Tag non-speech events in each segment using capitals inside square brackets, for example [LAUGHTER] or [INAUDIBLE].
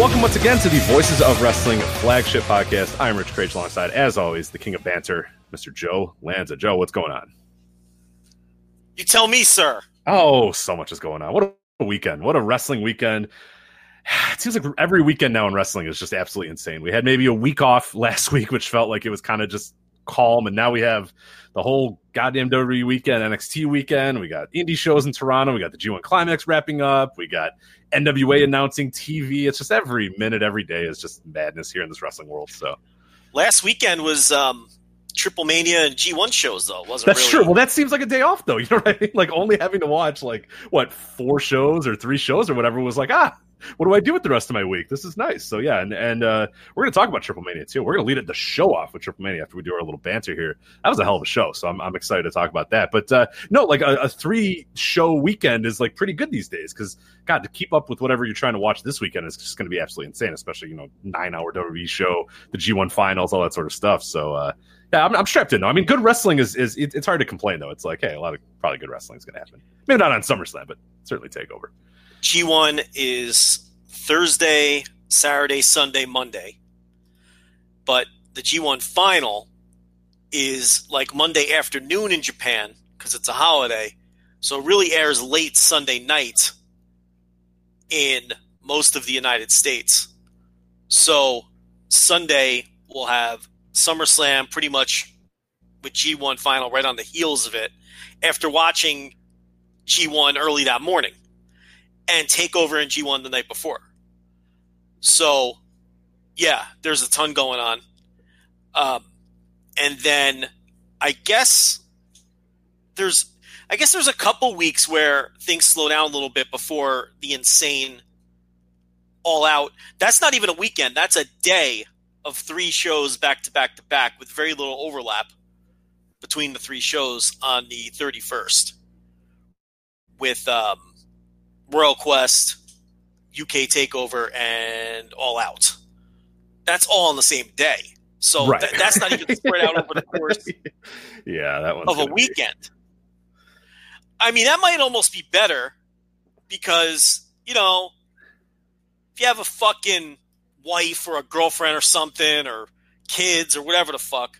Welcome once again to the Voices of Wrestling flagship podcast. I'm Rich Craig alongside, as always, the king of banter, Mr. Joe Lanza. Joe, what's going on? You tell me, sir. Oh, so much is going on. What a weekend. What a wrestling weekend. [SIGHS] It seems like every weekend now in wrestling is just absolutely insane. We had maybe a week off [LAUGHS] last week, which felt like it was kind of just calm, and now we have the whole goddamn WWE weekend, NXT weekend. We got indie shows in Toronto. We got the G1 Climax wrapping up. We got NWA announcing TV. It's just every minute, every day is just madness here in this wrestling world. So Last weekend was um, Triple Mania and G1 shows, though. Wasn't that's really. true. Well, that seems like a day off, though. [LAUGHS] You know what I mean? Like only having to watch like what four shows or three shows or whatever was like ah. What do I do with the rest of my week? This is nice. So yeah, and and uh, we're gonna talk about Triple Mania too. We're gonna lead it the show off with Triple Mania after we do our little banter here. That was a hell of a show, so I'm, I'm excited to talk about that. But uh, no, like a, a three show weekend is like pretty good these days because God, to keep up with whatever you're trying to watch this weekend is just to be absolutely insane. Especially you know nine hour WWE show, the G1 finals, all that sort of stuff. So uh, yeah, I'm, I'm strapped in. though. I mean, good wrestling is is it, it's hard to complain though. It's like hey, a lot of probably good wrestling is going to happen. Maybe not on SummerSlam, but certainly Takeover. G1 is Thursday, Saturday, Sunday, Monday. But the G1 final is like Monday afternoon in Japan because it's a holiday. So it really airs late Sunday night in most of the United States. So Sunday we'll have SummerSlam pretty much with G1 final right on the heels of it after watching G1 early that morning and Takeover in G1 the night before. So, yeah, there's a ton going on. Um, and then I guess there's I guess there's a couple weeks where things slow down a little bit before the insane all out. That's not even a weekend. That's a day of three shows back to back to back with very little overlap between the three shows on the 31st with um, Royal Quest, UK Takeover, and All Out. That's all on the same day. So Right. th- that's not even spread out over the course [LAUGHS] yeah, that of a gonna be- weekend. I mean, that might almost be better because, you know, if you have a fucking wife or a girlfriend or something or kids or whatever the fuck,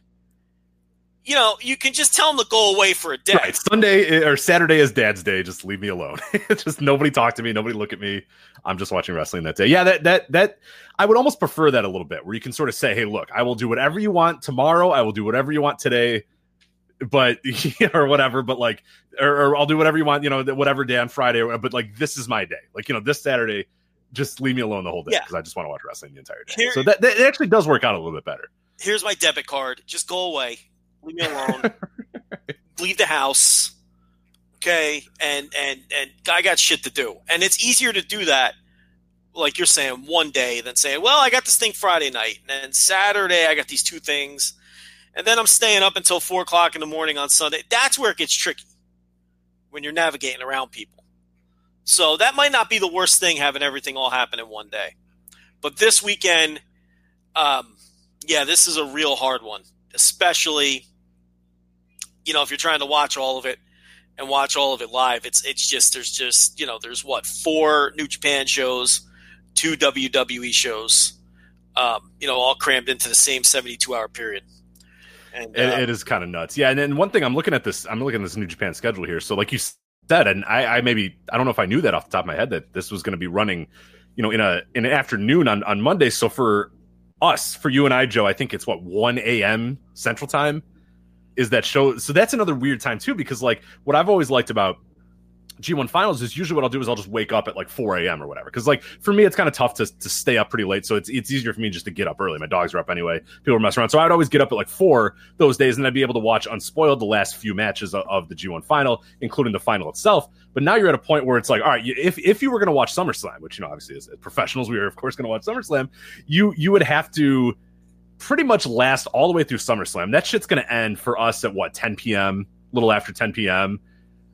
you know, you can just tell them to go away for a day. Right. Sunday eh, or Saturday is dad's day. Just leave me alone. [LAUGHS] just nobody talk to me. Nobody look at me. I'm just watching wrestling that day. Yeah, that that that I would almost prefer that a little bit where you can sort of say, hey, look, I will do whatever you want tomorrow. I will do whatever you want today, but [LAUGHS] or whatever, but like or, or I'll do whatever you want, you know, whatever day on Friday, but like this is my day. Like, you know, this Saturday, just leave me alone the whole day Yeah. because I just want to watch wrestling the entire day. Here- so that, that it actually does work out a little bit better. Here's my debit card. Just go away. Leave me alone. [LAUGHS] Leave the house. Okay, and and and I got shit to do, and it's easier to do that, like you're saying, one day than saying, well, I got this thing Friday night, and then Saturday I got these two things, and then I'm staying up until four o'clock in the morning on Sunday. That's where it gets tricky when you're navigating around people. So that might not be the worst thing having everything all happen in one day, but this weekend, um, yeah, this is a real hard one, especially you know if you're trying to watch all of it and watch all of it live. It's it's just there's just you know there's what four New Japan shows, two WWE shows, um, you know all crammed into the same 72 hour period. And It, uh, it is kind of nuts. Yeah, and then one thing I'm looking at this, I'm looking at this New Japan schedule here. So, like you said, and I, I maybe I don't know if I knew that off the top of my head that this was going to be running, you know, in a in an afternoon on on Monday. So for us, for you and I, Joe, I think it's what one a.m. Central Time is that show. So that's another weird time too, because like what I've always liked about G1 finals is usually what I'll do is I'll just wake up at like 4 a.m. or whatever. Because like for me, it's kind of tough to, to stay up pretty late. So it's it's easier for me just to get up early. My dogs are up anyway. People are messing around. So I'd always get up at like four those days, and I'd be able to watch unspoiled the last few matches of, of the G1 final, including the final itself. But now you're at a point where it's like, all right, if if you were going to watch SummerSlam, which you know obviously as, as professionals we are of course going to watch SummerSlam, you you would have to pretty much last all the way through SummerSlam. That shit's going to end for us at what 10 p.m. A little after 10 p.m.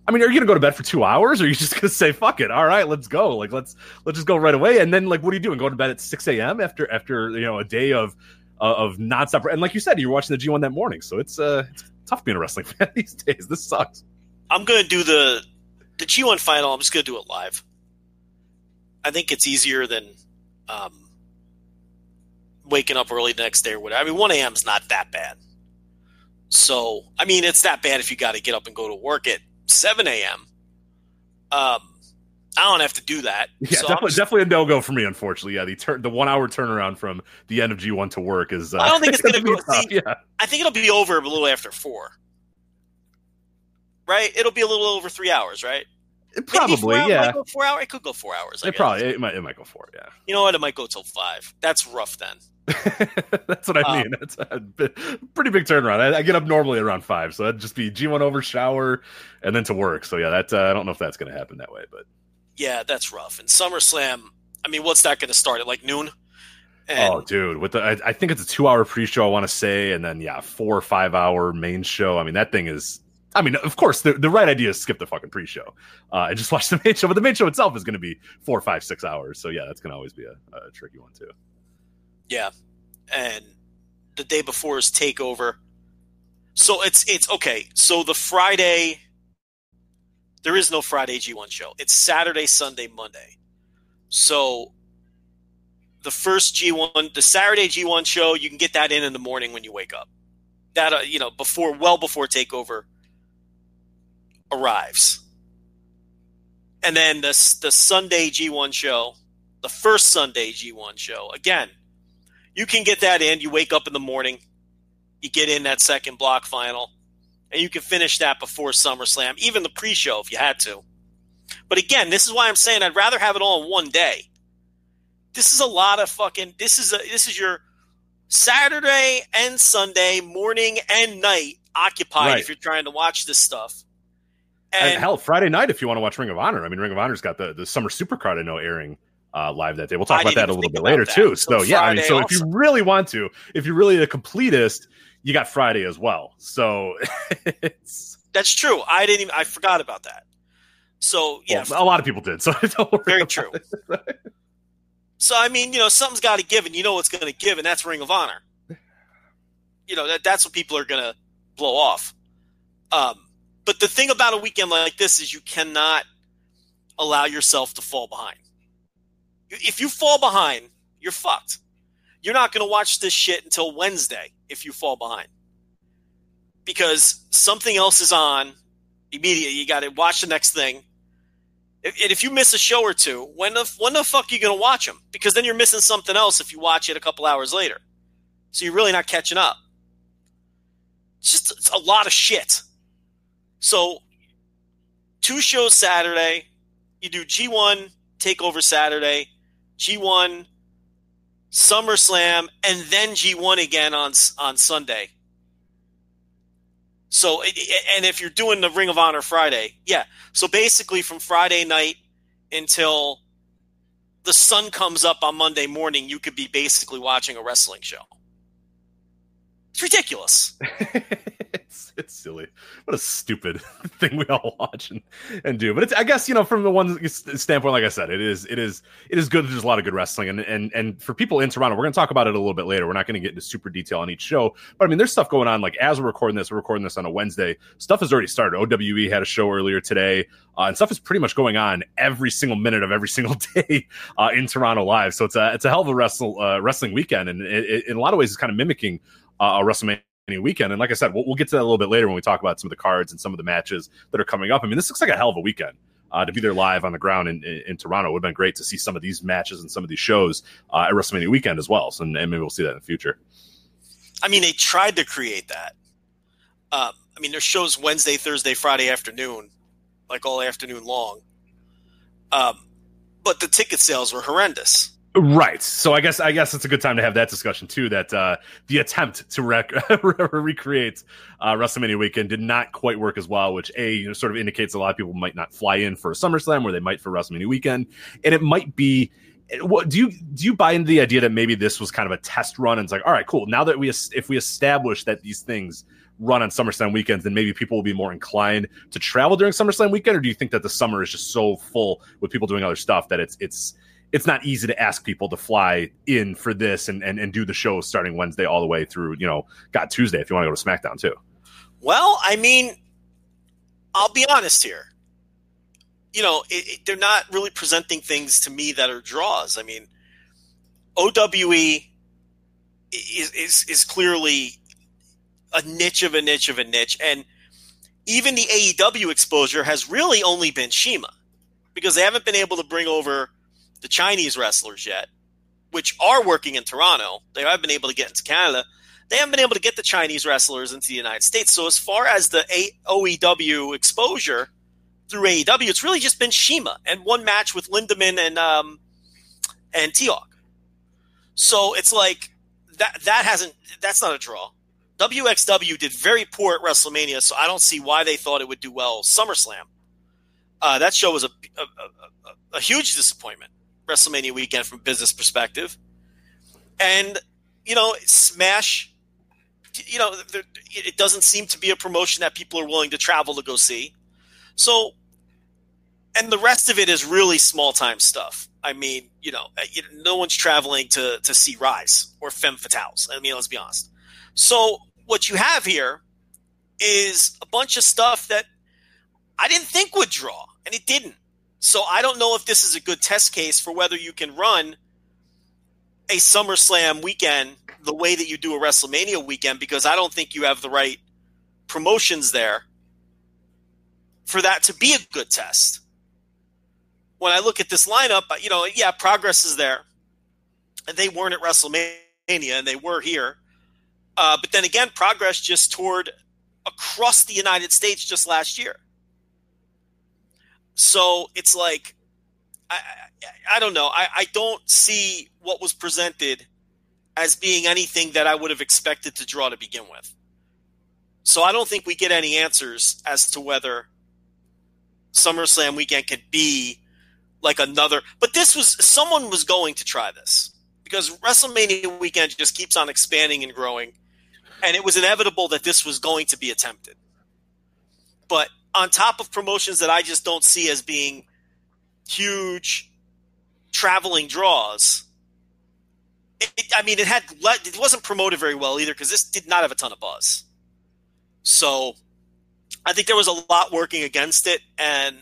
I mean, are you gonna go to bed for two hours, or are you [LAUGHS] just gonna say "fuck it"? All right, let's go. Like, let's let's just go right away. And then, like, what are you doing? Going to bed at six a.m. after after you know a day of uh, of nonstop. And like you said, you were watching the G one that morning, so it's uh it's tough being a wrestling [LAUGHS] fan these days. This sucks. I'm gonna do the the G1 final. I'm just gonna do it live. I think it's easier than um, waking up early the next day or whatever. I mean, 1 a.m. is not that bad. So, I mean, it's that bad if you got to get up and go to work at 7 a.m. Um, I don't have to do that. Yeah, So definitely, just- definitely a no go for me. Unfortunately, yeah, the turn the one hour turnaround from the end of G one to work is. Uh, I don't think it's [LAUGHS] gonna go- tough. see- Yeah, I think it'll be over a little after four. Right? It'll be a little over three hours, right? Probably. four hours, Yeah, go four hours. It could go four hours. I it guess. probably it might it might go four. Yeah. You know what? It might go till five. That's rough then. [LAUGHS] That's what I Um, mean. That's a pretty big turnaround. I, I get up normally around five, so that'd just be G1 over, shower, and then to work. So yeah, that uh, I don't know if that's going to happen that way, but Yeah, that's rough. And SummerSlam, I mean, what's that going to start at like noon? And oh, dude, with the I, I think it's a two-hour pre-show. I want to say, and then yeah, four or five-hour main show. I mean, that thing is. I mean, of course, the, the right idea is skip the fucking pre-show uh, and just [LAUGHS] watch the main show. But the main show itself is going to be four, five, six hours. So yeah, that's going to always be a, a tricky one too. yeah, and the day before is Takeover. So it's it's okay. So the Friday, there is no Friday G1 show. It's Saturday, Sunday, Monday. So the first G1, the Saturday G1 show, you can get that in in the morning when you wake up. That uh, you know before, well before Takeover arrives. And then the the Sunday G1 show, the first Sunday G1 show, again, you can get that in. You wake up in the morning, you get in that second block final, and you can finish that before SummerSlam, even the pre-show if you had to. But again, this is why I'm saying I'd rather have it all in one day. This is a lot of fucking. This is a this is your Saturday and Sunday morning and night occupied Right. if you're trying to watch this stuff. And, And hell, Friday night if you want to watch Ring of Honor. I mean, Ring of Honor's got the the summer supercard I know airing uh, live that day. We'll talk I about that a little bit later that. too. So So, yeah, I mean, so if you really want to, if you're really a completist, you got Friday as well. So [LAUGHS] that's true. I didn't even I forgot about that. So yeah, well, a lot of people did. So [LAUGHS] don't worry. Very true. it. So I mean, you know, something's got to give, and you know what's going to give, and that's Ring of Honor. You know that that's what people are going to blow off. Um, but the thing about a weekend like this is you cannot allow yourself to fall behind. If you fall behind, you're fucked. You're not going to watch this shit until Wednesday if you fall behind, because something else is on immediately. You got to watch the next thing. If- And if you miss a show or two, when the when the fuck are you going to watch them? Because then you're missing something else if you watch it a couple hours later. So you're really not catching up. It's just it's a lot of shit. So two shows Saturday. You do G1 Takeover Saturday, G1 SummerSlam, and then G1 again on on Sunday. So, and if you're doing the Ring of Honor Friday, yeah. So basically, from Friday night until the sun comes up on Monday morning, you could be basically watching a wrestling show. It's ridiculous. [LAUGHS] it's it's silly. What a stupid [LAUGHS] thing we all watch and, and do. But it's I guess you know from the one standpoint, like I said, it is it is it is good. There's a lot of good wrestling, and and and for people in Toronto, we're going to talk about it a little bit later. We're not going to get into super detail on each show, but I mean, there's stuff going on. Like as we're recording this, we're recording this on a Wednesday. Stuff has already started. OWE had a show earlier today, uh, and stuff is pretty much going on every single minute of every [LAUGHS] single day uh, in Toronto live. So it's a it's a hell of a wrestle uh, wrestling weekend, and it, it, in a lot of ways, it's kind of mimicking uh, a WrestleMania weekend. And like I said, we'll, we'll get to that a little bit later when we talk about some of the cards and some of the matches that are coming up. I mean, this looks like a hell of a weekend. Uh, to be there live on the ground in, in, in Toronto would have been great to see some of these matches and some of these shows uh, at WrestleMania weekend as well. So, and maybe we'll see that in the future. I mean, they tried to create that, Um, I mean, there's shows Wednesday, Thursday, Friday afternoon, like all afternoon long. Um, but the ticket sales were horrendous. Right. So I guess I guess it's a good time to have that discussion too. That uh, the attempt to rec- [LAUGHS] recreate uh, WrestleMania weekend did not quite work as well, which a you know, sort of indicates a lot of people might not fly in for SummerSlam, where they might for WrestleMania weekend, and it might be. What do you do? You buy into the idea that maybe this was kind of a test run, and it's like, all right, cool. Now that we if we establish that these things run on SummerSlam weekends, then maybe people will be more inclined to travel during SummerSlam weekend, or do you think that the summer is just so full with people doing other stuff that it's it's it's not easy to ask people to fly in for this and, and, and do the show starting Wednesday all the way through, you know, got Tuesday if you want to go to SmackDown too. Well, I mean, I'll be honest here. You know, it, it, they're not really presenting things to me that are draws. I mean, OWE is, is, is clearly a niche of a niche of a niche. And even the AEW exposure has really only been CIMA because they haven't been able to bring over the Chinese wrestlers yet, which are working in Toronto. They have been able to get into Canada. They haven't been able to get the Chinese wrestlers into the United States. So as far as the OWE exposure through AEW, it's really just been CIMA and one match with Lindaman and um, and T-Hawk. So it's like that that hasn't that's not a draw. WXW did very poor at WrestleMania, so I don't see why they thought it would do well SummerSlam. Uh, that show was a, a, a, a, huge disappointment. WrestleMania weekend from business perspective, and you know, Smash. You know, there, it doesn't seem to be a promotion that people are willing to travel to go see. So, and the rest of it is really small time stuff. I mean, you know, uh, no one's traveling to to see Rise or Femme Fatales. I mean, let's be honest. So what you have here is a bunch of stuff that I didn't think would draw, and it didn't. So I don't know if this is a good test case for whether you can run a SummerSlam weekend the way that you do a WrestleMania weekend because I don't think you have the right promotions there for that to be a good test. When I look at this lineup, you know, yeah, progress is there. And they weren't at WrestleMania and they were here. Uh, but then again, progress just toured across the United States just last year. So it's like, I, I, I don't know. I, I don't see what was presented as being anything that I would have expected to draw to begin with. So I don't think we get any answers as to whether SummerSlam weekend could be like another. But this was someone was going to try this because WrestleMania weekend just keeps on expanding and growing and it was inevitable that this was going to be attempted. But on top of promotions that I just don't see as being huge traveling draws, it, it, I mean, it had it wasn't promoted very well either because this did not have a ton of buzz. So I think there was a lot working against it, and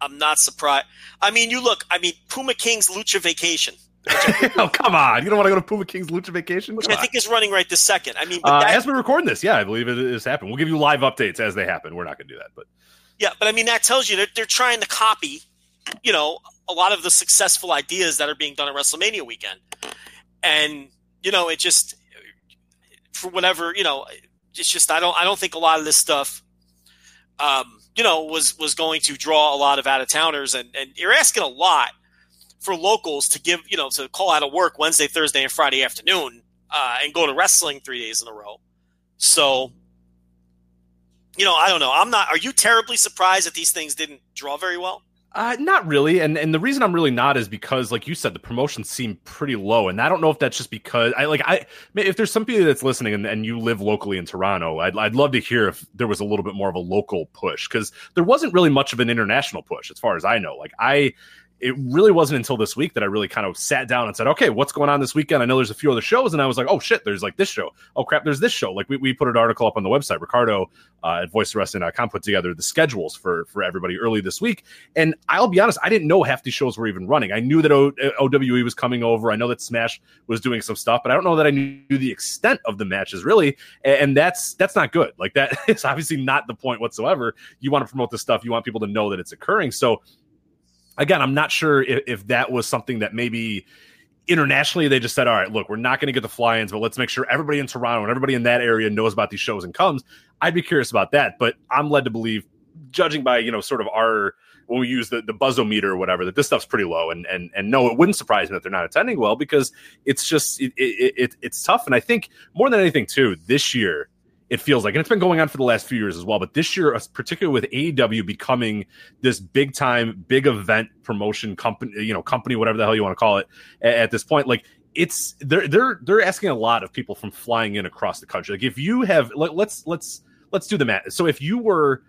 I'm not surprised. I mean, you look. I mean, Puma King's Lucha Vacation [LAUGHS] oh come on! You don't want to go to Puma King's Lucha Vacation, which I think is running right this second. I mean, uh, that, as we're recording this, yeah, I believe it is happening. We'll give you live updates as they happen. We're not going to do that, but yeah, but I mean that tells you that they're trying to copy, you know, a lot of the successful ideas that are being done at WrestleMania weekend, and you know, it just for whatever you know, it's just I don't I don't think a lot of this stuff. Um, you know, was was going to draw a lot of out of towners, and and you're asking a lot for locals to give, you know, to call out of work Wednesday, Thursday, and Friday afternoon uh, and go to wrestling three days in a row. So, you know, I don't know. I'm not. Are you terribly surprised that these things didn't draw very well? Uh, not really, and and the reason I'm really not is because, like you said, the promotions seem pretty low, and I don't know if that's just because I like I if there's somebody that's listening and, and you live locally in Toronto, I'd I'd love to hear if there was a little bit more of a local push because there wasn't really much of an international push as far as I know. Like I it really wasn't until this week that I really kind of sat down and said, okay, what's going on this weekend? I know there's a few other shows. And I was like, oh shit, there's like this show. Oh crap, there's this show. Like we, we put an article up on the website. Ricardo uh, at voicesofwrestling.com put together the schedules for, for everybody early this week. And I'll be honest, I didn't know half these shows were even running. I knew that o- OWE was coming over. I know that Smash was doing some stuff, but I don't know that I knew the extent of the matches really. And that's, that's not good. Like that [LAUGHS] is obviously not the point whatsoever. You want to promote this stuff. You want people to know that it's occurring. So again, I'm not sure if, if that was something that maybe internationally they just said, all right, look, we're not going to get the fly-ins, but let's make sure everybody in Toronto and everybody in that area knows about these shows and comes. I'd be curious about that, but I'm led to believe, judging by you know sort of our when we use the the buzzometer or whatever, that this stuff's pretty low. And and and no, it wouldn't surprise me that they're not attending well because it's just it, it, it it's tough. And I think more than anything too, this year it feels like, and it's been going on for the last few years as well. But this year, uh, particularly with AEW becoming this big time, big event promotion company, you know, company, whatever the hell you want to call it, at, at this point, like it's they're they're they're asking a lot of people from flying in across the country. Like if you have, let, let's let's let's do the math. So if you were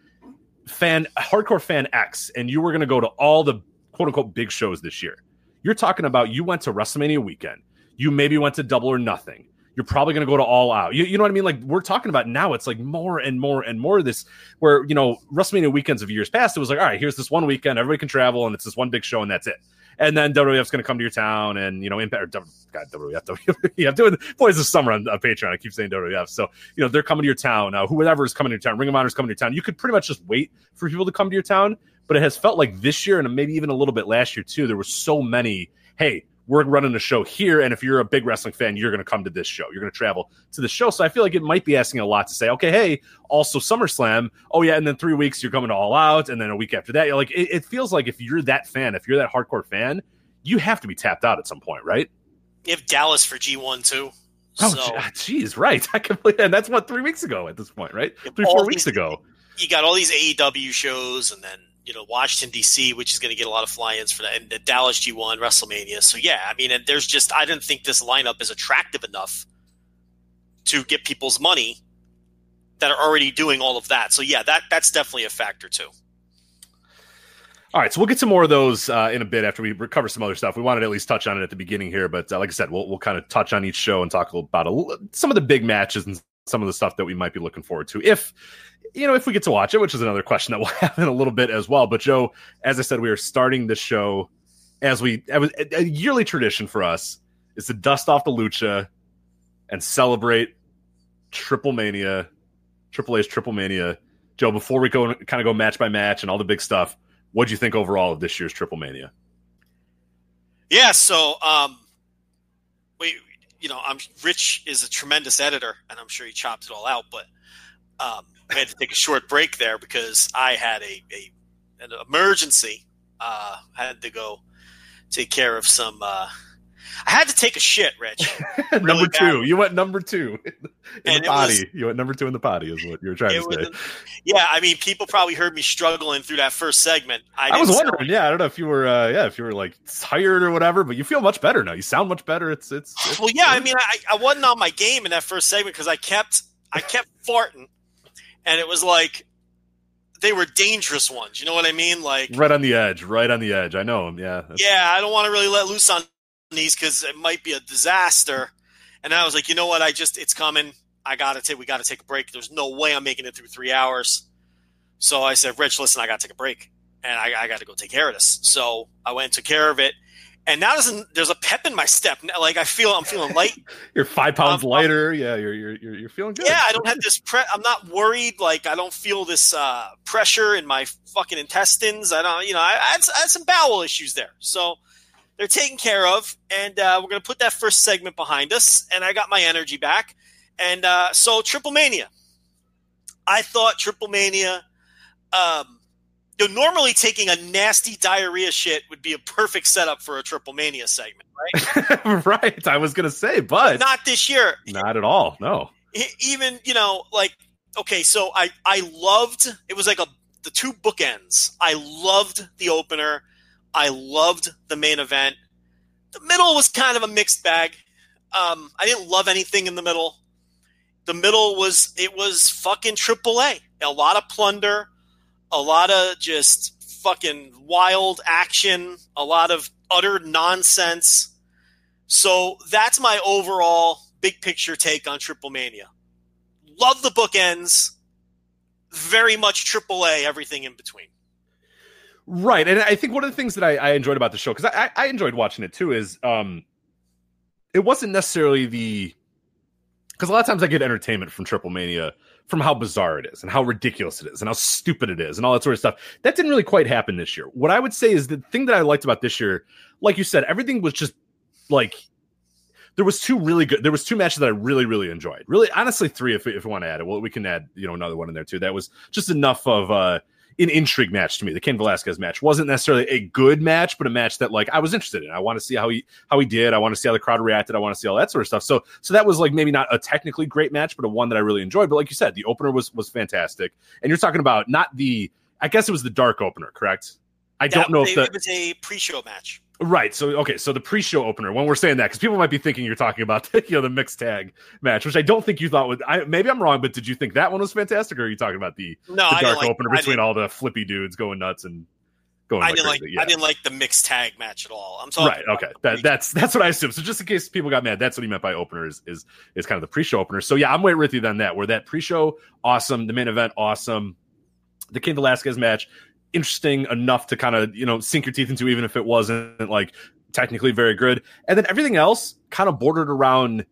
fan hardcore fan X and you were going to go to all the quote unquote big shows this year, you're talking about you went to WrestleMania weekend, you maybe went to Double or Nothing you're probably going to go to all out. You, you know what I mean? Like we're talking about now, it's like more and more and more of this where, you know, WrestleMania weekends of years past, it was like, all right, here's this one weekend, everybody can travel and it's this one big show and that's it. And then WWF's going to come to your town and, you know, Impact, God, WWF, WWF, [LAUGHS] doing Boys of Summer on, on, Patreon. I keep saying WWF. So, you know, they're coming to your town. Uh, whoever is coming to your town, Ring of Honor's coming to your town. You could pretty much just wait for people to come to your town. But it has felt like this year and maybe even a little bit last year too, there were so many, hey, we're running a show here. And if you're a big wrestling fan, you're going to come to this show. You're going to travel to the show. So I feel like it might be asking a lot to say, okay, hey, also SummerSlam. Oh, yeah. And then three weeks, you're coming to All Out. And then a week after that, you're like, it, it feels like if you're that fan, if you're that hardcore fan, you have to be tapped out at some point, right? You have Dallas for G1 too. Oh, so. Ah, geez, right. [LAUGHS] I can believe, and that's what three weeks ago at this point, right? Three, four weeks ago. You got all these AEW shows, and then you know Washington D.C., which is going to get a lot of fly-ins for that, and the Dallas G1 WrestleMania. So yeah, I mean, and there's just I didn't think this lineup is attractive enough to get people's money that are already doing all of that. So yeah, that that's definitely a factor too. All right, so we'll get to more of those uh, in a bit after we recover some other stuff. We wanted to at least touch on it at the beginning here, but uh, like I said, we'll we'll kind of touch on each show and talk about a, some of the big matches and some of the stuff that we might be looking forward to if you know if we get to watch it which is another question that we'll [LAUGHS] have in a little bit as well but joe as i said we are starting the show as we a yearly tradition for us is to dust off the lucha and celebrate triple mania triple a's triple mania joe before we go kind of go match by match and all the big stuff what do you think overall of this year's triple mania yeah so um we you know, I'm Rich is a tremendous editor, and I'm sure he chopped it all out. But um, I had to take a short break there because I had a, a an emergency. Uh, I had to go take care of some uh, I had to take a shit, Rich. [LAUGHS] Really number two. You went number two [LAUGHS] in and the potty. Was, you went number two in the potty, is what you were trying to say. yeah, I mean, people probably heard me struggling through that first segment. I, I was wondering. yeah, I don't know if you were, uh, yeah, if you were like tired or whatever, but you feel much better now. You sound much better. It's, it's. it's well, yeah. I mean, I, I wasn't on my game in that first segment because I kept, I kept farting, and it was like they were dangerous ones. You know what I mean? Like right on the edge, right on the edge. I know them. Yeah. Yeah, I don't want to really let loose on these because it might be a disaster. And I was like, you know what? I just it's coming. I gotta take. We gotta take a break. There's no way I'm making it through three hours. So I said, Rich, listen, I gotta take a break, and I, I got to go take care of this. So I went and took care of it. And now there's, there's a pep in my step. Like I feel, I'm feeling light. [LAUGHS] you're five pounds um, lighter. Yeah, you're, you're you're you're feeling good. Yeah, I don't have this. Pre- I'm not worried. Like I don't feel this uh, pressure in my fucking intestines. I don't. You know, I, I, had, I had some bowel issues there. So they're taken care of, and uh, we're going to put that first segment behind us. And I got my energy back, and uh, so Triple Mania. I thought Triple Mania. Um, you know, normally taking a nasty diarrhea shit would be a perfect setup for a Triple Mania segment, right? [LAUGHS] right. I was going to say, but not this year. Not at all. No. Even you know, like okay, so I I loved it was like a the two bookends. I loved the opener I loved the main event. The middle was kind of a mixed bag. Um, I didn't love anything in the middle. The middle was it was fucking triple A. A lot of plunder, a lot of just fucking wild action, a lot of utter nonsense. So that's my overall big picture take on Triple Mania. Love the bookends. Very much triple A, everything in between. Right, and I think one of the things that I, I enjoyed about the show because I, I enjoyed watching it too is um, it wasn't necessarily the because a lot of times I get entertainment from Triple Mania from how bizarre it is and how ridiculous it is and how stupid it is and all that sort of stuff. That didn't really quite happen this year. What I would say is the thing that I liked about this year, like you said, everything was just like there was two really good. There was two matches that I really really enjoyed. Really, honestly, three if if we want to add it. Well, we can add you know another one in there too. That was just enough of uh an intrigue match to me. The Cain Velasquez match wasn't necessarily a good match, but a match that like I was interested in. I want to see how he how he did. I want to see how the crowd reacted. I want to see all that sort of stuff. So so that was like maybe not a technically great match, but a one that I really enjoyed. But like you said, the opener was was fantastic. And you're talking about not the I guess it was the dark opener, correct? I Yeah, don't know if the it was a pre-show match. Right. So okay. So the pre-show opener. When we're saying that, because people might be thinking you're talking about [LAUGHS] you know the mixed tag match, which I don't think you thought was. I maybe I'm wrong, but did you think that one was fantastic, or are you talking about the, No, the dark like. opener between all the flippy dudes going nuts and going? I like didn't like. crazy? Yeah. I didn't like the mixed tag match at all. I'm sorry. Right. Okay. That, that's that's what I assumed. So just in case people got mad, that's what he meant by opener is is, is kind of the pre-show opener. So yeah, I'm way with you on that. Where that pre-show awesome, the main event awesome, the Cain Velasquez match interesting enough to kind of you know sink your teeth into, even if it wasn't like technically very good. And then everything else kind of bordered around.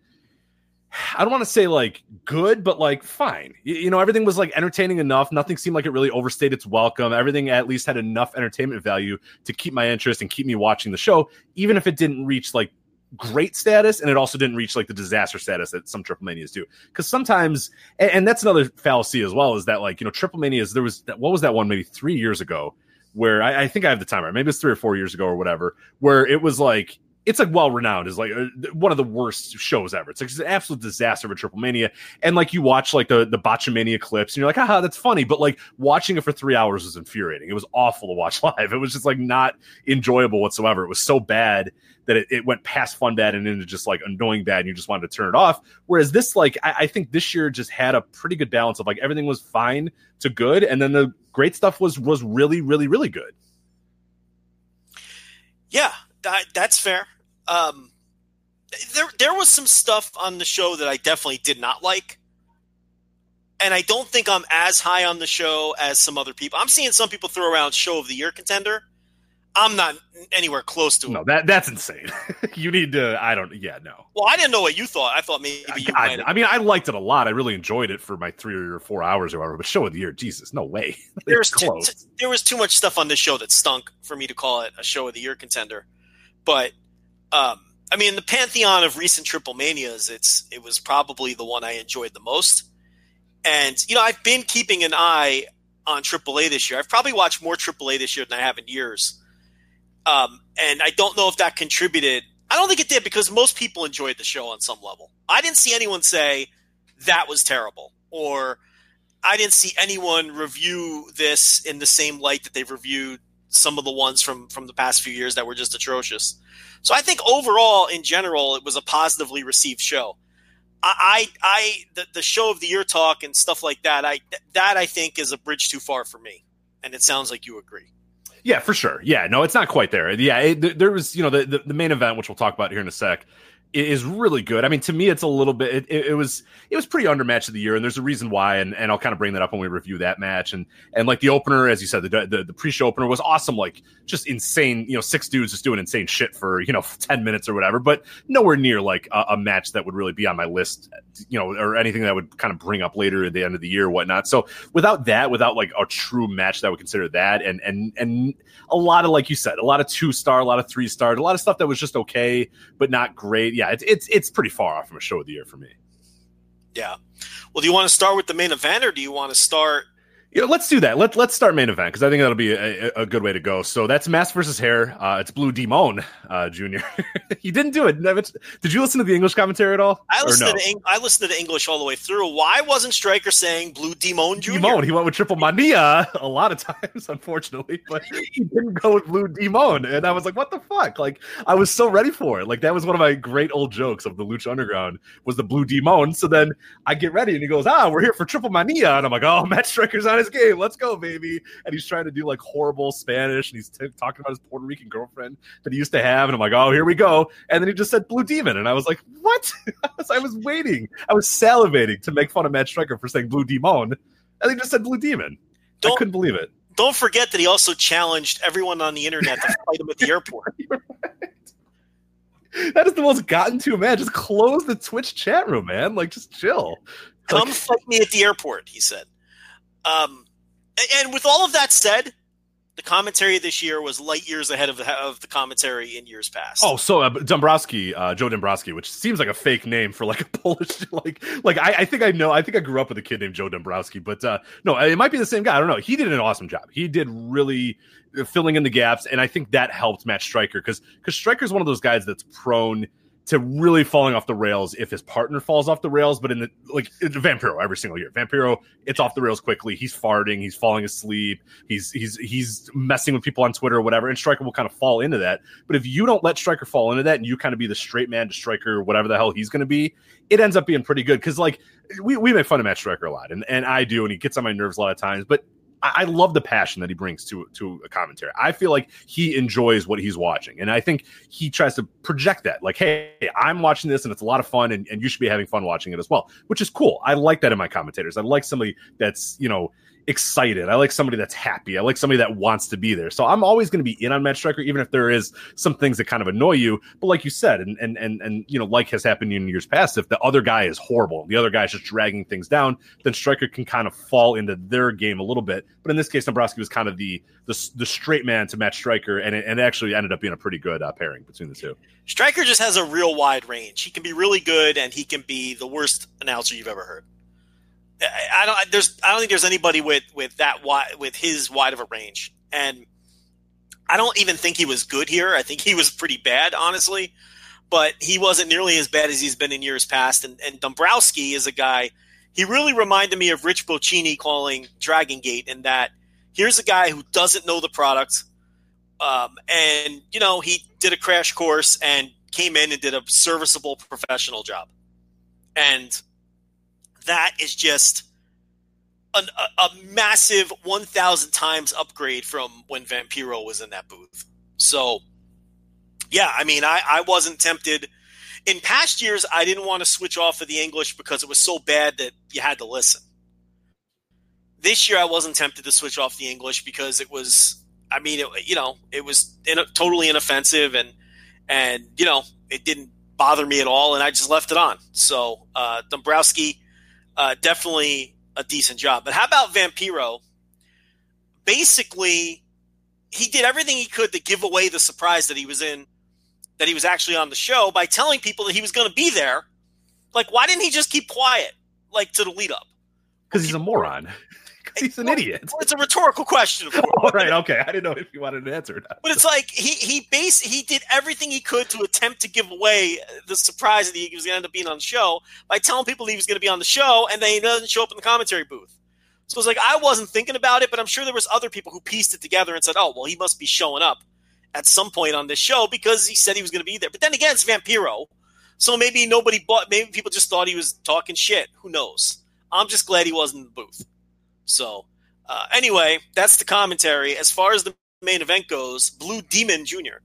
I don't want to say like good, but like fine. You, you know, everything was like entertaining enough. Nothing seemed like it really overstayed its welcome. Everything at least had enough entertainment value to keep my interest and keep me watching the show, even if it didn't reach like great status and it also didn't reach like the disaster status that some triple manias do because sometimes and, and that's another fallacy as well is that like you know triple manias there was that what was that one maybe three years ago where I, I think I have the timer. Maybe it's three or four years ago or whatever, where it was like it's like well renowned is like uh, one of the worst shows ever. It's like it's an absolute disaster of a Triple Mania, and like you watch like the the Botchamania clips, and you're like, haha, that's funny, but like watching it for three hours was infuriating. It was awful to watch [LAUGHS] live. It was just like not enjoyable whatsoever. It was so bad that it, it went past fun bad and into just like annoying bad, and you just wanted to turn it off. Whereas this, like, I, I think this year just had a pretty good balance of like everything was fine to good, and then the great stuff was was really, really, really good. Yeah, that, that's fair. Um, there there was some stuff on the show that I definitely did not like. And I don't think I'm as high on the show as some other people. I'm seeing some people throw around show of the year contender. I'm not anywhere close to it. No, that that's insane. [LAUGHS] you need to. I don't. Yeah, no. Well, I didn't know what you thought. I thought maybe you God, might. I mean, I liked it a lot. I really enjoyed it for my three or four hours or whatever. But show of the year, Jesus, no way. there was It's too, close. there was too much stuff on this show that stunk for me to call it a show of the year contender. But um, I mean, the pantheon of recent Triple Manias, it's it was probably the one I enjoyed the most. And you know, I've been keeping an eye on AAA this year. I've probably watched more AAA this year than I have in years. Um, and I don't know if that contributed. I don't think it did because most people enjoyed the show on some level. I didn't see anyone say that was terrible or I didn't see anyone review this in the same light that they've reviewed some of the ones from from the past few years that were just atrocious. So I think overall, in general, it was a positively received show. I, I, I the, the show of the year talk and stuff like that. I that I think is a bridge too far for me, and it sounds like you agree. Yeah, for sure. Yeah, no, it's not quite there. Yeah, it, there was, you know, the, the the main event, which we'll talk about here in a sec, is really good. I mean, to me, it's a little bit. It, it, was it was pretty under match of the year, and there's a reason why, and, and I'll kind of bring that up when we review that match. And and like the opener, as you said, the the, the pre show opener was awesome. Like just insane. You know, six dudes just doing insane shit for you know [LAUGHS] ten minutes or whatever, but nowhere near like a, a match that would really be on my list. You know, or anything that would kind of bring up later at the end of the year or whatnot. So without that, without like a true match that I would consider that, and and and a lot of like you said, a lot of two star, a lot of three star, a lot of stuff that was just okay but not great. Yeah, it's it's it's pretty far off from a show of the year for me. Yeah. Well, do you want to start with the main event, or do you want to start? Yeah, let's do that. Let let's start main event because I think that'll be a, a, good way to go. So that's Mask versus Hair. Uh, it's Blue Demon uh, Junior. [LAUGHS] he didn't do it. Did you listen to the English commentary at all? I listened no? to Eng- I listened to the English all the way through. Why wasn't Striker saying Blue Demon Jr.? Demon. He went with Triple Mania [LAUGHS] a lot of times, [LAUGHS] unfortunately, but he didn't go with Blue Demon. And I was like, what the fuck? Like, I was so ready for it. Like, that was one of my great old jokes of the Lucha Underground was the Blue Demon. So then I get ready and he goes, ah, we're here for Triple Mania. And I'm like, oh, Matt Striker's on his game. Let's go, baby. And he's trying to do like horrible Spanish and he's t- talking about his Puerto Rican girlfriend that he used to have. And I'm like, oh, here we go. And then he just said Blue Demon. And I was like, what? [LAUGHS] I, was, I was waiting. I was salivating to make fun of Matt Striker for saying Blue Demon. And he just said Blue Demon. I Don't- couldn't believe it. Don't forget that he also challenged everyone on the internet to fight him at the [LAUGHS] airport. [LAUGHS] That is the most gotten to man. Just close the Twitch chat room, man. Like, just chill. Come Like- fight me at the airport, he said. Um, and with all of that said, the commentary this year was light years ahead of the, of the commentary in years past. Oh, so uh, Dombrowski, uh, Joe Dombrowski, which seems like a fake name for like a [LAUGHS] Polish, like, like I, I think I know, I think I grew up with a kid named Joe Dombrowski, but uh, no, it might be the same guy. I don't know. He did an awesome job. He did really uh, filling in the gaps, and I think that helped Matt Striker because because Striker is one of those guys that's prone to really falling off the rails if his partner falls off the rails. But in the like Vampiro every single year, Vampiro it's off the rails quickly. He's farting, he's falling asleep, he's he's he's messing with people on Twitter or whatever, and Striker will kind of fall into that. But if you don't let Striker fall into that and you kind of be the straight man to Striker, whatever the hell he's going to be, it ends up being pretty good because like we, we make fun of Matt Striker a lot, and and I do, and he gets on my nerves a lot of times, but I love the passion that he brings to to a commentary. I feel like he enjoys what he's watching, and I think he tries to project that. Like, hey, I'm watching this, and it's a lot of fun, and, and you should be having fun watching it as well, which is cool. I like that in my commentators. I like somebody that's you know excited. I like somebody that's happy. I like somebody that wants to be there. So I'm always going to be in on Matt Striker, even if there is some things that kind of annoy you. But like you said, and and and and you know, like has happened in years past, if the other guy is horrible, the other guy is just dragging things down, then Striker can kind of fall into their game a little bit. But in this case, Dombrowski was kind of the the, the straight man to Matt Striker, and it, and it actually ended up being a pretty good uh, pairing between the two. Striker just has a real wide range. He can be really good, and he can be the worst announcer you've ever heard. I don't. There's. I don't think there's anybody with with that wide with his wide of a range, and I don't even think he was good here. I think he was pretty bad, honestly, but he wasn't nearly as bad as he's been in years past. And, and Dombrowski is a guy. He really reminded me of Rich Bocchini calling Dragon Gate, in that here's a guy who doesn't know the product, um, and you know he did a crash course and came in and did a serviceable professional job, and that is just an, a, a, massive 1,000 times upgrade from when Vampiro was in that booth. So, yeah, I mean, I, I wasn't tempted. In past years, I didn't want to switch off of the English because it was so bad that you had to listen. This year, I wasn't tempted to switch off the English because it was, I mean, it, you know, it was in, totally inoffensive and, and, you know, it didn't bother me at all. And I just left it on. So, uh, Dombrowski, uh, definitely a decent job. But how about Vampiro? Basically, he did everything he could to give away the surprise that he was in, that he was actually on the show by telling people that he was going to be there. Like, why didn't he just keep quiet, like to the lead up? Because he's a moron. He's an idiot. Well, it's a rhetorical question. [LAUGHS] All right, okay. I didn't know if you wanted an answer. But it's like he he base he did everything he could to attempt to give away the surprise that he was going to end up being on the show by telling people he was going to be on the show, and then he doesn't show up in the commentary booth. So it's like I wasn't thinking about it, but I'm sure there was other people who pieced it together and said, "Oh, well, he must be showing up at some point on this show because he said he was going to be there." But then again, it's Vampiro, so maybe nobody bought. Maybe people just thought he was talking shit. Who knows? I'm just glad he wasn't in the booth. So, uh, anyway, that's the commentary. As far as the main event goes, Blue Demon Jr.,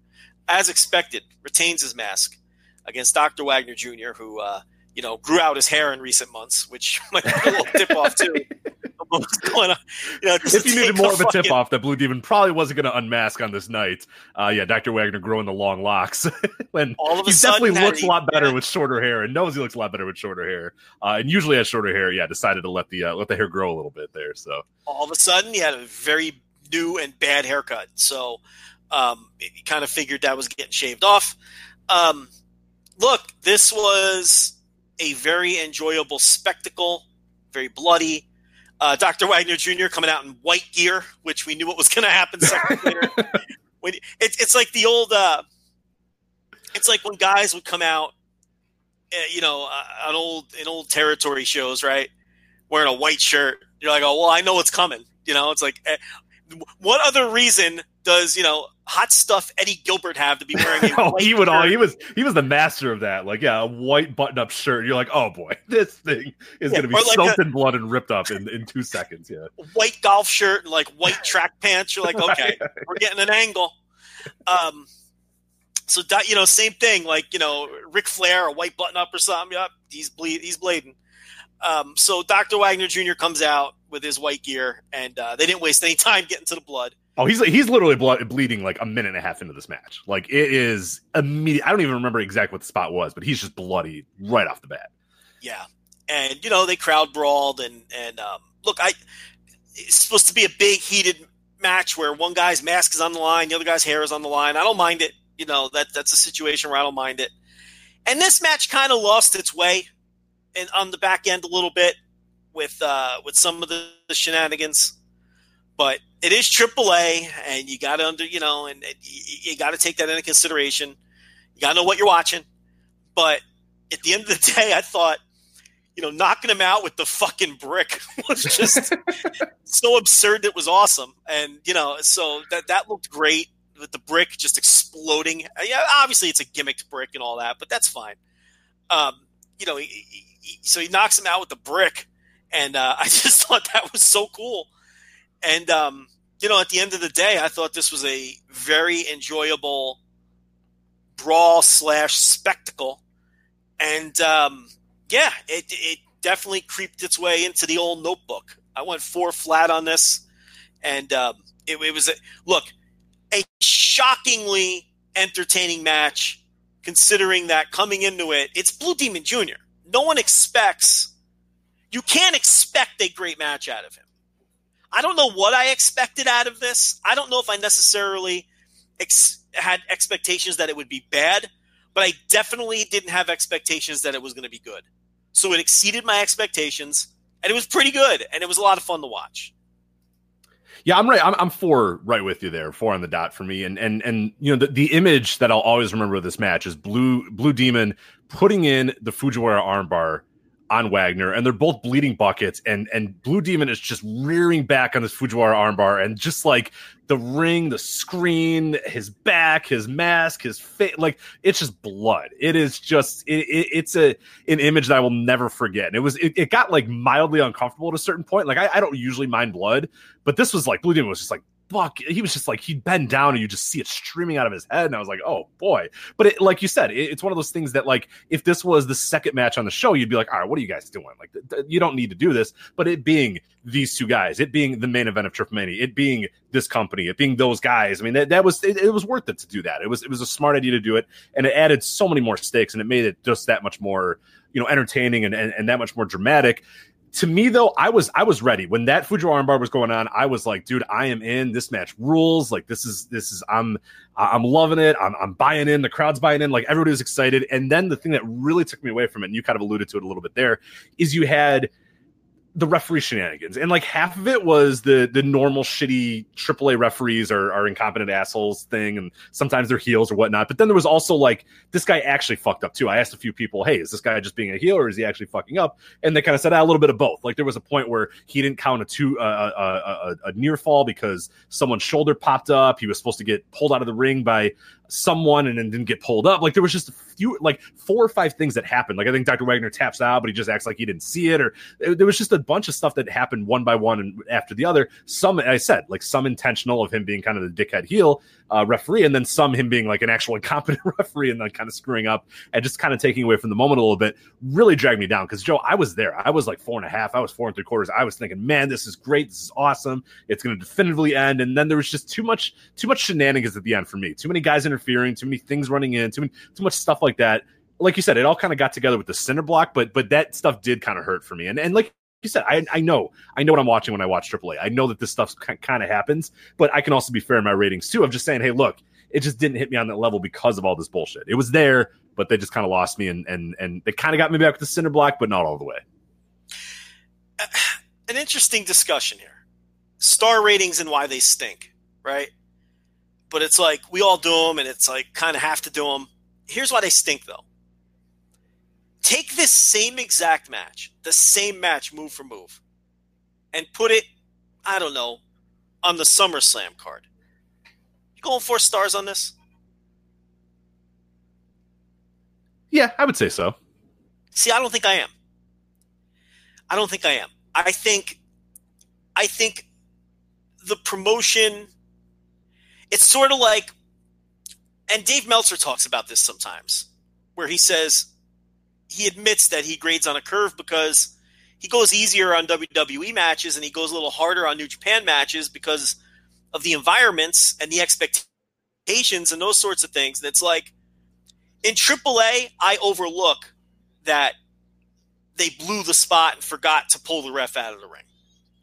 as expected, retains his mask against Dr. Wagner Jr., who, uh, you know, grew out his hair in recent months, which [LAUGHS] might be a little tip off, too. [LAUGHS] [LAUGHS] going on. You know, if you needed more of a tip off, that Blue Demon probably wasn't going to unmask on this night. Uh, yeah, Dr. Wagner growing the long locks. [LAUGHS] when All of a he sudden, definitely looks a lot better yeah. with shorter hair and knows he looks a lot better with shorter hair. Uh, and usually has shorter hair. Yeah, decided to let the uh, let the hair grow a little bit there. So all of a sudden he had a very new and bad haircut. So um, he kind of figured that was getting shaved off. Um, look, this was a very enjoyable spectacle, very bloody. Uh, Dr. Wagner Jr. coming out in white gear, which we knew what was going to happen seconds later. [LAUGHS] When it's it's like the old, uh, it's like when guys would come out, uh, you know, uh, on old in old territory shows, right, wearing a white shirt. You're like, oh well, I know what's coming. You know, it's like, eh, what other reason does you know hot stuff Eddie Gilbert have to be wearing? [LAUGHS] Oh, he would all he was he was the master of that. Like yeah, a white button up shirt. You're like, oh boy, [LAUGHS] this thing is Yeah, going to be like soaked a- in blood and ripped up in, in two seconds. Yeah. white golf shirt and like white track pants. You're like, [LAUGHS] okay, we're getting an angle. Um, so that you know, same thing. Like you know, Ric Flair, a white button up or something. Yep, he's bleed, he's bleeding. Um, so Dr. Wagner Jr. comes out with his white gear, and uh, they didn't waste any time getting to the blood. Oh, he's he's literally blood, bleeding like a minute and a half into this match. Like it is immediate. I don't even remember exactly what the spot was, but he's just bloody right off the bat. Yeah, and you know they crowd brawled, and and um, look, I it's supposed to be a big heated match where one guy's mask is on the line, the other guy's hair is on the line. I don't mind it. You know that that's a situation where I don't mind it. And this match kind of lost its way, and on the back end a little bit with uh, with some of the, the shenanigans. But it is AAA, and you got to under you know, and, and you, you got to take that into consideration. You got to know what you're watching. But at the end of the day, I thought you know, knocking him out with the fucking brick [LAUGHS] was just [LAUGHS] so absurd. It was awesome, and you know, so that that looked great with the brick just exploding. Yeah, obviously it's a gimmicked brick and all that, but that's fine. Um, you know, he, he, so he knocks him out with the brick, and uh, [LAUGHS] I just thought that was so cool. And um, you know, at the end of the day, I thought this was a very enjoyable brawl slash spectacle, and um, yeah, it, it definitely creeped its way into the old notebook. I went four flat on this, and um, it, it was a look a shockingly entertaining match, considering that coming into it, it's Blue Demon Jr. No one expects, you can't expect a great match out of him. I don't know what I expected out of this. I don't know if I necessarily ex- had expectations that it would be bad, but I definitely didn't have expectations that it was going to be good. So it exceeded my expectations, and it was pretty good, and it was a lot of fun to watch. Yeah, I'm right. I'm, I'm four right with you there, four on the dot for me. And and and you know the, the image that I'll always remember of this match is Blue Blue Demon putting in the Fujiwara armbar on Wagner, and they're both bleeding buckets, and and Blue Demon is just rearing back on this Fujiwara armbar, and just like the ring, the screen, his back, his mask, his face, like it's just blood. It is just it, it, it's a an image that I will never forget. And it was it, it got like mildly uncomfortable at a certain point. Like I, I don't usually mind blood, but this was like Blue Demon was just like fuck. He was just like he'd bend down and you just see it streaming out of his head, and I was like, oh boy. But it, like you said, it, it's one of those things that like if this was the second match on the show, you'd be like, all right, what are you guys doing? Like th- th- you don't need to do this. But it being these two guys, it being the main event of Triple Mania, it being this company, it being those guys. I mean, that, that was it, it, was worth it to do that. It was it was a smart idea to do it, and it added so many more stakes, and it made it just that much more you know entertaining and, and, and that much more dramatic to me though i was i was ready. When that fujiwara armbar was going on i was like dude i am in. This match rules. Like this is this is i'm i'm loving it. I'm, I'm buying in. The crowd's buying in. Like everybody was excited. And then the thing that really took me away from it and you kind of alluded to it a little bit there is you had the referee shenanigans, and like half of it was the the normal shitty AAA referees are, are incompetent assholes thing, and sometimes they're heels or whatnot. But then there was also like this guy actually fucked up too. I asked a few people, "Hey, is this guy just being a heel or is he actually fucking up?" And they kind of said ah, a little bit of both. Like there was a point where he didn't count a two uh, a, a, a near fall because someone's shoulder popped up. He was supposed to get pulled out of the ring by someone and then didn't get pulled up. Like there was just a few, like four or five things that happened. Like I think Dr. Wagner taps out, but he just acts like he didn't see it, or there was just a bunch of stuff that happened one by one and after the other. Some, I said, like some intentional of him being kind of the dickhead heel uh, referee, and then some him being like an actual [LAUGHS] incompetent referee and then kind of screwing up and just kind of taking away from the moment a little bit. Really dragged me down because Joe, I was there. I was like four and a half. I was four and three quarters. I was thinking, man, this is great. This is awesome. It's going to definitively end. And then there was just too much, too much shenanigans at the end for me. Too many guys interfering. Too many things running in. Too many, too much stuff like that like you said, it all kind of got together with the cinder block, but but that stuff did kind of hurt for me. And and like you said, I, I know I know what I'm watching when I watch AAA. I know that this stuff kind of happens, but I can also be fair in my ratings too. I'm just saying, hey, look, it just didn't hit me on that level because of all this bullshit. It was there, but they just kind of lost me, and and and they kind of got me back with the cinder block, but not all the way. [SIGHS] An interesting discussion here: star ratings and why they stink, right? But it's like we all do them, and it's like kind of have to do them. Here's why they stink, though Take this same exact match, the same match move for move, and put it, I don't know, on the SummerSlam card. You going four stars on this? Yeah, I would say so. See, I don't think I am. I don't think I am. I think I think the promotion it's sort of like and Dave Meltzer talks about this sometimes where he says he admits that he grades on a curve because he goes easier on WWE matches and he goes a little harder on New Japan matches because of the environments and the expectations and those sorts of things. And it's like in AAA, I overlook that they blew the spot and forgot to pull the ref out of the ring.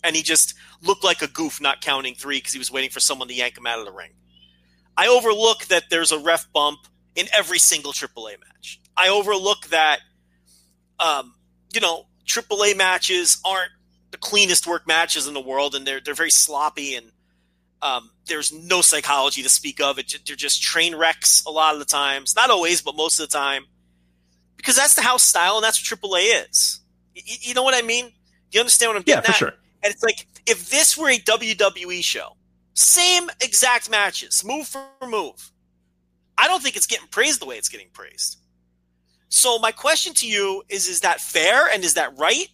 And he just looked like a goof not counting three because he was waiting for someone to yank him out of the ring. I overlook that there's a ref bump in every single AAA match. I overlook that, um, you know, AAA matches aren't the cleanest work matches in the world, and they're they're very sloppy, and um, there's no psychology to speak of. It, they're just train wrecks a lot of the times, not always, but most of the time, because that's the house style, and that's what AAA is. You, you know what I mean? Do you understand what I'm getting Yeah, for at? sure. And it's like if this were a WWE show, same exact matches, move for move. I don't think it's getting praised the way it's getting praised. So my question to you is: Is that fair and is that right?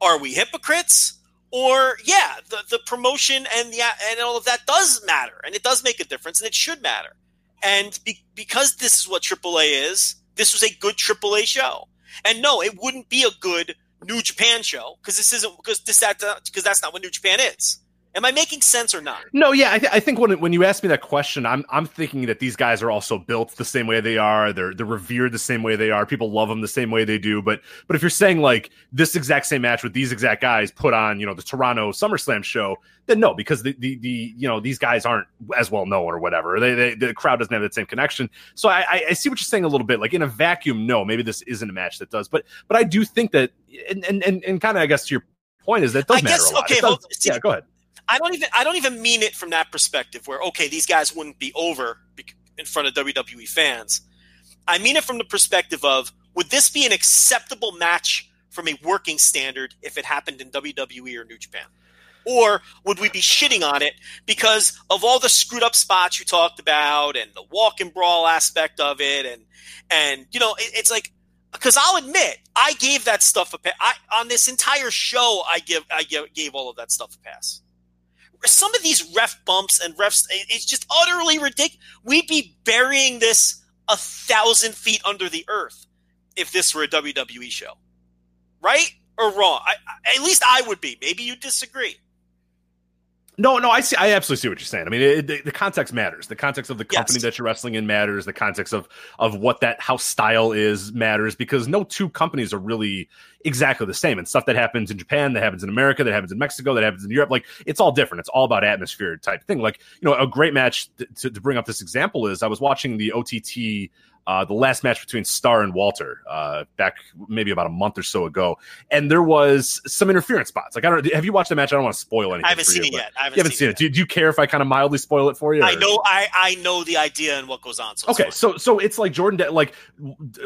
Are we hypocrites? Or yeah, the, the promotion and the and all of that does matter, and it does make a difference, and it should matter. And be, because this is what AAA is, this was a good AAA show. And no, it wouldn't be a good New Japan show because this isn't because this that uh, because that's not what New Japan is. Am I making sense or not? No, yeah, I, th- I think when when you ask me that question, I'm I'm thinking that these guys are also built the same way they are. They're they're revered the same way they are. People love them the same way they do. But but if you're saying like this exact same match with these exact guys put on, you know, the Toronto SummerSlam show, then no, because the the, the you know these guys aren't as well known or whatever. They, they the crowd doesn't have that same connection. So I, I I see what you're saying a little bit. Like in a vacuum, no, maybe this isn't a match that does. But but I do think that and and and, and kind of I guess to your point is that it does I matter a lot. okay, does- see- yeah, go ahead. I don't even I don't even mean it from that perspective where okay these guys wouldn't be over in front of WWE fans. I mean it from the perspective of would this be an acceptable match from a working standard if it happened in WWE or New Japan? Or would we be shitting on it because of all the screwed up spots you talked about and the walk and brawl aspect of it and and you know it, it's like because I'll admit I gave that stuff a pass. I, on this entire show I give I give, gave all of that stuff a pass some of these ref bumps and refs, it's just utterly ridiculous. We'd be burying this a thousand feet under the earth if this were a WWE show, right or wrong? I, I, at least I would be. Maybe you disagree. No, no, I see. I absolutely see what you're saying. I mean, it, the, the context matters. The context of the company Yes. that you're wrestling in matters. The context of of what that house style is matters because no two companies are really exactly the same. And stuff that happens in Japan, that happens in America, that happens in Mexico, that happens in Europe, like it's all different. It's all about atmosphere type thing. Like you know, a great match th- to, to bring up this example is I was watching the OTT. Uh, the last match between Starr and Walter uh, back maybe about a month or so ago, and there was some interference spots. Like I don't have you watched the match? I don't want to spoil anything. I haven't seen you, it yet. I haven't, you haven't seen it. Do, do you care if I kind of mildly spoil it for you? I or- know. I I know the idea and what goes on. So Okay, so so it's like Jordan, De- like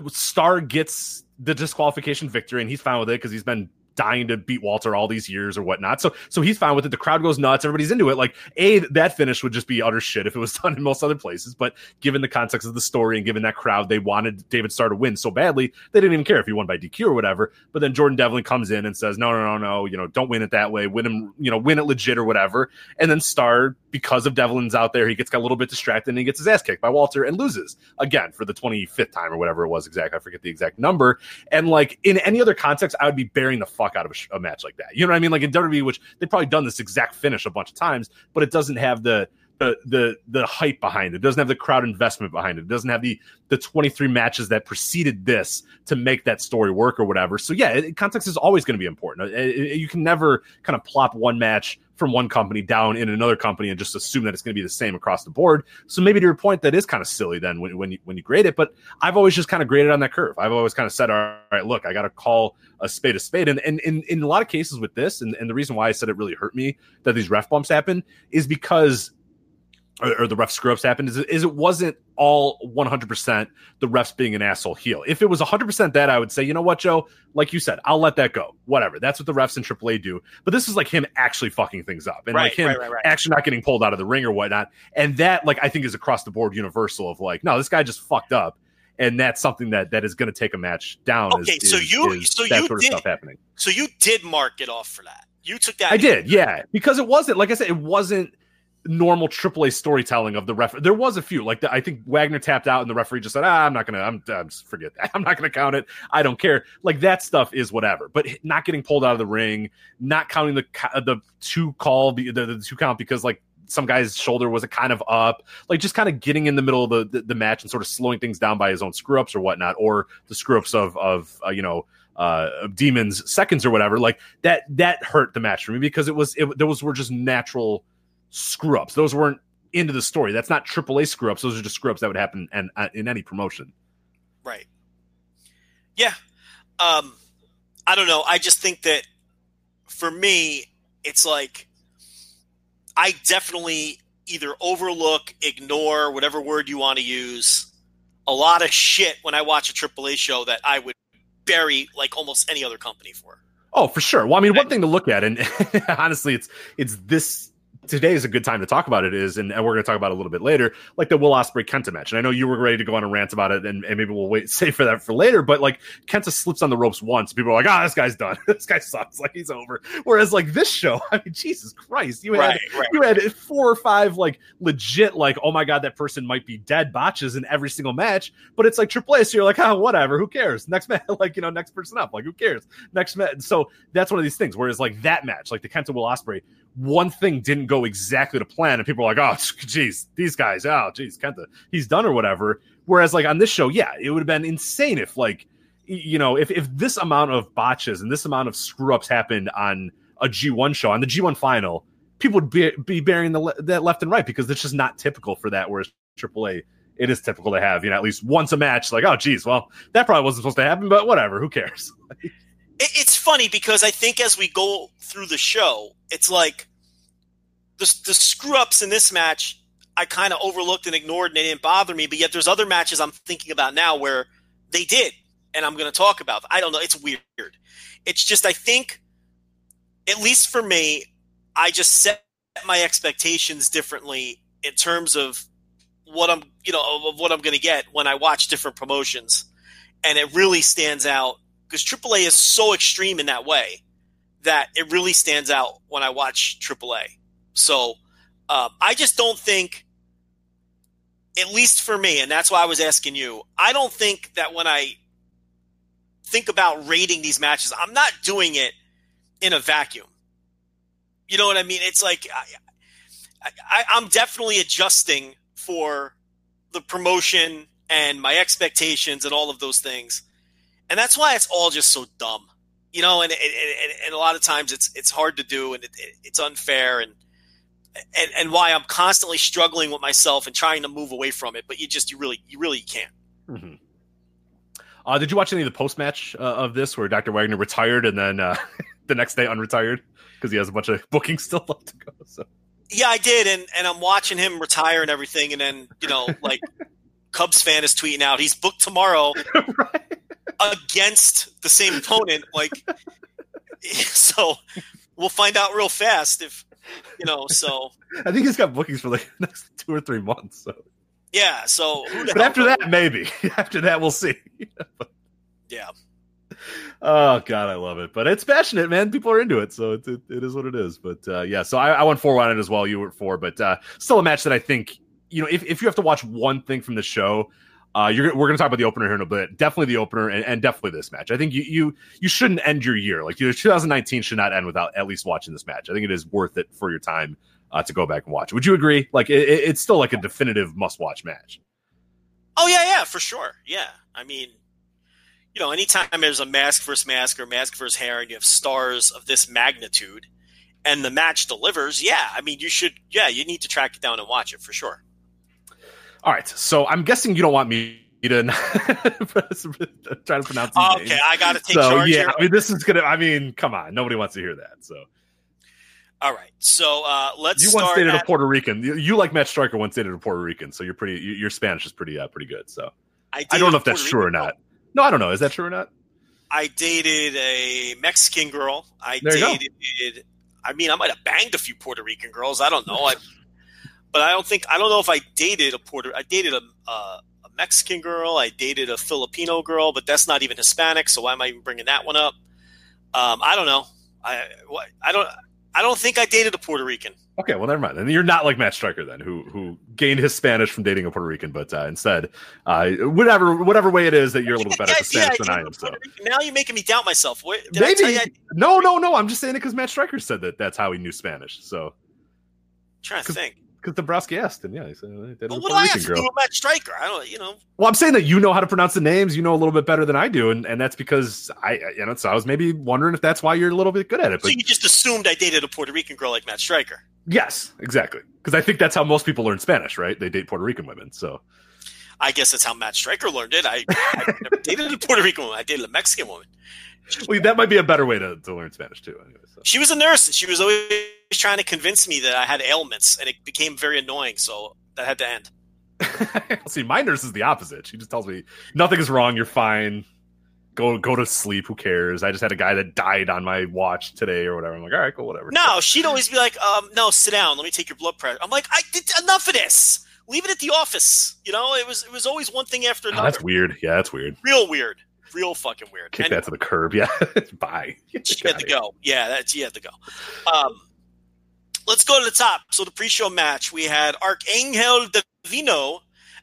Starr gets the disqualification victory, and he's fine with it because he's been dying to beat Walter all these years or whatnot. So so he's fine with it. The crowd goes nuts. Everybody's into it. Like a that finish would just be utter shit if it was [LAUGHS] done in most other places. But given the context of the story and given that crowd, they wanted David Starr to win so badly they didn't even care if he won by DQ or whatever. But then Jordan Devlin comes in and says, no no no no, you know don't win it that way. Win him you know win it legit or whatever. And then Starr because of Devlin's out there, he gets a little bit distracted and he gets his ass kicked by Walter and loses again for the 25th time or whatever it was exactly. I forget the exact number. And like in any other context, I would be bearing the fuck out of a, a match like that. You know what I mean? Like in WWE, which they've probably done this exact finish a bunch of times, but it doesn't have the the the the hype behind it. it doesn't have the crowd investment behind it. It doesn't have the the 23 matches that preceded this to make that story work or whatever. So yeah, it, context is always going to be important. Uh, it- it- you can never kind of plop one match from one company down in another company and just assume that it's going to be the same across the board. So maybe to your point, that is kind of silly then when, when you when you grade it. But I've always just kind of graded on that curve. I've always kind of said, all right, look, I got to call a spade a spade. And, and, and in a lot of cases with this, and, and the reason why I said it really hurt me that these ref bumps happen is because or, or the ref screw ups happened is, is it wasn't all 100% the refs being an asshole heel. If it was 100% that, I would say, you know what, Joe? Like you said, I'll let that go. Whatever. That's what the refs in AAA do. But this is like him actually fucking things up and Right, like him right, right, actually not getting pulled out of the ring or whatnot. And that, like, I think is across the board universal of like, no, this guy just fucked up. And that's something that that is going to take a match down. Okay, is, so is- you- is so that you sort of did- stuff happening. So you did mark it off for that. You took that. I did, yeah, because it wasn't like I said, it wasn't normal AAA storytelling of the ref. There was a few, like the, I think Wagner tapped out, and the referee just said, "Ah, I'm not gonna, I'm, I'm just forget that. [LAUGHS] I'm not gonna count it. I don't care." Like that stuff is whatever, but not getting pulled out of the ring, not counting the the two call, the, the, the two count because like some guy's shoulder was a kind of up, like just kind of getting in the middle of the, the, the match and sort of slowing things down by his own screw ups or whatnot, or the screw ups of of uh, you know uh demons seconds or whatever like that that hurt the match for me because it was it, those were just natural screw ups those weren't into the story that's not AAA screw ups those are just screw ups that would happen and uh, in any promotion Right. Yeah. Um, I don't know. I just think that for me, it's like I definitely either overlook, ignore, whatever word you want to use, a lot of shit when I watch a AAA show that I would bury like almost any other company for. Oh, for sure. Well, I mean, one thing to look at, and [LAUGHS] honestly, it's it's this today is a good time to talk about it is, and, and we're going to talk about a little bit later, like the Will Ospreay Kenta match. And I know you were ready to go on a rant about it, and, and maybe we'll wait [LAUGHS] save for that for later. But like Kenta slips on the ropes once, people are like, "Ah, oh, this guy's done. [LAUGHS] this guy sucks. Like he's over." Whereas like this show, [LAUGHS] I mean, Jesus Christ, you had Right, right. you had four or five like legit like, "Oh my god, that person might be dead" botches in every single match. But it's like AAA, so you're like, "Oh, whatever. Who cares?" Next match, like you know, next person up. Like who cares? Next match. So that's one of these things. Whereas like that match, like the Kenta Will Ospreay, one thing didn't go exactly to plan, and people are like, "Oh, [LAUGHS] geez, these guys, oh, geez, Kenta, he's done or whatever." Whereas, like on this show, yeah, it would have been insane if, like, you know, if if this amount of botches and this amount of screw ups happened on a G one show on the G one final, people would be be burying the that left and right because it's just not typical for that. Whereas AAA, it is typical to have, you know, at least once a match, like, oh, geez, well, that probably wasn't supposed to happen, but whatever, who cares? [LAUGHS] It's funny because I think as we go through the show, it's like the, the screw ups in this match I kind of overlooked and ignored and they didn't bother me. But yet there's other matches I'm thinking about now where they did, and I'm going to talk about. I don't know. It's weird. It's just I think, at least for me, I just set my expectations differently in terms of what I'm, you know, of what I'm going to get when I watch different promotions, and it really stands out because AAA is so extreme in that way that it really stands out when I watch AAA. So um, I just don't think, at least for me, and that's why I was asking you. I don't think that when I think about rating these matches, I'm not doing it in a vacuum. You know what I mean? It's like I, I, I'm definitely adjusting for the promotion and my expectations and all of those things, and that's why it's all just so dumb. You know, and and, and, and a lot of times it's it's hard to do and it, it's unfair and and and why I'm constantly struggling with myself and trying to move away from it. But you just you really you really can't. Mm-hmm. Uh, did you watch any of the post match uh, of this where Dr. Wagner retired and then uh, [LAUGHS] the next day unretired because he has a bunch of [LAUGHS] bookings still left to go? So Yeah, I did, and and I'm watching him retire and everything, and then you know like [LAUGHS] Cubs fan is tweeting out he's booked tomorrow right. Against the same opponent. Like, [LAUGHS] so we'll find out real fast if you know. So I think he's got bookings for like the [LAUGHS] next two or three months. So, yeah. So but after that, maybe [LAUGHS] after that, we'll see. yeah. Oh God, I love it. But it's passionate, man. People are into it, so it, it, it is what it is. But uh, yeah, so I, I went four on it as well. You were four, but uh, still a match that I think you know if, if you have to watch one thing from the show. Uh, you're, we're going to talk about the opener here in a bit. Definitely the opener, and, and definitely this match. I think you you you shouldn't end your year like you know, 2019 should not end without at least watching this match. I think it is worth it for your time uh, to go back and watch. Would you agree? Like it- it's still like a definitive must watch match. Oh yeah, yeah, for sure. Yeah, I mean, you know, anytime there's a mask versus mask or mask versus hair, and you have stars of this magnitude, and the match delivers, yeah, I mean, you should, yeah, you need to track it down and watch it for sure. All right, so I'm guessing you don't want me to [LAUGHS] try to pronounce. Oh, names. okay, I got to take so charge yeah, here. I mean, this is gonna. I mean, come on, nobody wants to hear that. So All right, so uh, let's you once dated at- a Puerto Rican. You, you like Matt Striker once dated a Puerto Rican, so you're pretty. you- Your Spanish is pretty, uh, pretty good. So I dated don't know if that's Puerto true or not. girl. No, I don't know. Is that true or not? I dated a Mexican girl. I There dated. I mean, I might have banged a few Puerto Rican girls. I don't know. I, but I don't think I don't know if I dated a Puerto. I dated a, uh, a Mexican girl. I dated a Filipino girl, but that's not even Hispanic. So why am I even bringing that one up? Um, I don't know. I I don't. I don't think I dated a Puerto Rican. Okay, well, never mind. And you're not like Matt Striker then, who who gained his Spanish from dating a Puerto Rican, but uh, instead, uh, whatever whatever way it is that you're a little bit better at the Yeah, yeah, Spanish than I am. So now you're making me doubt myself. What, did I tell you I- maybe no, no, no. I'm just saying it because Matt Striker said that that's how he knew Spanish. So I'm trying to think. Because Dombrowski asked him. Yeah, he said they did But what do I have to girl. do with Matt Striker? I don't, you know. Well, I'm saying that you know how to pronounce the names. You know a little bit better than I do, and, and that's because I, you know, so I was maybe wondering if that's why you're a little bit good at it. So you just assumed I dated a Puerto Rican girl like Matt Striker. yes, exactly, because I think that's how most people learn Spanish, right? They date Puerto Rican women. So I guess that's how Matt Striker learned it. I, I never dated a Puerto Rican woman. I dated a Mexican woman. well, that might be a better way to, to learn Spanish too. Anyway, so. She was a nurse, and she was always trying to convince me that I had ailments, and it became very annoying. So that had to end. [LAUGHS] See, my nurse is the opposite. She just tells me nothing is wrong. You're fine. Go go to sleep. Who cares? I just had a guy that died on my watch today or whatever. I'm like, all right, cool, whatever. No, she'd always be like, um, "No, sit down. Let me take your blood pressure." I'm like, "I did enough of this. Leave it at the office." You know, it was it was always one thing after Oh, another. that's weird. Yeah, that's weird. Real weird. Real fucking weird. Kick And- that to the curb. [LAUGHS] Yeah, bye. She had to go. Yeah, that's she had to go. Um, let's go to the top. So the pre-show match, we had Archangel Divino,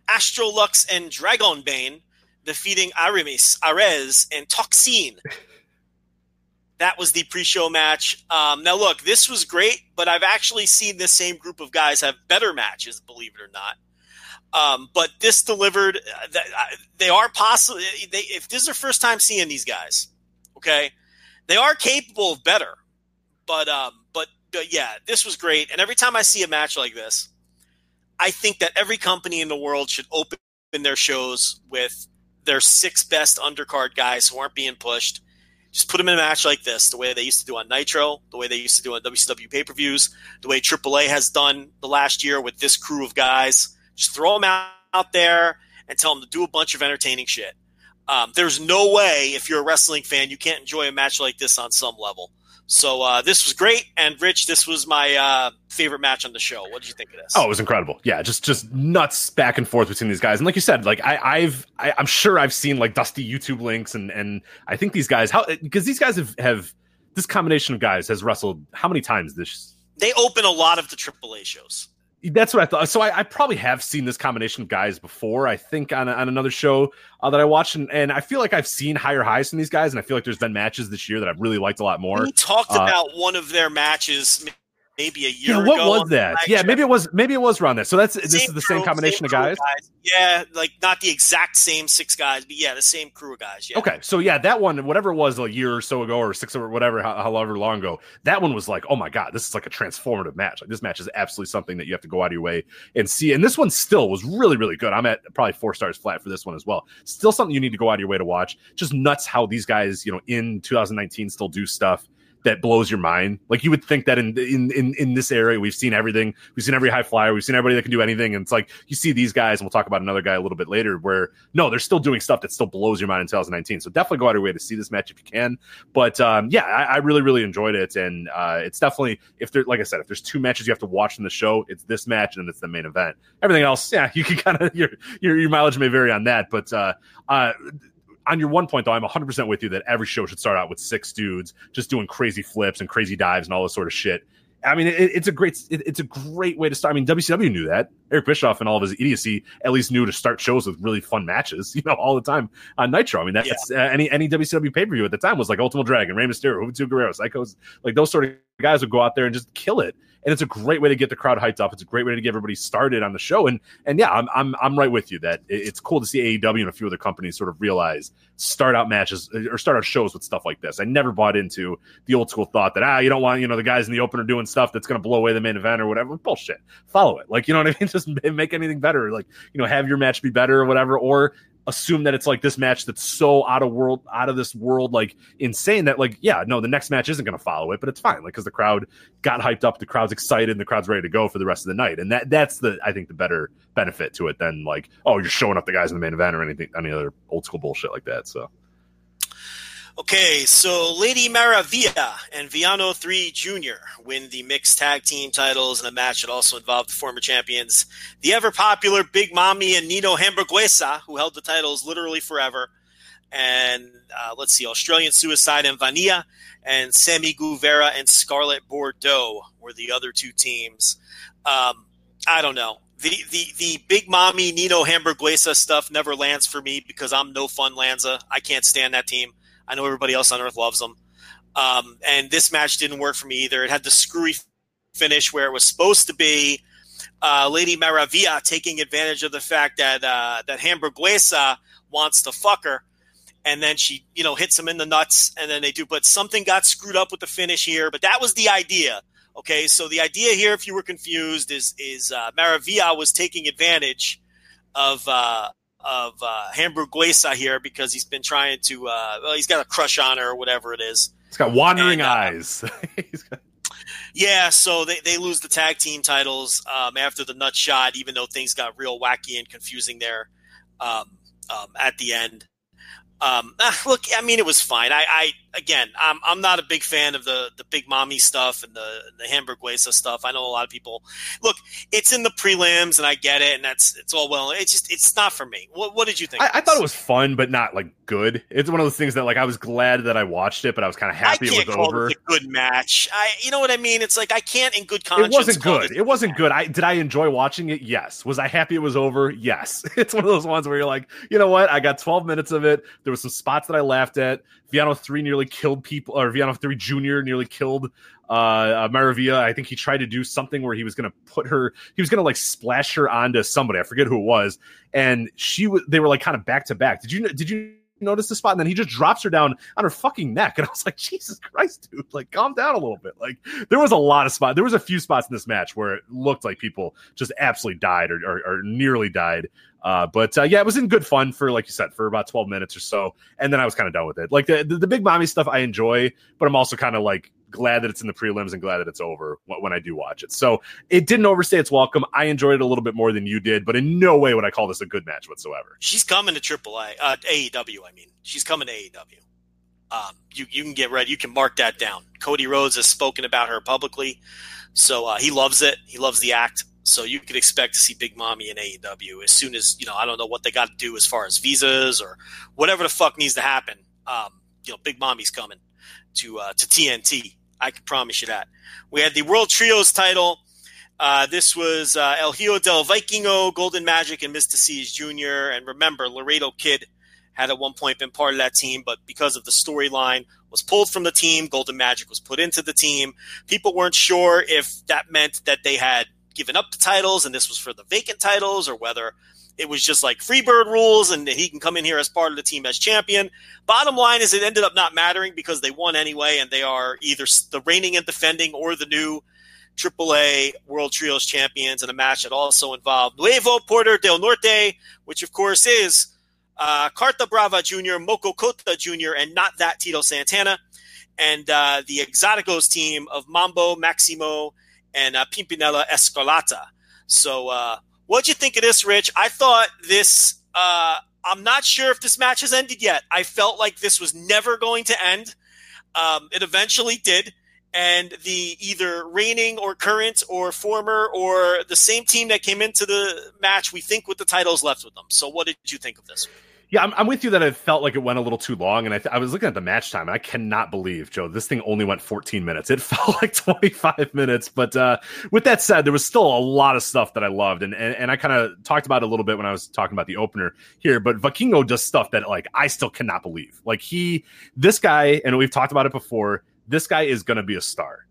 Astrolux, and Dragonbane defeating Aramis, Arez, and Toxin. That was the pre-show match. Um, now, look, this was great, but I've actually seen this same group of guys have better matches, believe it or not. Um, but this delivered. Uh, uh, they are possible. They, if this is their first time seeing these guys, okay, they are capable of better. But um, yeah, this was great. And every time I see a match like this, I think that every company in the world should open their shows with their six best undercard guys who aren't being pushed. Just put them in a match like this, the way they used to do on Nitro, the way they used to do on WCW pay per views, the way AAA has done the last year with this crew of guys. Just throw them out, out there and tell them to do a bunch of entertaining shit. Um, there's no way, if you're a wrestling fan, you can't enjoy a match like this on some level. So uh, this was great, and Rich, this was my uh, favorite match on the show. What did you think of this? Oh, it was incredible. Yeah, just just nuts back and forth between these guys. And like you said, like I, I've I, I'm sure I've seen like dusty YouTube links and and I think these guys how because these guys have have this combination of guys has wrestled how many times this they open a lot of the AAA shows. That's what I thought. So I, I probably have seen this combination of guys before. I think on, a, on another show uh, that I watched, and, and I feel like I've seen higher highs from these guys, and I feel like there's been matches this year that I've really liked a lot more. We talked uh, about one of their matches maybe a year Yeah, what was that? Yeah, maybe it was maybe it was around there. So that's this is the same crew, combination of crew guys. Yeah, like not the exact same six guys, but yeah, the same crew of guys. Yeah. Okay, so yeah, that one, whatever it was, a year or so ago, or six or whatever, however long ago, that one was like, oh my god, this is like a transformative match. Like this match is absolutely something that you have to go out of your way and see. And this one still was really, really good. I'm at probably four stars flat for this one as well. Still something you need to go out of your way to watch. Just nuts how these guys, you know, in 2019 still do stuff that blows your mind. Like you would think that in in in in this area, we've seen everything. We've seen every high flyer. We've seen everybody that can do anything. And it's like you see these guys, and we'll talk about another guy a little bit later, where no, they're still doing stuff that still blows your mind in 2019. So definitely go out of your way to see this match if you can. But um, yeah, I, I really really enjoyed it, and uh, it's definitely if there, like I said, if there's two matches you have to watch in the show, it's this match and it's the main event. Everything else, yeah, [LAUGHS] you can kind of your, your your mileage may vary on that, but uh, uh, on your one point though, I'm 100% with you that every show should start out with six dudes just doing crazy flips and crazy dives and all this sort of shit. I mean, it, it's a great, it, it's a great way to start. I mean, WCW knew that. Eric Bischoff and all of his idiocy at least knew to start shows with really fun matches, [LAUGHS] you know, all the time on Nitro. I mean, that's uh, any any WCW pay per view at the time was like Ultimate Dragon, Rey Mysterio, Juventud Guerrero, Psicosis, like those sort of guys would go out there and just kill it. And it's a great way to get the crowd hyped up. It's a great way to get everybody started on the show. And and yeah, I'm I'm I'm right with you that it's cool to see AEW and a few other companies sort of realize start out matches or start out shows with stuff like this. I never bought into the old school thought that ah you don't want you know the guys in the opener doing stuff that's going to blow away the main event or whatever. Bullshit. Follow it. Like you know what I mean. [LAUGHS] Just [LAUGHS] make anything better. Like you know have your match be better or whatever. Or assume that it's like this match that's so out of world out of this world like insane that like yeah no the next match isn't going to follow it but it's fine like because the crowd got hyped up the crowd's excited and the crowd's ready to go for the rest of the night and that that's the i think the better benefit to it than like oh you're showing up the guys in the main event or anything any other old school bullshit like that so Okay, so Lady Maravilla and Villano 3 Jr. win the mixed tag team titles in a match that also involved the former champions, the ever popular Big Mommy and Nino Hamburguesa, who held the titles literally forever. And uh, let's see, Australian Suicide and Vanilla, and Sammy Guevara and Scarlett Bordeaux were the other two teams. Um, I don't know. The, the the Big Mommy Nino Hamburguesa stuff never lands for me because I'm no fun Lanza. I can't stand that team. I know everybody else on earth loves them. Um, and this match didn't work for me either. It had the screwy finish where it was supposed to be uh, Lady Maravilla taking advantage of the fact that uh, that Hamburguesa wants to fuck her, and then she you know hits him in the nuts, and then they do. But something got screwed up with the finish here. But that was the idea. Okay, so the idea here, if you were confused, is is uh, Maravilla was taking advantage of uh, of uh, Hamburguesa here because he's been trying to uh, well, he's got a crush on her or whatever it is. He's got wandering And, uh, eyes. [LAUGHS] Got- Yeah, so they, they lose the tag team titles um, after the nut shot, even though things got real wacky and confusing there um, um, at the end. Um, ah, look, I mean, it was fine. I, I again, I'm I'm not a big fan of the the big mommy stuff and the the Hamburguesa stuff. I know a lot of people. Look, it's in the prelims, and I get it, and that's it's all well. It's just it's not for me. What what did you think? I, I thought it was fun, but not like good. It's one of those things that like I was glad that I watched it, but I was kind of happy it was over. this a good match. I, you know what I mean? It's like I can't, in good conscience. It wasn't good. this It wasn't good. I did I enjoy watching it? Yes. Was I happy it was over? Yes. [LAUGHS] It's one of those ones where you're like, you know what? I got 12 minutes of it. There was some spots that I laughed at. Villano three nearly killed people, or Villano three Junior nearly killed uh, uh Maravilla. I think he tried to do something where he was going to put her, he was going to like splash her onto somebody. I forget who it was, and she was. They were like kind of back to back. Did you did you notice the spot? And then he just drops her down on her fucking neck, [LAUGHS] and I was like, Jesus Christ, dude! Like, calm down a little bit. Like, there was a lot of spots. There was a few spots in this match where it looked like people just absolutely died or, or, or nearly died. Uh, but uh, yeah, it was in good fun for, like you said, for about 12 minutes or so. And then I was kind of done with it. Like the, the, the big mommy stuff I enjoy, but I'm also kind of like glad that it's in the prelims and glad that it's over when, I do watch it. So it didn't overstay its welcome. I enjoyed it a little bit more than you did, but in no way would I call this a good match whatsoever. She's coming to AAA, uh, AEW. I mean, she's coming to AEW. Um, you you can get ready. You can mark that down. Cody Rhodes has spoken about her publicly, so uh, he loves it. He loves the act. So you could expect to see Big Mommy in AEW as soon as you know. I don't know what they got to do as far as visas or whatever the fuck needs to happen. Um, you know, Big Mommy's coming to uh, to TNT. I can promise you that. We had the World Trios title. Uh, this was uh, El Hijo del Vikingo, Golden Magic, and Myzteziz Jr. And remember, Laredo Kid had at one point been part of that team, but because of the storyline, was pulled from the team. Golden Magic was put into the team. People weren't sure if that meant that they had given up the titles and this was for the vacant titles, or whether it was just like Freebird rules and he can come in here as part of the team as champion. Bottom line is, it ended up not mattering because they won anyway, and they are either the reigning and defending or the new AAA World Trios champions in a match that also involved Nuevo Poder del Norte, which of course is uh, Carta Brava Jr., Mocho Cota Jr., and not that Tito Santana, and uh, the Exoticos team of Mambo, Maximo, and uh, Pimpinela Escarlata. So, uh, what'd you think of this, Rich? I thought this. Uh, I'm not sure if this match has ended yet. I felt like this was never going to end. Um, it eventually did and the either reigning or current or former or the same team that came into the match, we think with the titles left with them. So, what did you think of this? Yeah, I'm, I'm with you that it felt like it went a little too long, and I, th- I was looking at the match time, and I cannot believe, Joe, this thing only went 14 minutes. It [LAUGHS] felt like 25 minutes, but uh, with that said, there was still a lot of stuff that I loved, and and, and I kind of talked about a little bit when I was talking about the opener here. But Vikingo does stuff that like I still cannot believe. Like he, this guy, and we've talked about it before. This guy is going to be a star.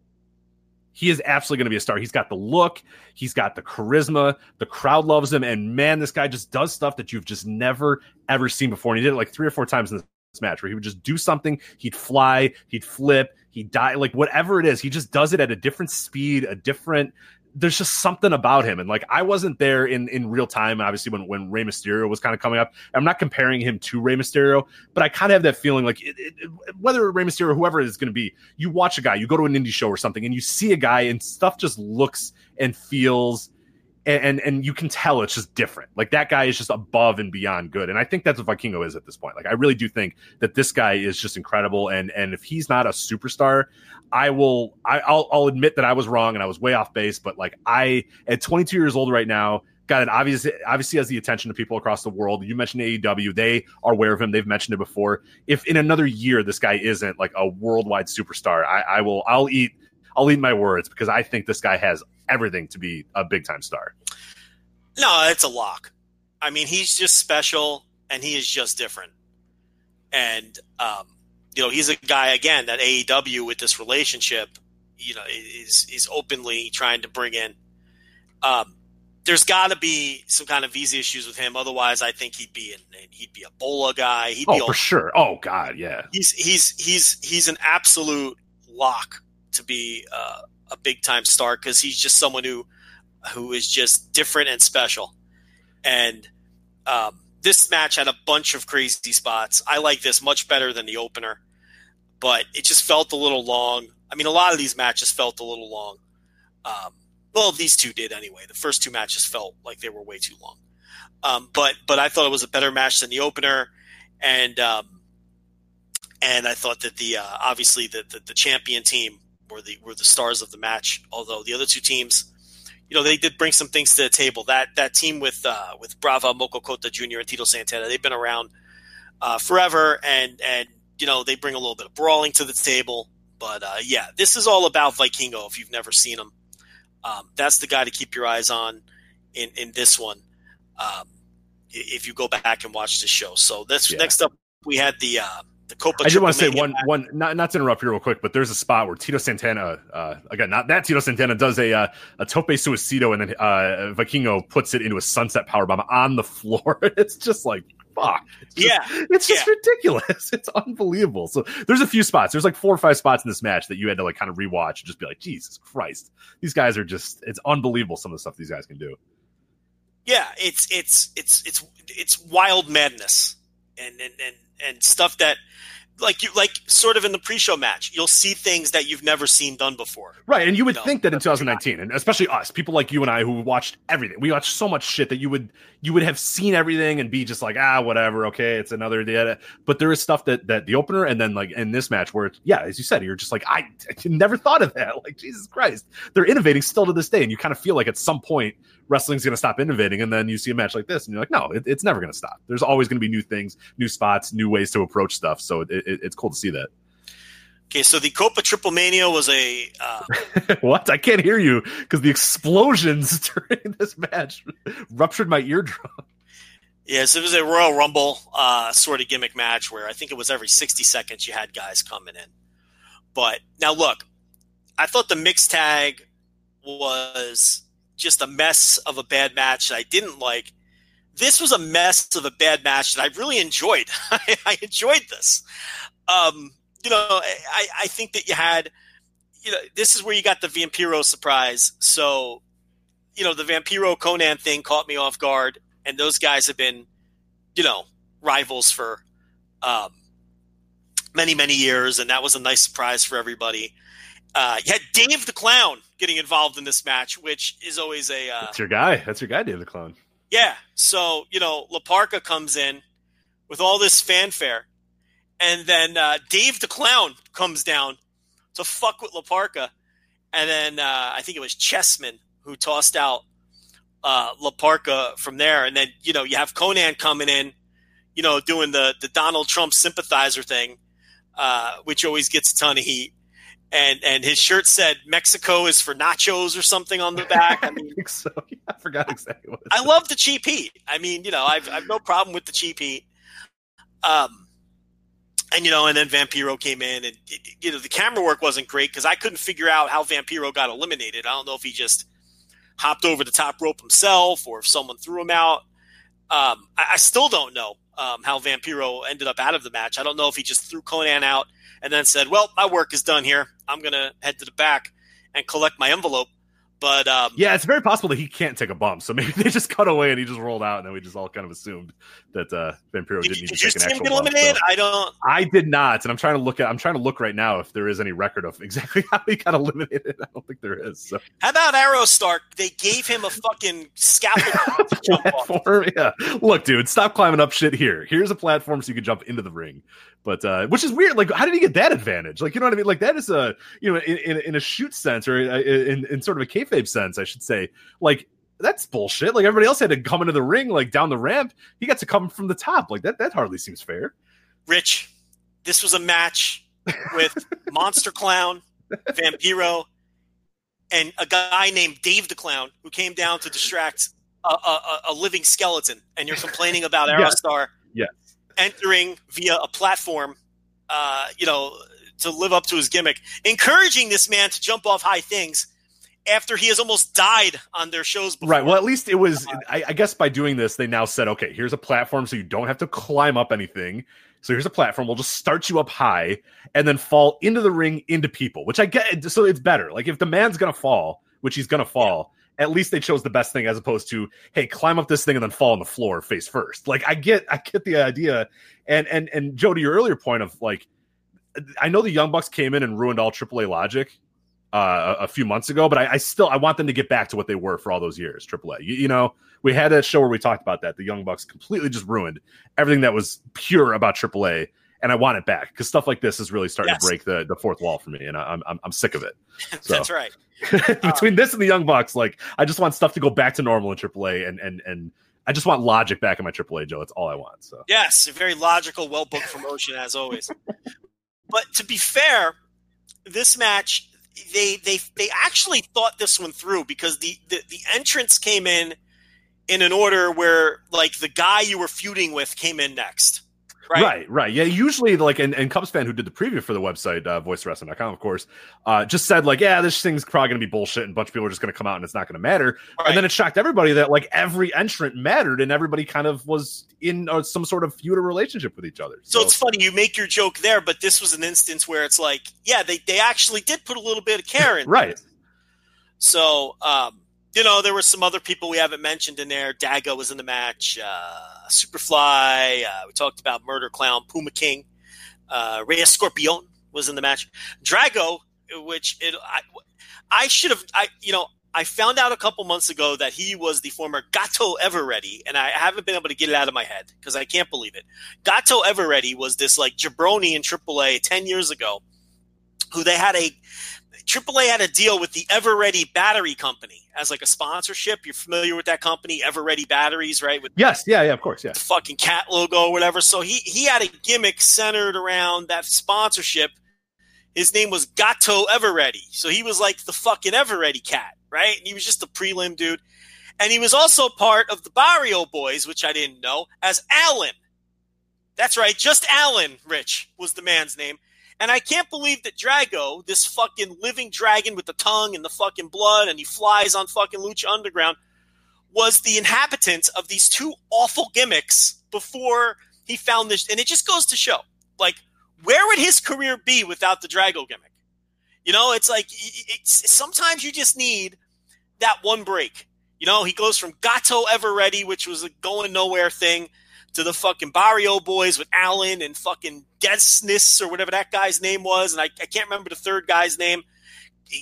He is absolutely going to be a star. He's got the look, he's got the charisma, the crowd loves him, and man, this guy just does stuff that you've just never ever seen before. And he did it like three or four times in this match where he would just do something, he'd fly, he'd flip, he'd die, like whatever it is, he just does it at a different speed, a different there's just something about him. And like I wasn't there in in real time, obviously when when Rey Mysterio was kind of coming up. I'm not comparing him to Rey Mysterio, but I kind of have that feeling like it, it, whether Rey Mysterio or whoever it is going to be, you watch a guy, you go to an indie show or something, and you see a guy, and stuff just looks and feels. And, and and you can tell it's just different. Like that guy is just above and beyond good, and I think that's what Vikingo is at this point. Like I really do think that this guy is just incredible, and and if he's not a superstar, I will. I, I'll, I'll admit that I was wrong and I was way off base. But like I, at 22 years old right now, got it. Obviously, obviously has the attention of people across the world. You mentioned AEW; they are aware of him. They've mentioned it before. If in another year this guy isn't like a worldwide superstar, I, I will. I'll eat. I'll eat my words because I think this guy has everything to be a big time star. No, it's a lock. I mean, he's just special and he is just different. And um, you know, he's a guy again that AEW with this relationship, you know, is is openly trying to bring in. Um, there's got to be some kind of visa issues with him. Otherwise, I think he'd be in, he'd be a Bola guy. He'd oh, be for sure. Oh God, yeah. he's he's he's he's an absolute lock to be uh, a big time star because he's just someone who who is just different and special. And um, this match had a bunch of crazy spots. I like this much better than the opener, but it just felt a little long. I mean, a lot of these matches felt a little long. Um, well, these two did anyway. The first two matches felt like they were way too long. Um, but but I thought it was a better match than the opener, and um, and I thought that the uh, obviously the, the, the champion team were the were the stars of the match. Although the other two teams, you know, they did bring some things to the table. That that team with uh, with Brava, Mocho Cota Jr. and Tito Santana, they've been around uh, forever, and and you know they bring a little bit of brawling to the table. But uh, yeah, this is all about Vikingo. If you've never seen him, um, that's the guy to keep your eyes on in in this one. Um, if you go back and watch the show. So this Yeah. next up, we had the uh, the Copa. I just want to say one match. one not not to interrupt you real quick, but there's a spot where Tito Santana uh, again not that Tito Santana does a uh, a tope suicida and then uh, Vikingo puts it into a sunset powerbomb on the [LAUGHS] floor. it's just like fuck. It's just, Yeah, it's just yeah. ridiculous. [LAUGHS] It's unbelievable. So there's a few spots. There's like four or five spots in this match that you had to like kind of rewatch and just be like, Jesus Christ, these guys are just it's unbelievable some of the stuff these guys can do. yeah, it's it's it's it's it's wild madness and and and, and stuff that like you like sort of in the pre-show match, you'll see things that you've never seen done before. Right, and you would No, think that in 2019, and especially us, people like you and I who watched everything, we watched so much shit that you would you would have seen everything and be just like, ah, whatever, okay, it's another day. But there is stuff that that the opener and then like in this match where yeah, as you said, you're just like, I, I never thought of that. [LAUGHS] Like Jesus Christ, they're innovating still to this day, and you kind of feel like at some point wrestling's going to stop innovating, and then you see a match like this, and you're like, no, it, it's never going to stop. There's always going to be new things, new spots, new ways to approach stuff. So it, it, it's cool to see that. Okay, so the Copa Triple Mania was a uh, [LAUGHS] what? I can't hear you because the explosions [LAUGHS] during this match ruptured my eardrum. yes, it was a Royal Rumble uh, sort of gimmick match where I think it was every 60 seconds you had guys coming in. But now look, I thought the mixed tag was just a mess of a bad match that I didn't like. This was a mess of a bad match that I really enjoyed. [LAUGHS] I enjoyed this. Um, you know, I, I think that you had, you know, this is where you got the Vampiro surprise. So, you know, the Vampiro Konnan thing caught me off guard, and those guys have been, you know, rivals for um, many, many years, and that was a nice surprise for everybody. Uh, you had Dave the Clown getting involved in this match, which is always a uh, That's your guy. That's your guy, Dave the Clown. yeah. So, you know, La Parka comes in with all this fanfare. And then uh, Dave the Clown comes down to fuck with La Parka. And then uh, I think it was Chessman who tossed out uh, La Parka from there. And then, you know, you have Konnan coming in, you know, doing the, the Donald Trump sympathizer thing, uh, which always gets a ton of heat. And, and his shirt said Mexico is for nachos or something on the back. I [LAUGHS] mean, I think so. [LAUGHS] Yeah, I forgot exactly what. It I love the cheap heat. I mean, you know, I've I've no problem with the cheap heat. Um, and you know, and then Vampiro came in, and you know, the camera work wasn't great because I couldn't figure out how Vampiro got eliminated. I don't know if he just hopped over the top rope himself or if someone threw him out. Um, I, I still don't know um, how Vampiro ended up out of the match. I don't know if he just threw Konnan out and then said, "Well, my work is done here. I'm gonna head to the back and collect my envelope." But um, Yeah, it's very possible that he can't take a bump. So maybe [LAUGHS] they just cut away and he just rolled out, and then we just all kind of assumed that uh, Vampiro did, didn't need did to take an actual get bump. eliminated? so- I don't. I did not, and I'm trying to look at. I'm trying to look right now if there is any record of [LAUGHS] exactly how he got eliminated. I don't think there is. So How about Aerostar? They gave him a fucking scaffold [LAUGHS] to jump off. platform, yeah. Look, dude, stop climbing up shit here. Here's a platform so you can jump into the ring. But uh, which is weird. Like, how did he get that advantage? Like, you know what I mean? Like, that is a you know, in, in, in a shoot sense or in, in sort of a kayfabe sense, I should say. Like, that's bullshit. Like everybody else had to come into the ring, like down the ramp. He got to come from the top. Like that. That hardly seems fair. Rich, this was a match with [LAUGHS] Monster Clown, Vampiro, and a guy named Dave the Clown who came down to distract a, a, a- living skeleton. And you're complaining about. [LAUGHS] Aerostar Yes. entering via a platform, uh, you know, to live up to his gimmick, encouraging this man to jump off high things. After he has almost died on their shows before. Right. Well, at least it was. I, I guess by doing this, they now said, okay, here's a platform, so you don't have to climb up anything. So here's a platform. We'll just start you up high and then fall into the ring into people, which I get. So it's better. Like if the man's gonna fall, which he's gonna fall, at least they chose the best thing as opposed to hey, climb up this thing and then fall on the floor face first. Like I get, I get the idea. And and and Joe, to your earlier point of like, I know the Young Bucks came in and ruined all AAA logic uh, a, few months ago, but I, I, still I want them to get back to what they were for all those years. AAA, you, you know, we had a show where we talked about that. The Young Bucks completely just ruined everything that was pure about AAA, and I want it back because stuff like this is really starting yes. to break the, the fourth wall for me, and I'm I'm, I'm sick of it. [LAUGHS] So. That's right. [LAUGHS] Between this and the Young Bucks, like I just want stuff to go back to normal in AAA, and and and I just want logic back in my AAA, Joe. That's all I want. So yes, a very logical, well booked promotion as always. [LAUGHS] but to be fair, this match they they they actually thought this one through because the the, the entrance came in in an order where like the guy you were feuding with came in next. Right? right, right. Yeah, usually like and, and Cubs fan who did the preview for the website, uh, voicesofwrestling.com, of course, uh, just said like, yeah, this thing's probably gonna be bullshit and a bunch of people are just gonna come out and it's not gonna matter. Right. And then it shocked everybody that like every entrant mattered and everybody kind of was in uh, some sort of feudal relationship with each other. So. so. it's funny you make your joke there, but this was an instance where it's like, yeah, they they actually did put a little bit of care in, [LAUGHS] right? So, um, you know, there were some other people we haven't mentioned in there. Dago was in the match. Uh, Superfly. Uh, we talked about Murder Clown, Puma King. Uh, Rey Scorpion was in the match. Drago, which it, I, I should have, I you know, I found out a couple months ago that he was the former Gato Eveready, and I haven't been able to get it out of my head because I can't believe it. Gato Eveready was this like jabroni in AAA ten years ago, who they had a AAA had a deal with the Eveready Battery Company as like a sponsorship. You're familiar with that company, Eveready Batteries, right? With yes, yeah, yeah, of course, yeah. The fucking cat logo or whatever. So he he had a gimmick centered around that sponsorship. His name was Gato Eveready. So he was like the fucking Eveready cat, right? And he was just a prelim dude. And he was also part of the Barrio Boys, which I didn't know, as Alan. That's right, just Alan Rich was the man's name. And I can't believe that Drago, this fucking living dragon with the tongue and the fucking blood, and he flies on fucking Lucha Underground, was the inhabitant of these two awful gimmicks before he found this. And it just goes to show, like, where would his career be without the Drago gimmick? You know, it's like it's, sometimes you just need that one break. You know, he goes from Gato Eveready, which was a going nowhere thing, to the fucking Barrio Boys with Allen and fucking Decnnis or whatever that guy's name was, and I, I can't remember the third guy's name.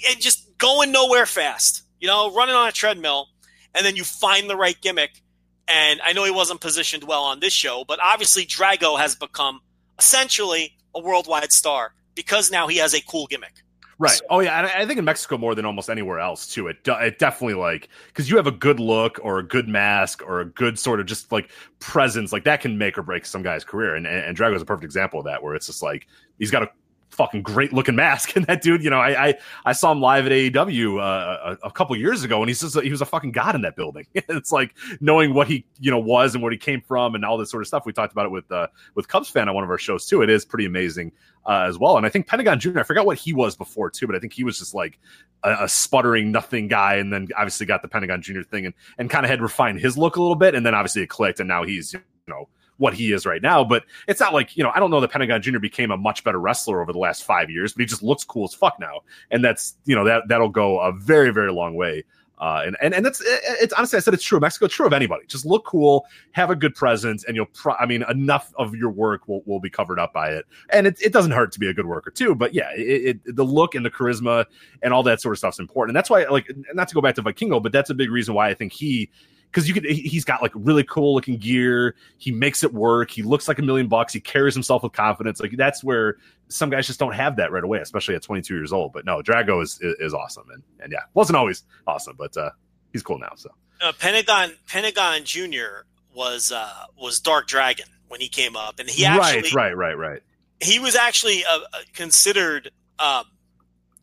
And just going nowhere fast, you know, running on a treadmill, and then you find the right gimmick. And I know he wasn't positioned well on this show, but obviously Drago has become essentially a worldwide star because now he has a cool gimmick. Right. So, oh yeah, and I think in Mexico more than almost anywhere else too. It it definitely like because you have a good look or a good mask or a good sort of just like presence like that can make or break some guy's career. And and, and Drago is a perfect example of that, where it's just like he's got a fucking great looking mask. [LAUGHS] And that dude, you know, I I, I saw him live at AEW uh, a, a, couple years ago, and he's just he was a fucking god in that building. [LAUGHS] it's like knowing what he you know was and what he came from and all this sort of stuff. We talked about it with uh, with Cubs fan on one of our shows too. It is pretty amazing uh, as well. And I think Pentagon Jr. I forgot what he was before too, but I think he was just like a, a sputtering nothing guy, and then obviously got the Pentagon Jr. thing and and kind of had refined his look a little bit, and then obviously it clicked, and now he's you know what he is right now. But it's not like, you know, I don't know that Pentagon Jr. became a much better wrestler over the last five years, but he just looks cool as fuck now. And that's, you know, that that'll go a very, very long way. Uh, and, and and that's it's honestly I said it's true of Mexico, true of anybody. Just look cool, have a good presence, and you'll. Pro- I mean, enough of your work will, will be covered up by it, and it, it doesn't hurt to be a good worker too. But yeah, it, it, the look and the charisma and all that sort of stuff's important, and that's why like not to go back to Vikingo, but that's a big reason why I think he because you could he's got like really cool looking gear. He makes it work. He looks like a million bucks. He carries himself with confidence. Like that's where some guys just don't have that right away especially at 22 years old. But no drago is is, is awesome. And and yeah wasn't always awesome but uh he's cool now so. Uh, pentagon pentagon junior was uh was dark dragon when he came up. And he actually right right right. right he was actually uh, uh considered um,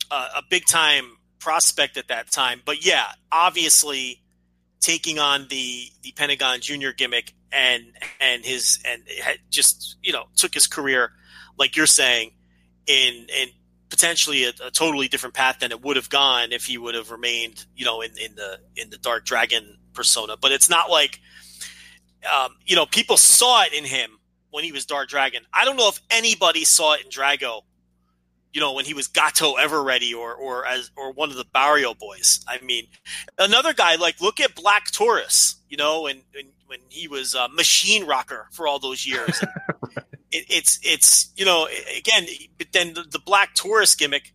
a big time prospect at that time. But yeah obviously taking on the the Pentagon Junior gimmick and and his and just you know took his career like you're saying in in potentially a, a, totally different path than it would have gone if he would have remained, you know, in, in the in the Dark Dragon persona. But it's not like, um, you know, people saw it in him when he was Dark Dragon. I don't know if anybody saw it in Drago, you know, when he was Gato Eveready or or as or one of the Barrio boys. I mean, another guy like look at Black Taurus, you know, and, and when he was a Machine Rocker for all those years. [LAUGHS] it, it's it's you know again, but then the, the Black Taurus gimmick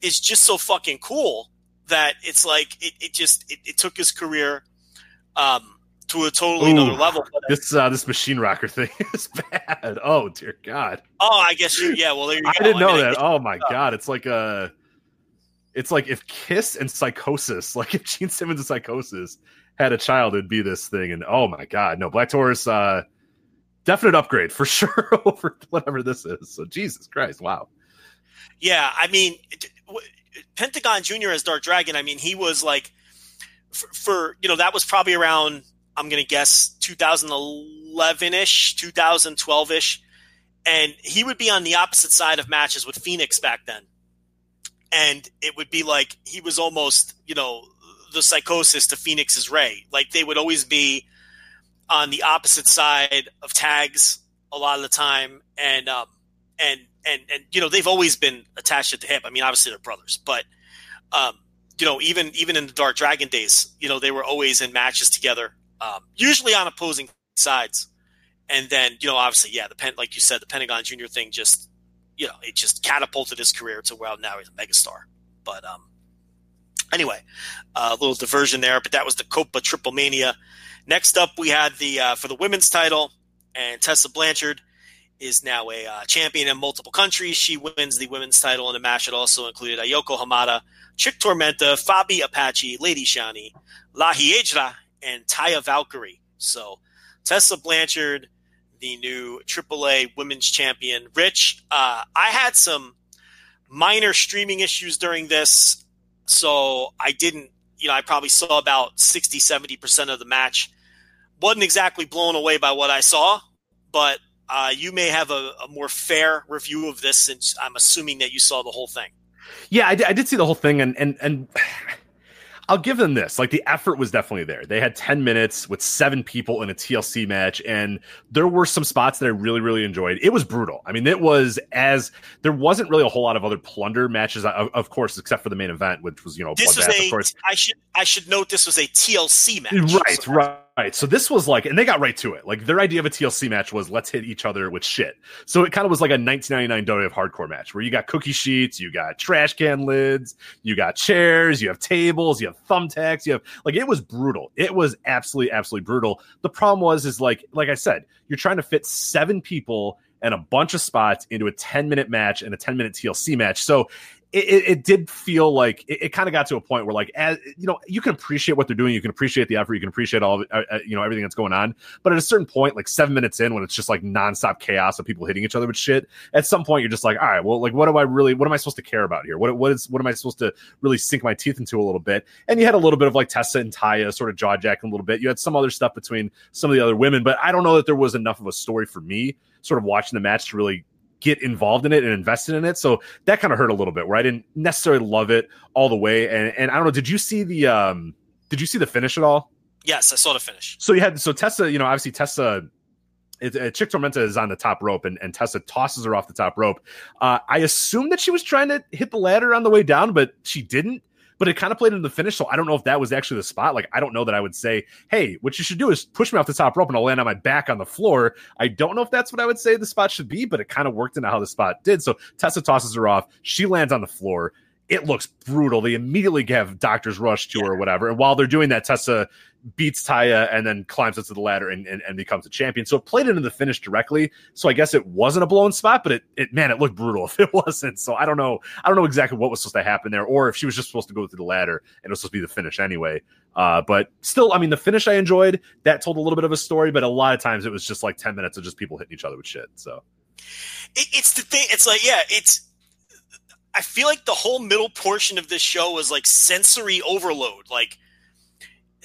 is just so fucking cool that it's like it, it just it, it took his career um, to a totally Ooh, another level. This uh, this machine rocker [LAUGHS] thing is bad. Oh dear God. Oh, I guess you. Yeah. Well, there you go. I didn't know I that. Oh my God. It's like a. It's like if Kiss and Psicosis, [LAUGHS] like if Gene Simmons and Psicosis had a child, it'd be this thing. And oh my God, no, Black Taurus, uh, definite upgrade for [LAUGHS] sure over whatever this is. So Jesus Christ, wow. Yeah, I mean, Pentagon Junior as Dark Dragon. I mean, he was like for, for you know that was probably around I'm going to guess 2011 ish, 2012 ish, and he would be on the opposite side of matches with Phoenix back then, and it would be like he was almost you know the Psicosis to Phoenix's Rey. Like they would always be on the opposite side of tags a lot of the time, and um, and and and you know they've always been attached at the hip. I mean, obviously they're brothers, but um, you know even even in the Dark Dragon days, you know they were always in matches together, um, usually on opposing sides. And then you know obviously yeah the pen like you said the Pentagon Junior thing just you know it just catapulted his career to well now he's a megastar. But um, anyway, a uh, little diversion there, but that was the Copa Triple Mania. Next up, we had the uh, for the women's title, and Tessa Blanchard is now a uh, champion in multiple countries. She wins the women's title in a match that also included Ayako Hamada, Chick Tormenta, Fabi Apache, Lady Shani, La Hiedra, and Taya Valkyrie. So Tessa Blanchard, the new AAA women's champion. Rich, uh, I had some minor streaming issues during this, so I didn't, you know, I probably saw about 60, 70% of the match wasn't exactly blown away by what I saw, but uh, you may have a, a, more fair review of this since I'm assuming that you saw the whole thing. Yeah, I did, I did see the whole thing, and and and I'll give them this. Like the effort was definitely there. They had 10 minutes with seven people in a TLC match, and there were some spots that I really, really enjoyed. It was brutal. I mean, it was as there wasn't really a whole lot of other plunder matches, of, of course, except for the main event, which was you know this was a, of course. I should I should note this was a TLC match. Right, so. right. Right. So this was like, and they got right to it. Like their idea of a TLC match was let's hit each other with shit. So it kind of was like a 1999 WWF hardcore match where you got cookie sheets, you got trash can lids, you got chairs, you have tables, you have thumbtacks, you have like it was brutal. It was absolutely, absolutely brutal. The problem was, is like, like I said, you're trying to fit seven people and a bunch of spots into a 10 minute match and a 10 minute TLC match. So it, it, did feel like it, it kind of got to a point where like as you know you can appreciate what they're doing you can appreciate the effort you can appreciate all of uh, uh, you know everything that's going on but at a certain point like seven minutes in when it's just like nonstop chaos of people hitting each other with shit at some point you're just like all right well like what do i really what am i supposed to care about here? What, what is what am i supposed to really sink my teeth into a little bit? And you had a little bit of like tessa and taya sort of jaw jacking a little bit. You had some other stuff between some of the other women but i don't know that there was enough of a story for me sort of watching the match to really get involved in it and invested in it. So that kind of hurt a little bit where I didn't necessarily love it all the way. And and I don't know, did you see the um did you see the finish at all? Yes, I saw the finish. So you had so Tessa, you know, obviously Tessa it, uh, Chick Tormenta is on the top rope and, and Tessa tosses her off the top rope. Uh, I assume that she was trying to hit the ladder on the way down, but she didn't but it kind of played into the finish. So I don't know if that was actually the spot. Like, I don't know that I would say, hey, what you should do is push me off the top rope and I'll land on my back on the floor. I don't know if that's what I would say the spot should be, but it kind of worked into how the spot did. So Tessa tosses her off. She lands on the floor it looks brutal. They immediately have doctors rush to her or whatever. And while they're doing that, Tessa beats Taya and then climbs up to the ladder and, and, and, becomes a champion. So it played into the finish directly. So I guess it wasn't a blown spot, but it, it man, it looked brutal [LAUGHS] if it wasn't. So I don't know. I don't know exactly what was supposed to happen there, or if she was just supposed to go through the ladder and it was supposed to be the finish anyway. Uh, but still, I mean, the finish I enjoyed. That told a little bit of a story, but a lot of times it was just like ten minutes of just people hitting each other with shit. So it, it's the thing. It's like yeah, it's I feel like the whole middle portion of this show was like sensory overload. Like,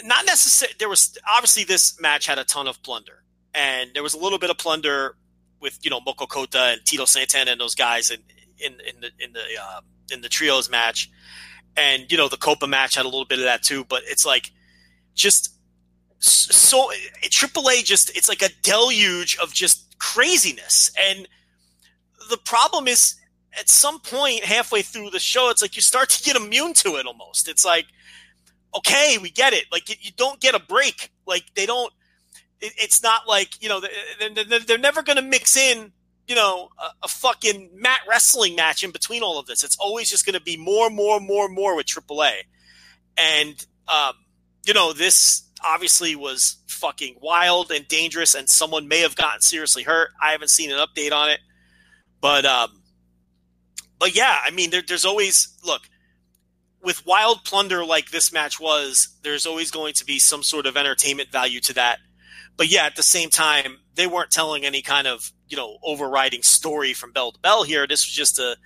not necessarily. There was obviously this match had a ton of plunder, and there was a little bit of plunder with you know Mocho Cota and Tito Santana and those guys, and in in the in the uh, in the trios match, and you know the Copa match had a little bit of that too. But it's like just so AAA just it's like a deluge of just craziness, and the problem is at some point halfway through the show, it's like you start to get immune to it almost. It's like, okay, we get it. Like you don't get a break. Like they don't. it's not like you know they're, never going to mix in you know a, a, fucking mat wrestling match in between all of this. It's always just going to be more, more, more, more with AAA, and um, you know this obviously was fucking wild and dangerous, and someone may have gotten seriously hurt. I haven't seen an update on it, but um, but yeah, I mean, there, there's always look with wild plunder like this match was. There's always going to be some sort of entertainment value to that. But yeah, at the same time, they weren't telling any kind of you know overriding story from bell to bell here. This was just a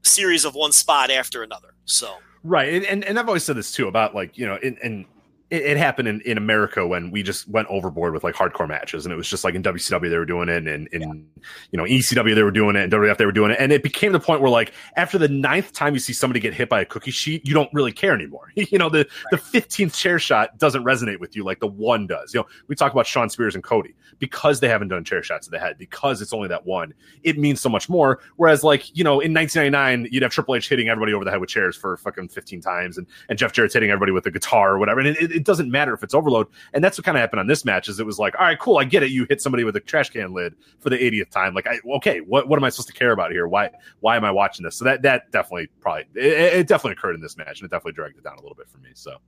series of one spot after another. So right, and and I've always said this too about like you know, and it, it, happened in, in America when we just went overboard with like hardcore matches, and it was just like in WCW they were doing it, and in yeah. you know ECW they were doing it, and WWF they were doing it, and it became the point where like after the ninth time you see somebody get hit by a cookie sheet, you don't really care anymore. [LAUGHS] you know the right. the fifteenth chair shot doesn't resonate with you like the one does. You know we talk about Shawn Spears and Cody because they haven't done chair shots to the head because it's only that one. It means so much more. Whereas like you know in 1999 you'd have Triple H hitting everybody over the head with chairs for fucking 15 times, and and Jeff Jarrett's hitting everybody with a guitar or whatever, and it, it doesn't matter if it's overload. And that's what kind of happened on this match. Is it was like, all right, cool, I get it. You hit somebody with a trash can lid for the 80th time. Like, I, okay, what what am I supposed to care about here? Why why am I watching this? So that that definitely probably it, it definitely occurred in this match, and it definitely dragged it down a little bit for me. So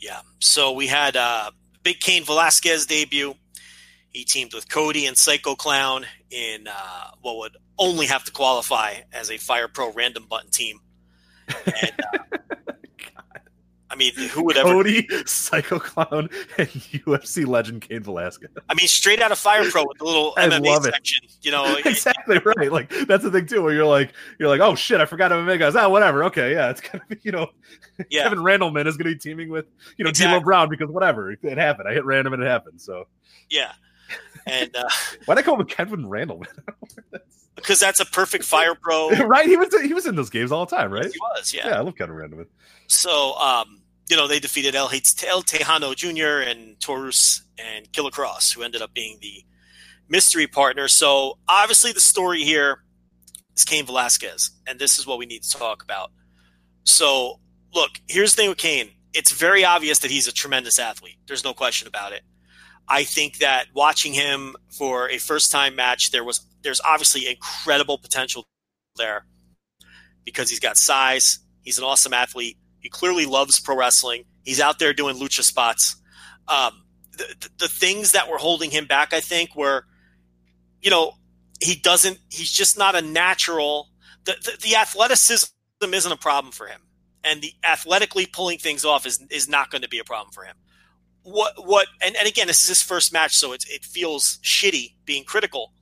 yeah, so we had uh, Big Cain Velasquez debut. He teamed with Cody and Psycho Clown in uh, what would only have to qualify as a Fire Pro random button team. And, uh, [LAUGHS] mean, who would ever? Cody, Psycho Clown, and UFC legend Cain Velasquez. I mean, straight out of Fire Pro with a little [LAUGHS] I MMA section. It. You know, [LAUGHS] exactly right. Like that's the thing too, where you're like, you're like, oh shit, I forgot MMA guys. Ah, whatever. Okay, yeah, it's gonna be, you know, [LAUGHS] yeah. Kevin Randleman is gonna be teaming with, you know, exactly. D'Lo Brown because whatever, it happened. I hit random and it happened. So yeah, and uh, why did I call him Kevin Randleman? because that's a perfect Fire Pro, right? He was he was in those games all the time, right? He was, yeah. Yeah, I love Kevin Randleman. So, um, you know, they defeated El, El Texano Jr. and Taurus and Killer Kross, who ended up being the mystery partner. So obviously, the story here is Cain Velasquez, and this is what we need to talk about. So, look, here's the thing with Cain. It's very obvious that he's a tremendous athlete. There's no question about it. I think that watching him for a first time match, there was there's obviously incredible potential there because he's got size. He's an awesome athlete. He clearly loves pro wrestling. He's out there doing lucha spots. Um, the, the, things that were holding him back, I think, were, you know, he doesn't. He's just not a natural. The, the, the athleticism isn't a problem for him, and the athletically pulling things off is is not going to be a problem for him. What what and, and again, this is his first match, so it it feels shitty being critical,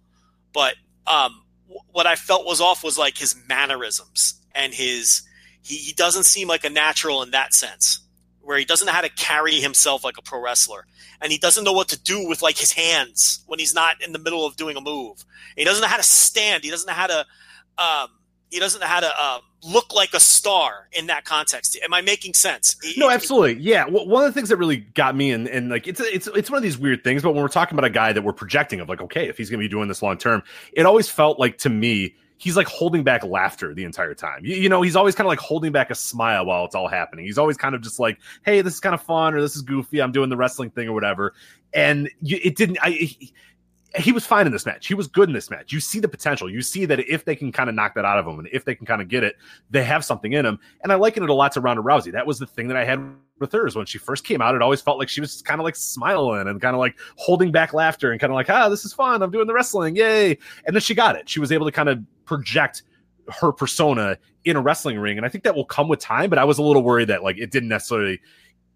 but um, what I felt was off was like his mannerisms and his he, he doesn't seem like a natural in that sense, where he doesn't know how to carry himself like a pro wrestler, and he doesn't know what to do with like his hands when he's not in the middle of doing a move. He doesn't know how to stand. He doesn't know how to. Um, he doesn't know how to uh, look like a star in that context. Am I making sense? He, no, absolutely. Yeah. Well, one of the things that really got me, and, and like it's it's it's one of these weird things. But when we're talking about a guy that we're projecting of like, okay, if he's going to be doing this long term, it always felt like to me he's like holding back laughter the entire time. You, you know, he's always kind of like holding back a smile while it's all happening. He's always kind of just like, "Hey, this is kind of fun," or "This is goofy. I'm doing the wrestling thing," or whatever. And you, it didn't. I. He, he was fine in this match. He was good in this match. You see the potential. You see that if they can kind of knock that out of him and if they can kind of get it, they have something in him. And I liken it a lot to Ronda Rousey. That was the thing that I had with hers when she first came out. It always felt like she was kind of like smiling and kind of like holding back laughter and kind of like, ah, this is fun. I'm doing the wrestling. Yay. And then she got it. She was able to kind of project her persona in a wrestling ring. And I think that will come with time, but I was a little worried that like it didn't necessarily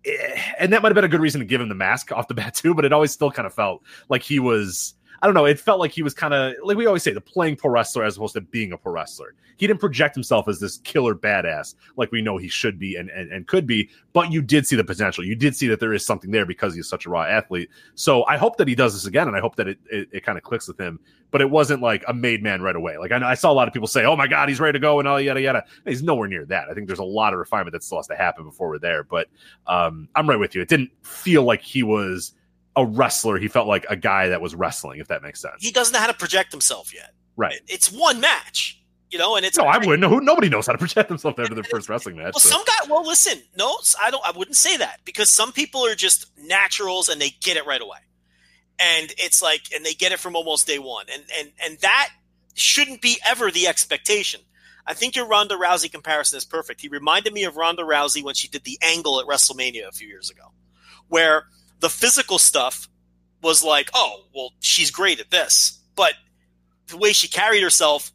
eh, and that might have been a good reason to give him the mask off the bat too, but it always still kind of felt like he was I don't know. It felt like he was kind of like we always say, the playing pro wrestler as opposed to being a pro wrestler. He didn't project himself as this killer badass like we know he should be and, and, and could be. But you did see the potential. You did see that there is something there because he's such a raw athlete. So I hope that he does this again, and I hope that it it, it kind of clicks with him. But it wasn't like a made man right away. Like I, know, I saw a lot of people say, "Oh my god, he's ready to go," and all yada yada. He's nowhere near that. I think there's a lot of refinement that still has to happen before we're there. But um, I'm right with you. It didn't feel like he was a wrestler. He felt like a guy that was wrestling, if that makes sense. He doesn't know how to project himself yet. Right. It's one match, you know, and it's no, I wouldn't know. Who nobody knows how to project themselves after their [LAUGHS] first wrestling match. Well, so. some guy. Well, listen, no, I don't. I wouldn't say that because some people are just naturals and they get it right away, and it's like, and they get it from almost day one, and and and that shouldn't be ever the expectation. I think your Ronda Rousey comparison is perfect. He reminded me of Ronda Rousey when she did the angle at WrestleMania a few years ago, where the physical stuff was like, oh, well, she's great at this, but the way she carried herself,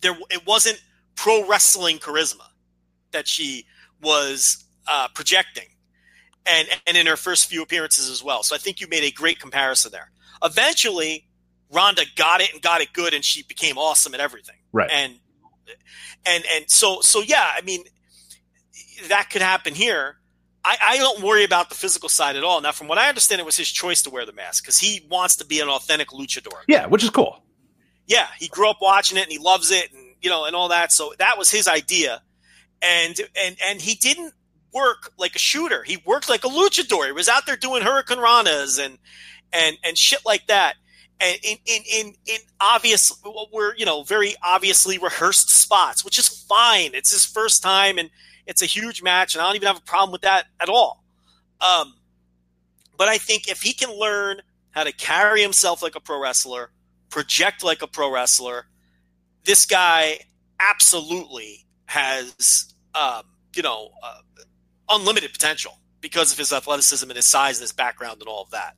there it wasn't pro wrestling charisma that she was uh, projecting, and and in her first few appearances as well. So I think you made a great comparison there. Eventually, Ronda got it and got it good, and she became awesome at everything. Right. And and and so so yeah, I mean that could happen here. I, I don't worry about the physical side at all. Now, from what I understand, it was his choice to wear the mask because he wants to be an authentic luchador. Yeah, which is cool. Yeah, he grew up watching it and he loves it, and you know, and all that. So that was his idea, and and and he didn't work like a shooter. He worked like a luchador. He was out there doing hurricane ranas and and and shit like that. And in in in in obvious, we're you know very obviously rehearsed spots, which is fine. It's his first time, and it's a huge match, and I don't even have a problem with that at all. Um, but I think if he can learn how to carry himself like a pro wrestler, project like a pro wrestler, this guy absolutely has, um, you know, uh, unlimited potential because of his athleticism and his size and his background and all of that.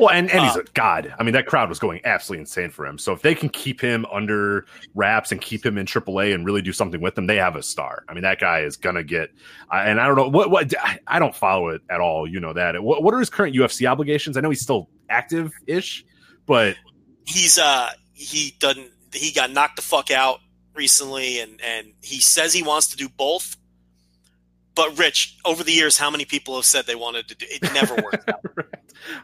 Well, and, and he's Uh, a god. I mean, that crowd was going absolutely insane for him. So if they can keep him under wraps and keep him in AAA and really do something with him, they have a star. I mean, that guy is gonna get. I and I don't know what what I- I don't follow it at all. You know that. What, what are his current UFC obligations? I know he's still active ish, but he's uh he doesn't he got knocked the fuck out recently and and he says he wants to do both but rich over the years how many people have said they wanted to do it never worked [LAUGHS] out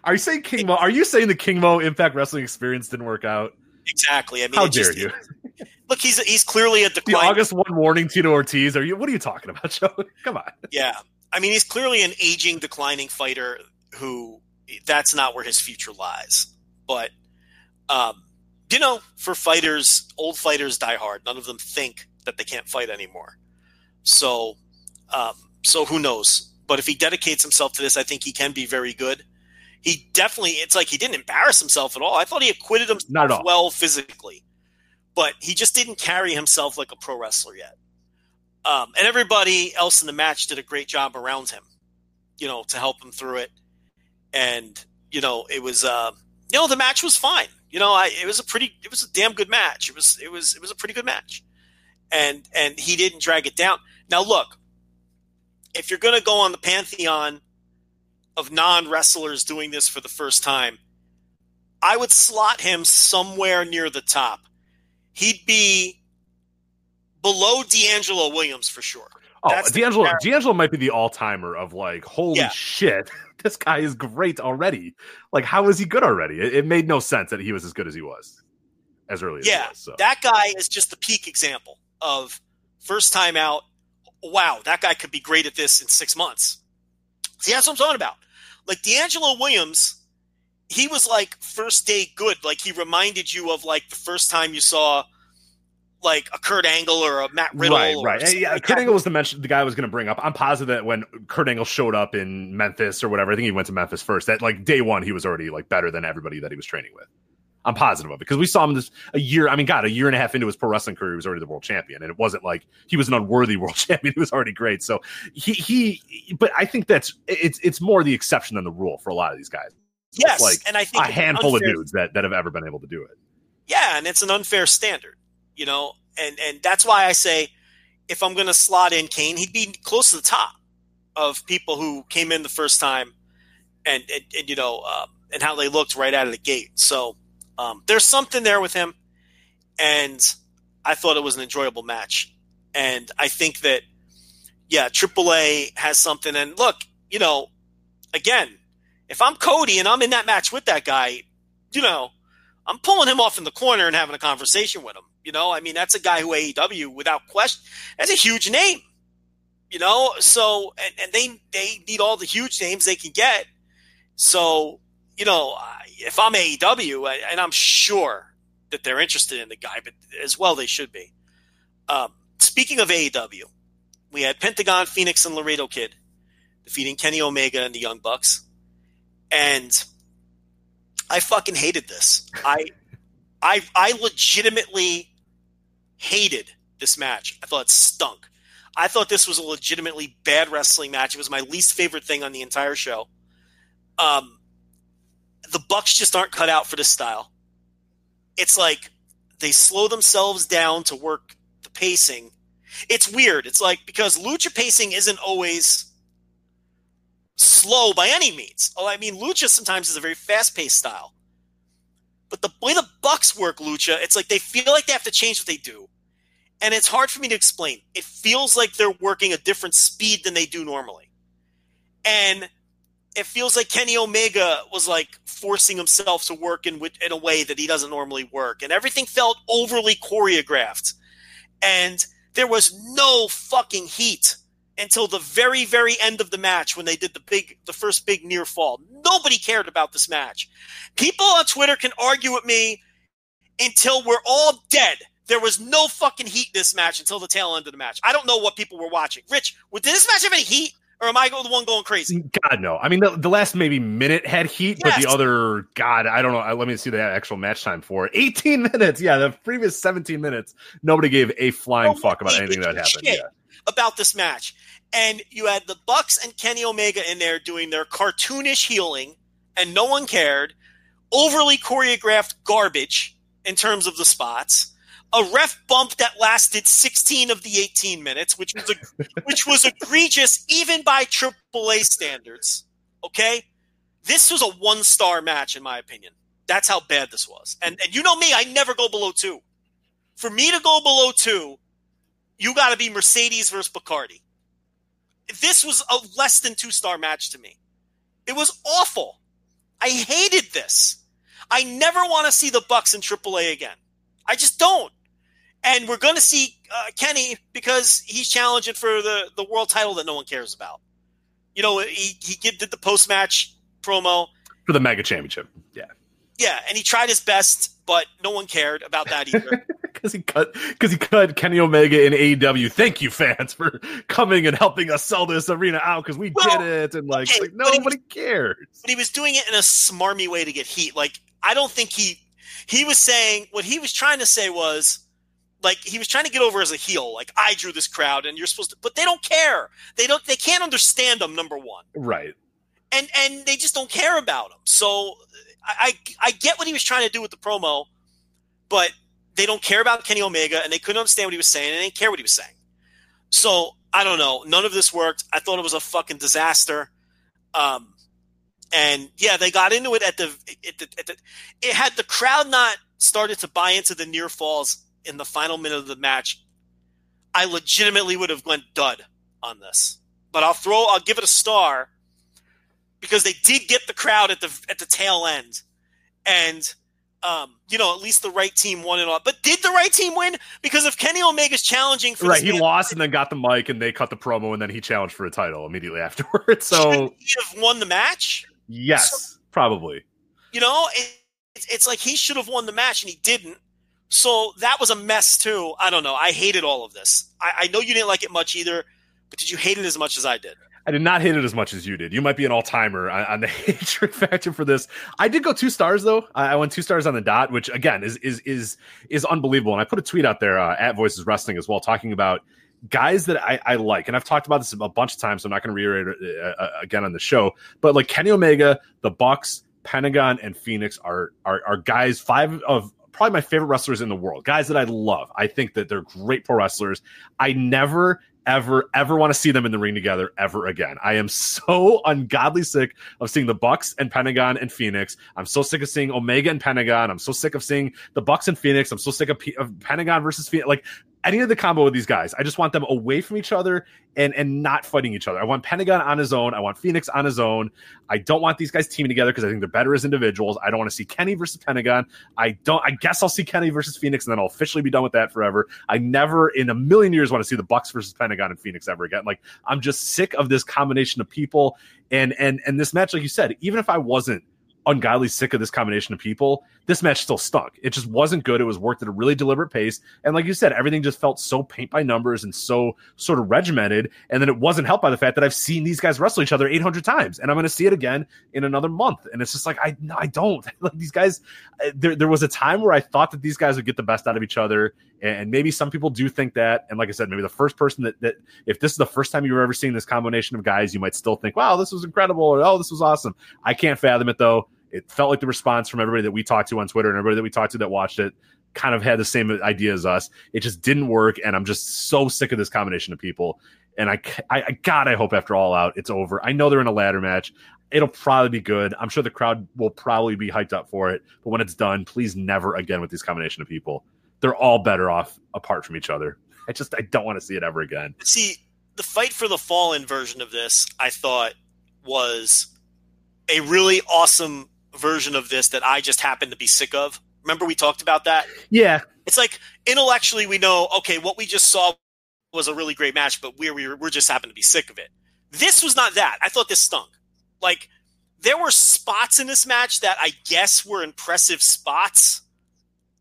are you saying King Mo? Are you saying the King Mo Impact Wrestling experience didn't work out? exactly i mean How it just, dare you? [LAUGHS] look he's he's clearly a decline. The August one warning, Tito Ortiz. Are you? What are you talking about, [LAUGHS] Joe? Come on. yeah i mean he's clearly an aging declining fighter who that's not where his future lies but um you know for fighters old fighters die hard none of them think that they can't fight anymore so um so who knows? But if he dedicates himself to this i think he can be very good. He definitely it's like he didn't embarrass himself at all. I thought he acquitted himself well physically but he just didn't carry himself like a pro wrestler yet. Um, and everybody else in the match did a great job around him you know to help him through it. And you know it was uh, you know the match was fine. You know I, it was a pretty it was a damn good match. It was it was it was a pretty good match. And and he didn't drag it down. Now look if you're going to go on the pantheon of non wrestlers doing this for the first time i would slot him somewhere near the top he'd be below D'Angelo Williams for sure. Oh, That's D'Angelo. D'Angelo might be the all timer of like, holy Yeah. shit, [LAUGHS] this guy is great already. Like, how is he good already? It, it made no sense that he was as good as he was as early as he Yeah, was. So. that guy is just the peak example of first time out. Wow, that guy could be great at this in six months. See, that's what I'm talking about. Like D'Angelo Williams, he was like first day good. Like he reminded you of like the first time you saw like a Kurt Angle or a Matt Riddle. Right, right. something Yeah, Kurt. Angle was the mention the guy I was going to bring up. I'm positive that when Kurt Angle showed up in Memphis or whatever, I think he went to Memphis first. That like day one, he was already like better than everybody that he was training with. I'm positive of it because we saw him this a year. I mean, God, a year and a half into his pro wrestling career, he was already the world champion, and it wasn't like he was an unworthy [LAUGHS] world champion. He was already great. So he he, but I think that's it's it's more the exception than the rule for a lot of these guys. So Yes, like and I think a handful of dudes that that have ever been able to do it. Yeah, and it's an unfair standard, you know, and and that's why I say if I'm going to slot in Cain, he'd be close to the top of people who came in the first time, and and, and you know, um, and how they looked right out of the gate. So um, there's something there with him, and I thought it was an enjoyable match. And I think that yeah, AAA has something. And look, you know, again, if I'm Cody and I'm in that match with that guy, you know, I'm pulling him off in the corner and having a conversation with him. You know, I mean, that's a guy who AEW, without question, has a huge name. You know, so and, and they they need all the huge names they can get. So you know, if I'm AEW, and I'm sure that they're interested in the guy, but as well they should be. Um, speaking of AEW, we had Pentagon, Phoenix, and Laredo Kid defeating Kenny Omega and the Young Bucks, and I fucking hated this. I, I, I legitimately hated this match. I thought it stunk. I thought this was a legitimately bad wrestling match. It was my least favorite thing on the entire show. Um, the Bucks just aren't cut out for this style. It's like they slow themselves down to work the pacing. It's weird. It's like because lucha pacing isn't always slow by any means. Oh, I mean, lucha sometimes is a very fast-paced style. But the way the Bucks work lucha, it's like they feel like they have to change what they do. And it's hard for me to explain. It feels like they're working a different speed than they do normally. And it feels like Kenny Omega was like forcing himself to work in in a way that he doesn't normally work, and everything felt overly choreographed, and there was no fucking heat until the very very end of the match when they did the big the first big near fall. Nobody cared about this match. People on Twitter can argue with me until we're all dead. There was no fucking heat in this match until the tail end of the match. I don't know what people were watching. Rich, did this match have any heat? Or am I the one going crazy? God no. I mean, the, the last maybe minute had heat, Yes. but the other, God, I don't know. Let me see the actual match time for it. 18 [LAUGHS] minutes. Yeah, the previous 17 minutes, nobody gave a flying Nobody fuck about anything that happened. Yeah. about this match. And you had the Bucks and Kenny Omega in there doing their cartoonish healing, and no one cared. Overly choreographed garbage in terms of the spots. A ref bump that lasted 16 of the 18 minutes, which was a, [LAUGHS] which was egregious even by AAA standards. Okay, this was a one star match in my opinion. That's how bad this was. And and you know me, I never go below two. For me to go below two, you got to be Mercedes versus Bacardi. This was a less than two star match to me. It was awful. I hated this. I never want to see the Bucks in AAA again. I just don't. And we're going to see uh, Kenny because he's challenging for the, the world title that no one cares about. You know, he, he did the post match promo. For the Mega Championship. Yeah. Yeah, and he tried his best, but no one cared about that either. [LAUGHS] Because he cut, because he cut Kenny Omega in AEW. Thank you, fans, for coming and helping us sell this arena out because we Well, did it. And like, okay, like, nobody cares. but he was doing it in a smarmy way to get heat. Like I don't think he he was saying what he was trying to say was like he was trying to get over as a heel. Like I drew this crowd, and you're supposed to, but they don't care. They don't. They can't understand him. Number one, Right. and and they just don't care about him. So I I, I get what he was trying to do with the promo, but they don't care about Kenny Omega, and they couldn't understand what he was saying, and they didn't care what he was saying. So I don't know. None of this worked. I thought it was a fucking disaster. Um, and yeah, they got into it at the, at the, at the it had the crowd not started to buy into the near falls in the final minute of the match. I legitimately would have went dud on this, but I'll throw I'll give it a star because they did get the crowd at the at the tail end, and um, you know at least the right team won it all. But did the right team win? Because if Kenny Omega's challenging for Right. He man- lost and then got the mic and they cut the promo and then he challenged for a title immediately [LAUGHS] afterwards. So, he have won the match? yes, probably. You know, it, it's it's like he should have won the match and he didn't. So that was a mess too. I don't know. I hated all of this. I, I know you didn't like it much either, but did you hate it as much as I did? I did not hate it as much as you did. You might be an all timer on, the [LAUGHS] hatred factor for this. I did go two stars though. I, I went two stars on the dot, which again is is is is unbelievable. And I put a tweet out there uh, at Voices Wrestling as well, talking about guys that I, I like. And I've talked about this a bunch of times, so I'm not going to reiterate it uh, uh, again on the show. But like Kenny Omega, the Bucks, Pentagon, and Phoenix are are, are guys five of probably my favorite wrestlers in the world, guys that I love. I think that they're great pro wrestlers. I never ever ever want to see them in the ring together ever again. I am so [LAUGHS] ungodly sick of seeing the Bucks and Pentagon and Phoenix. I'm so sick of seeing Omega and Pentagon. I'm so sick of seeing the Bucks and Phoenix. I'm so sick of, P- of Pentagon versus Phoenix. Like any of the combo with these guys. I just want them away from each other and and not fighting each other. I want Pentagon on his own. I want Phoenix on his own. I don't want these guys teaming together because I think they're better as individuals. I don't want to see Kenny versus Pentagon. I don't. I guess I'll see Kenny versus Phoenix, and then I'll officially be done with that forever. I never in a million years want to see the Bucks versus Pentagon and Phoenix ever again. Like I'm just sick of this combination of people and and and this match. Like you said, even if I wasn't ungodly sick of this combination of people, this match still stunk. It just wasn't good. It was worked at a really deliberate pace. And like you said, everything just felt so paint by numbers and so sort of regimented. And then it wasn't helped by the fact that I've seen these guys wrestle each other 800 times and I'm going to see it again in another month. And it's just like, I, I don't [LAUGHS] like these guys. uh, There, there was a time where I thought that these guys would get the best out of each other. And maybe some people do think that. And like I said, maybe the first person that, that if this is the first time you've ever seen this combination of guys, you might still think, wow, this was incredible. Or, oh, this was awesome. I can't fathom it though it felt like the response from everybody that we talked to on Twitter and everybody that we talked to that watched it kind of had the same idea as us. It just didn't work, and I'm just so sick of this combination of people. And I, I, God, I hope after all out it's over. I know they're in a ladder match. It'll probably be good. I'm sure the crowd will probably be hyped up for it. But when it's done, please never again with this combination of people. They're all better off apart from each other. I just I don't want to see it ever again. See, the fight for the fallen version of this, I thought was a really awesome version of this that I just happened to be sick of. Remember we talked about that? Yeah, It's like intellectually we know, okay, what we just saw was a really great match, but we're we're, we're just happen to be sick of it. This was not that. I thought this stunk. Like there were spots in this match that I guess were impressive spots.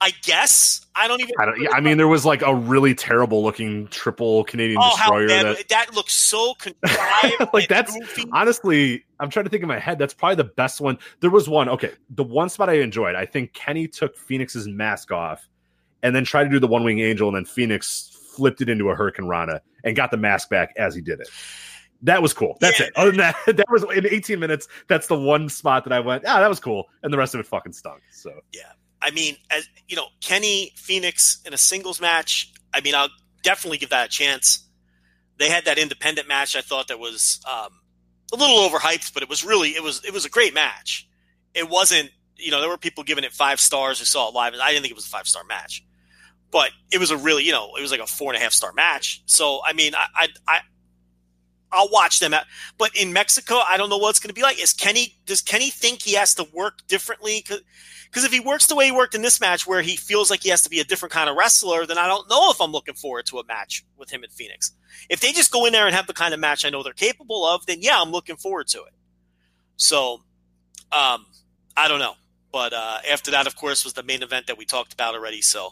I guess I don't even. I don't. I mean, there was like a really terrible looking triple Canadian oh, destroyer that that looks so [LAUGHS] contrived. like that's goofy. honestly i'm trying to think in my head that's probably the best one there was one okay the one spot i enjoyed i think kenny took phoenix's mask off and then tried to do the One-Winged Angel and then phoenix flipped it into a hurricane rana and got the mask back as he did it that was cool that's Yeah. it other than that [LAUGHS] that was in 18 minutes that's the one spot that i went ah that was cool and the rest of it fucking stunk so I mean, as you know, Kenny Phoenix in a singles match. I mean, I'll definitely give that a chance. They had that independent match. I thought that was um, a little overhyped, but it was really it was it was a great match. It wasn't, you know, there were people giving it five stars who saw it live, and I didn't think it was a five star match. But it was a really, you know, it was like a four and a half star match. So I mean, I I, I I'll watch them. At, but in Mexico, I don't know what it's going to be like. Is Kenny? Does Kenny think he has to work differently? Because if he works the way he worked in this match, where he feels like he has to be a different kind of wrestler, then I don't know if I'm looking forward to a match with him in Phoenix. If they just go in there and have the kind of match I know they're capable of, then yeah, I'm looking forward to it. So, um, I don't know. But uh, after that, of course, was the main event that we talked about already. So,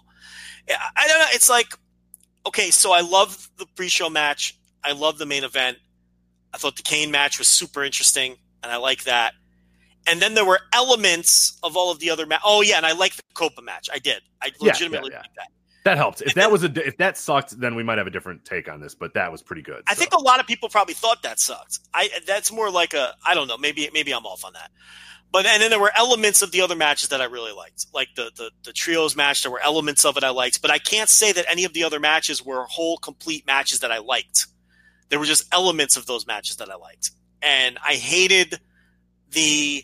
I don't know. It's like, okay, so I love the pre-show match. I love the main event. I thought the Cain match was super interesting, and I like that. And then there were elements of all of the other match. Oh yeah, and I like the Copa match. I did. I Yeah, legitimately yeah, yeah. like that. that helped if And that then- was a if that sucked then we might have a different take on this but that was pretty good I so. think a lot of people probably thought that sucked. I that's more like a I don't know. Maybe maybe I'm off on that. But and then there were elements of the other matches that I really liked, like the the, the trios match. There were elements of it I liked, but I can't say that any of the other matches were whole complete matches that I liked. There were just elements of those matches that I liked, and I hated the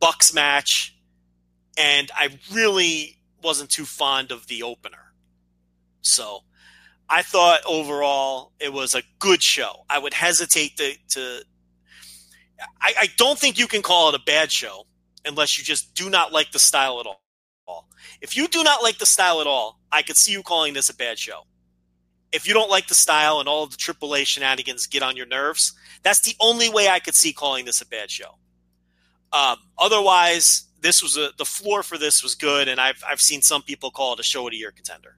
Bucks match, and I really wasn't too fond of the opener. So I thought overall it was a good show. I would hesitate to. to I, I don't think you can call it a bad show unless you just do not like the style at all. If you do not like the style at all, I could see you calling this a bad show. If you don't like the style and all the AAA shenanigans get on your nerves, that's the only way I could see calling this a bad show. Um, otherwise, this was a the floor for this was good, and I've I've seen some people call it a show of the year contender.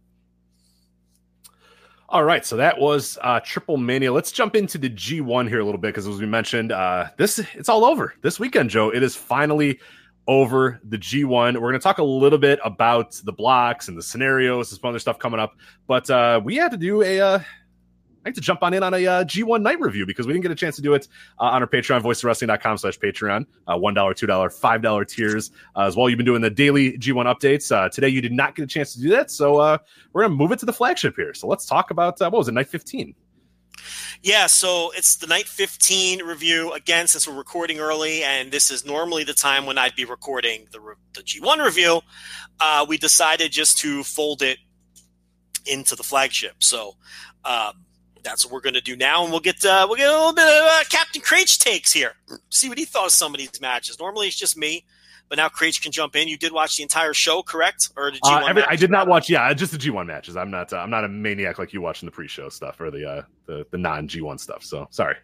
All right, so that was uh, Triple Mania. Let's jump into the G1 here a little bit because, as we mentioned, uh, this it's all over this weekend, Joe. It is finally over the G1. We're going to talk a little bit about the blocks and the scenarios and some other stuff coming up, but uh, we had to do a uh, I like to jump on in on a uh, G1 night review because we didn't get a chance to do it uh, on our Patreon, voicesofwrestling.com slash Patreon. Uh, $1, $2, $5 tiers uh, as well. You've been doing the daily G1 updates. Uh, today, you did not get a chance to do that. So uh, we're going to move it to the flagship here. So let's talk about what was it, night 15? Yeah, so it's the night 15 review. Again, since we're recording early, and this is normally the time when I'd be recording the, re- the G1 review, uh, we decided just to fold it into the flagship. So um, that's what we're going to do now, and we'll get uh, we'll get a little bit of uh, Captain Kraetsch takes here. See what he thought of some of these matches. Normally, it's just me, but now Kraetsch can jump in. You did watch the entire show, correct? Or G1 Uh, every, I did not watch. Yeah, just the G1 matches. I'm not. Uh, I'm not a maniac like you watching the pre-show stuff or the uh, the, the non G1 stuff. So sorry.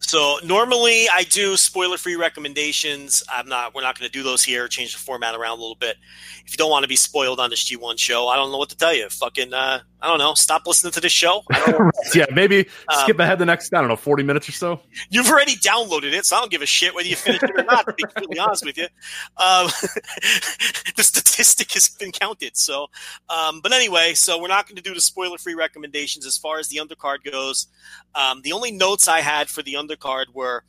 So normally I do spoiler free recommendations. I'm not. We're not going to do those here. Change the format around a little bit. If you don't want to be spoiled on this G1 show, I don't know what to tell you. Fucking, uh, I don't know. Stop listening to this show. [LAUGHS] Yeah, maybe Um, skip ahead the next. I don't know, 40 minutes or so. You've already downloaded it, so I don't give a shit whether you finish it or not. To be completely honest with you, um, [LAUGHS] the statistic has been counted. So, um, but anyway, so we're not going to do the spoiler-free recommendations as far as the undercard goes. Um, the only notes I had for the undercard were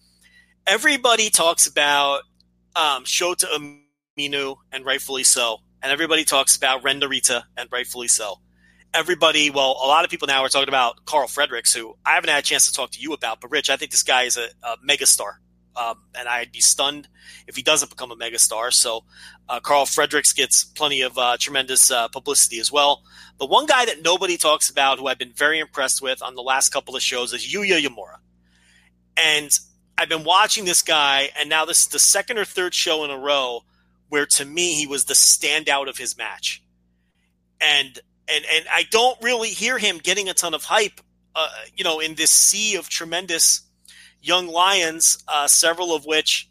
everybody talks about um, Shota Umino, and rightfully so, and everybody talks about Ren Narita, and rightfully so everybody, well, a lot of people now are talking about Karl Fredericks, who I haven't had a chance to talk to you about. But Rich, I think this guy is a, a megastar, um, and I'd be stunned if he doesn't become a megastar. So uh, Karl Fredericks gets plenty of uh, tremendous uh, publicity as well. The one guy that nobody talks about, who I've been very impressed with on the last couple of shows, is Yuya Uemura, and I've been watching this guy, and now this is the second or third show in a row where, to me, he was the standout of his match, and and and I don't really hear him getting a ton of hype, uh, you know, in this sea of tremendous young lions, uh, several of which,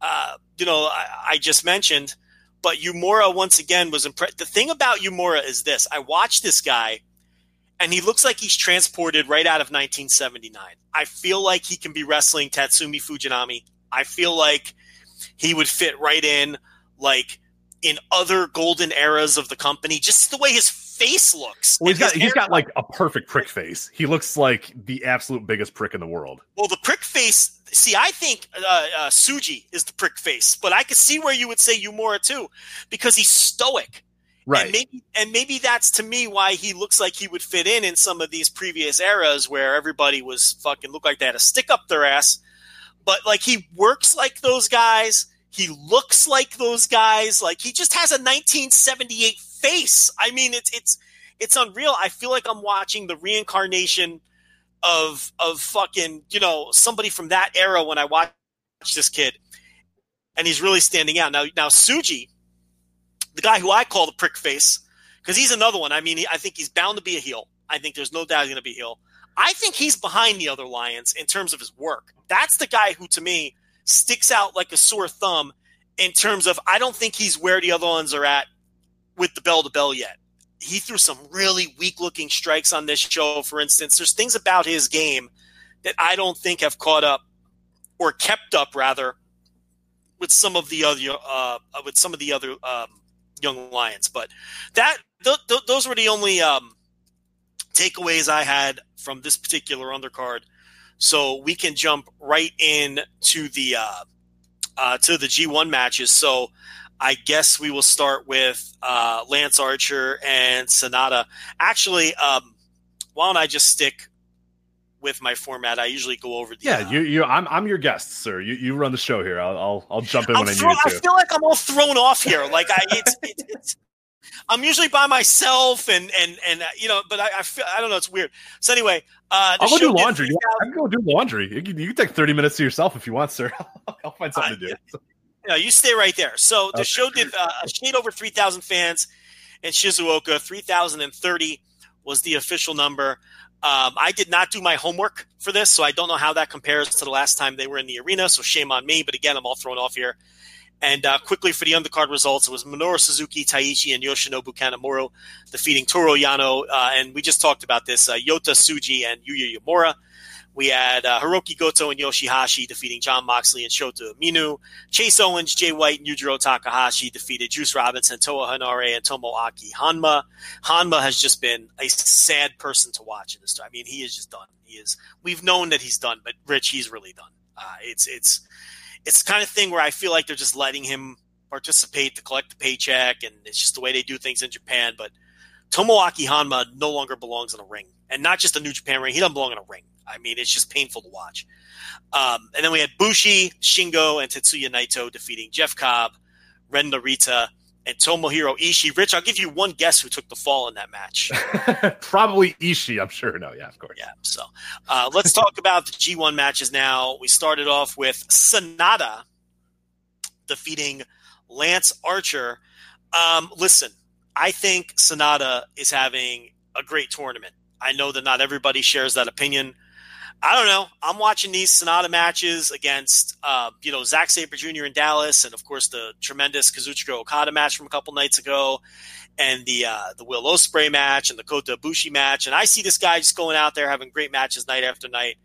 uh, you know, I, I just mentioned. But Uemura once again was impressed. The thing about Uemura is this: I watched this guy, and he looks like he's transported right out of 1979. I feel like he can be wrestling Tatsumi Fujinami. I feel like he would fit right in, like in other golden eras of the company. Just the way his face looks. Well, he's got he's got like a perfect prick face. He looks like the absolute biggest prick in the world. Well, the prick face. See, I think uh, uh, Tsuji is the prick face, but I could see where you would say Uemura too, because he's stoic. And maybe, and maybe that's to me why he looks like he would fit in in some of these previous eras where everybody was fucking looked like they had a stick up their ass. But like he works like those guys. He looks like those guys. Like he just has a 1978 face. I mean, it's it's it's unreal. I feel like I'm watching the reincarnation of of fucking you know somebody from that era when I watch this kid, and he's really standing out now. Now Tsuji, the guy who I call the prick face, because he's another one. I mean, I think he's bound to be a heel. I think there's no doubt he's going to be a heel. I think he's behind the other Lions in terms of his work. That's the guy who, to me, sticks out like a sore thumb in terms of I don't think he's where the other ones are at with the bell to bell yet. He threw some really weak looking strikes on this show, for instance. There's things about his game that I don't think have caught up or kept up rather with some of the other uh, with some of the other um, young lions. But that th- th- those were the only um, takeaways I had from this particular undercard. So we can jump right in to the uh, uh, to the G1 matches. So I guess we will start with uh, Lance Archer and Sanada. Actually, um, why don't I just stick with my format? I usually go over the Yeah, uh, you you I'm I'm your guest, sir. You you run the show here. I'll I'll, I'll jump in I'm when I need I to. I feel like I'm all thrown off here. Like I, it's, it's, it's I'm usually by myself, and and and uh, you know, but I, I feel I don't know. It's weird. So anyway, uh, I'll go do laundry. 3,000 I can go do laundry. You can, you can take 30 minutes to yourself if you want, sir. [LAUGHS] I'll find something Uh, to do. [LAUGHS] No, you stay right there. So the Okay. show did uh, a shade over 3,000 fans in Shizuoka. 3,030 was the official number. Um, I did not do my homework for this, so I don't know how that compares to the last time they were in the arena. So shame on me. But again, I'm all thrown off here. And uh, quickly for the undercard results, it was Minoru Suzuki, Taichi, and Yoshinobu Kanemaru defeating Toru Yano. Uh, and we just talked about this uh, Yota Tsuji and Yuya Uemura. We had uh, Hirooki Goto and Yoshihashi defeating Jon Moxley and Shota Umino. Chase Owens, Jay White, and Yujiro Takahashi defeated Juice Robinson, Toa Henare, and Tomoaki Honma. Honma has just been a sad person to watch in this. I mean, he is just done. He is. We've known that he's done, but Rich, he's really done. Uh, it's it's it's the kind of thing where I feel like they're just letting him participate to collect the paycheck, and it's just the way they do things in Japan. But Tomoaki Honma no longer belongs in a ring, and not just a New Japan ring. He doesn't belong in a ring. I mean, it's just painful to watch. Um, and then we had Bushi, Shingo, and Tetsuya Naito defeating Jeff Cobb, Ren Narita, and Tomohiro Ishii. Rich, I'll give you one guess who took the fall in that match. [LAUGHS] Probably Ishii, I'm sure. No, yeah, of course. Yeah. So uh, let's talk [LAUGHS] about the G1 matches now. We started off with Sanada defeating Lance Archer. Um, listen, I think Sanada is having a great tournament. I know that not everybody shares that opinion. I don't know. I'm watching these Sanada matches against, uh, you know, Zack Sabre Jr. in Dallas, and of course the tremendous Kazuchika Okada match from a couple nights ago, and the uh, the Will Ospreay match and the Kota Ibushi match. And I see this guy just going out there having great matches night after night,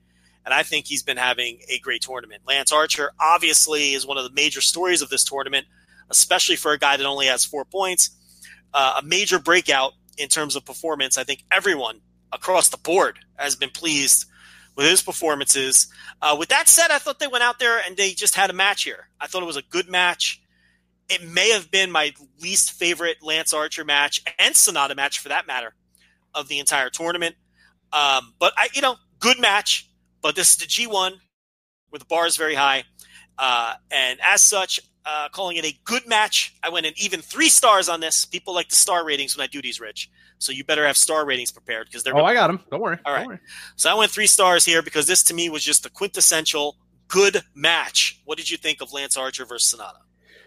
and I think he's been having a great tournament. Lance Archer obviously is one of the major stories of this tournament, especially for a guy that only has four points. Uh, a major breakout in terms of performance. I think everyone across the board has been pleased with his performances. Uh, with that said, I thought they went out there and they just had a match here. I thought it was a good match. It may have been my least favorite Lance Archer match and Sanada match for that matter of the entire tournament. Um, but I, you know, good match. But this is the G1 where the bar is very high. Uh, and as such, uh, calling it a good match. I went in even three stars on this. People like the star ratings when I do these, Rich. So you better have star ratings prepared because they're. Oh, I got them. Don't worry. All right. Worry. So I went three stars here because this to me was just the quintessential good match. What did you think of Lance Archer versus Sanada?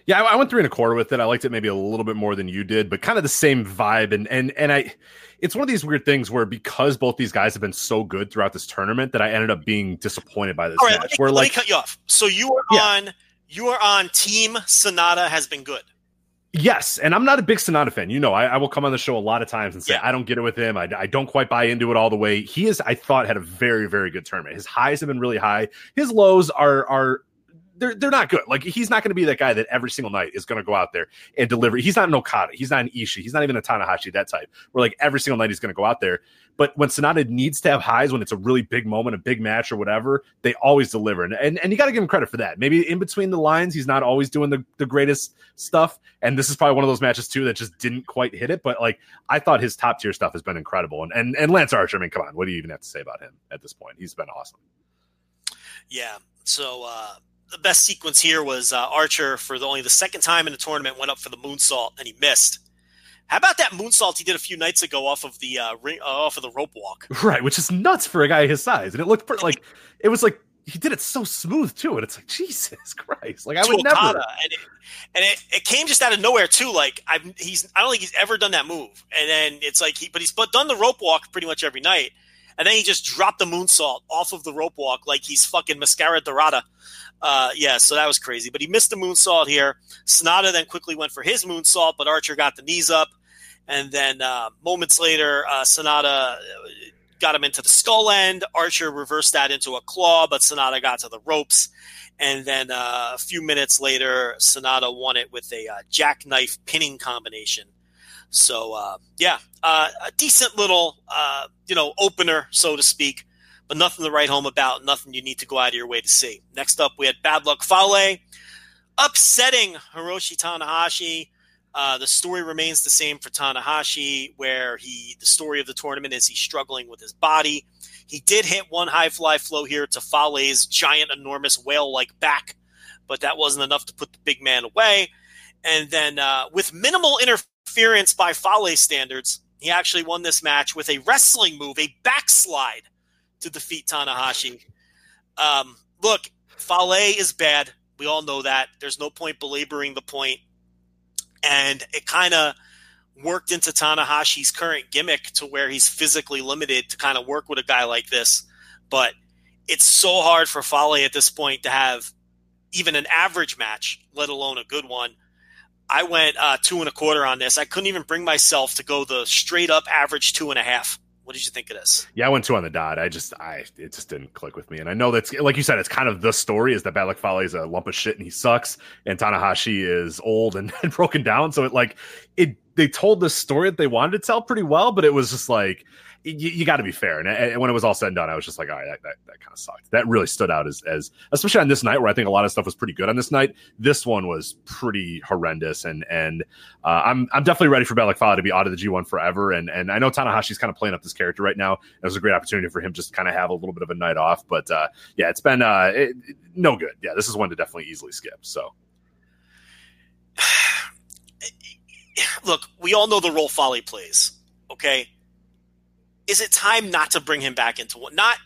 Yeah, I, I went three and a quarter with it. I liked it maybe a little bit more than you did, but kind of the same vibe. And and and I, it's one of these weird things where because both these guys have been so good throughout this tournament that I ended up being disappointed by this All right, match. let me, where let like me cut you off. So you were Yeah. on you are uh, on Team Sanada has been good. Yes, and I'm not a big Sanada fan. You know, I, I will come on the show a lot of times and say Yeah. I don't get it with him. I, I don't quite buy into it all the way. He is, I thought, had a very, very good tournament. His highs have been really high. His lows are are they're they're not good. Like he's not going to be that guy that every single night is going to go out there and deliver. He's not an Okada. He's not an Ishii. He's not even a Tanahashi. That type. Where like every single night he's going to go out there. But when Sanada needs to have highs, when it's a really big moment, a big match or whatever, they always deliver. And and, and you got to give him credit for that. Maybe in between the lines, he's not always doing the, the greatest stuff. And this is probably one of those matches too that just didn't quite hit it. But like I thought his top tier stuff has been incredible. And and and Lance Archer, I mean, come on, what do you even have to say about him at this point? He's been awesome. Yeah. So uh, the best sequence here was uh, Archer for the only the second time in the tournament went up for the moonsault and he missed. How about that moonsault he did a few nights ago off of the uh, ring, uh, off of the rope walk? [LAUGHS] Right, which is nuts for a guy his size. And it looked pretty, like it was like he did it so smooth too. And it's like [LAUGHS] Jesus Christ, like I would never. And it, and it, it came just out of nowhere too. Like I've he's I don't think he's ever done that move, and then it's like he but he's but done the rope walk pretty much every night, and then he just dropped the moonsault off of the rope walk like he's fucking mascara dorada. Uh, yeah, so that was crazy. But he missed the moonsault here. Sanada then quickly went for his moonsault, but Archer got the knees up, and then uh, moments later, uh, Sanada got him into the skull end. Archer reversed that into a claw, but Sanada got to the ropes. And then uh, a few minutes later, Sanada won it with a uh, jackknife pinning combination. So uh, yeah, uh, a decent little uh, you know opener, so to speak, but nothing to write home about. Nothing you need to go out of your way to see. Next up, we had Bad Luck Fale upsetting Hiroshi Tanahashi. Uh, the story remains the same for Tanahashi, where he the story of the tournament is he's struggling with his body. He did hit one high fly flow here to Fale's giant, enormous whale like back, but that wasn't enough to put the big man away. And then, uh, with minimal interference by Fale standards, he actually won this match with a wrestling move, a backslide to defeat Tanahashi. Um, look, Fale is bad. We all know that. There's no point belaboring the point. And it kind of worked into Tanahashi's current gimmick to where he's physically limited to kind of work with a guy like this. But it's so hard for Fale at this point to have even an average match, let alone a good one. I went uh, two and a quarter on this. I couldn't even bring myself to go the straight up average two and a half What did you think of this? Yeah, I went two on the dot. I just, I, it just didn't click with me. And I know that's, like you said, it's kind of the story is that Bad Luck Fale is a lump of shit and he sucks, and Tanahashi is old and, and [LAUGHS] broken down. So it like, it, they told the story that they wanted to tell pretty well, but it was just like, you, you got to be fair. And, and, when it was all said and done, I was just like, all right, that, that, that kind of sucked. That really stood out as, as, especially on this night where I think a lot of stuff was pretty good on this night. This one was pretty horrendous. And, and, uh, I'm, I'm definitely ready for Bad Luck Fale to be out of the G1 forever. And, and I know Tanahashi's kind of playing up this character right now. It was a great opportunity for him just to kind of have a little bit of a night off. But, uh, yeah, it's been, uh, it, no good. Yeah, this is one to definitely easily skip. So, [SIGHS] look, we all know the role Fale plays. Okay, is it time not to bring him back into one? Not,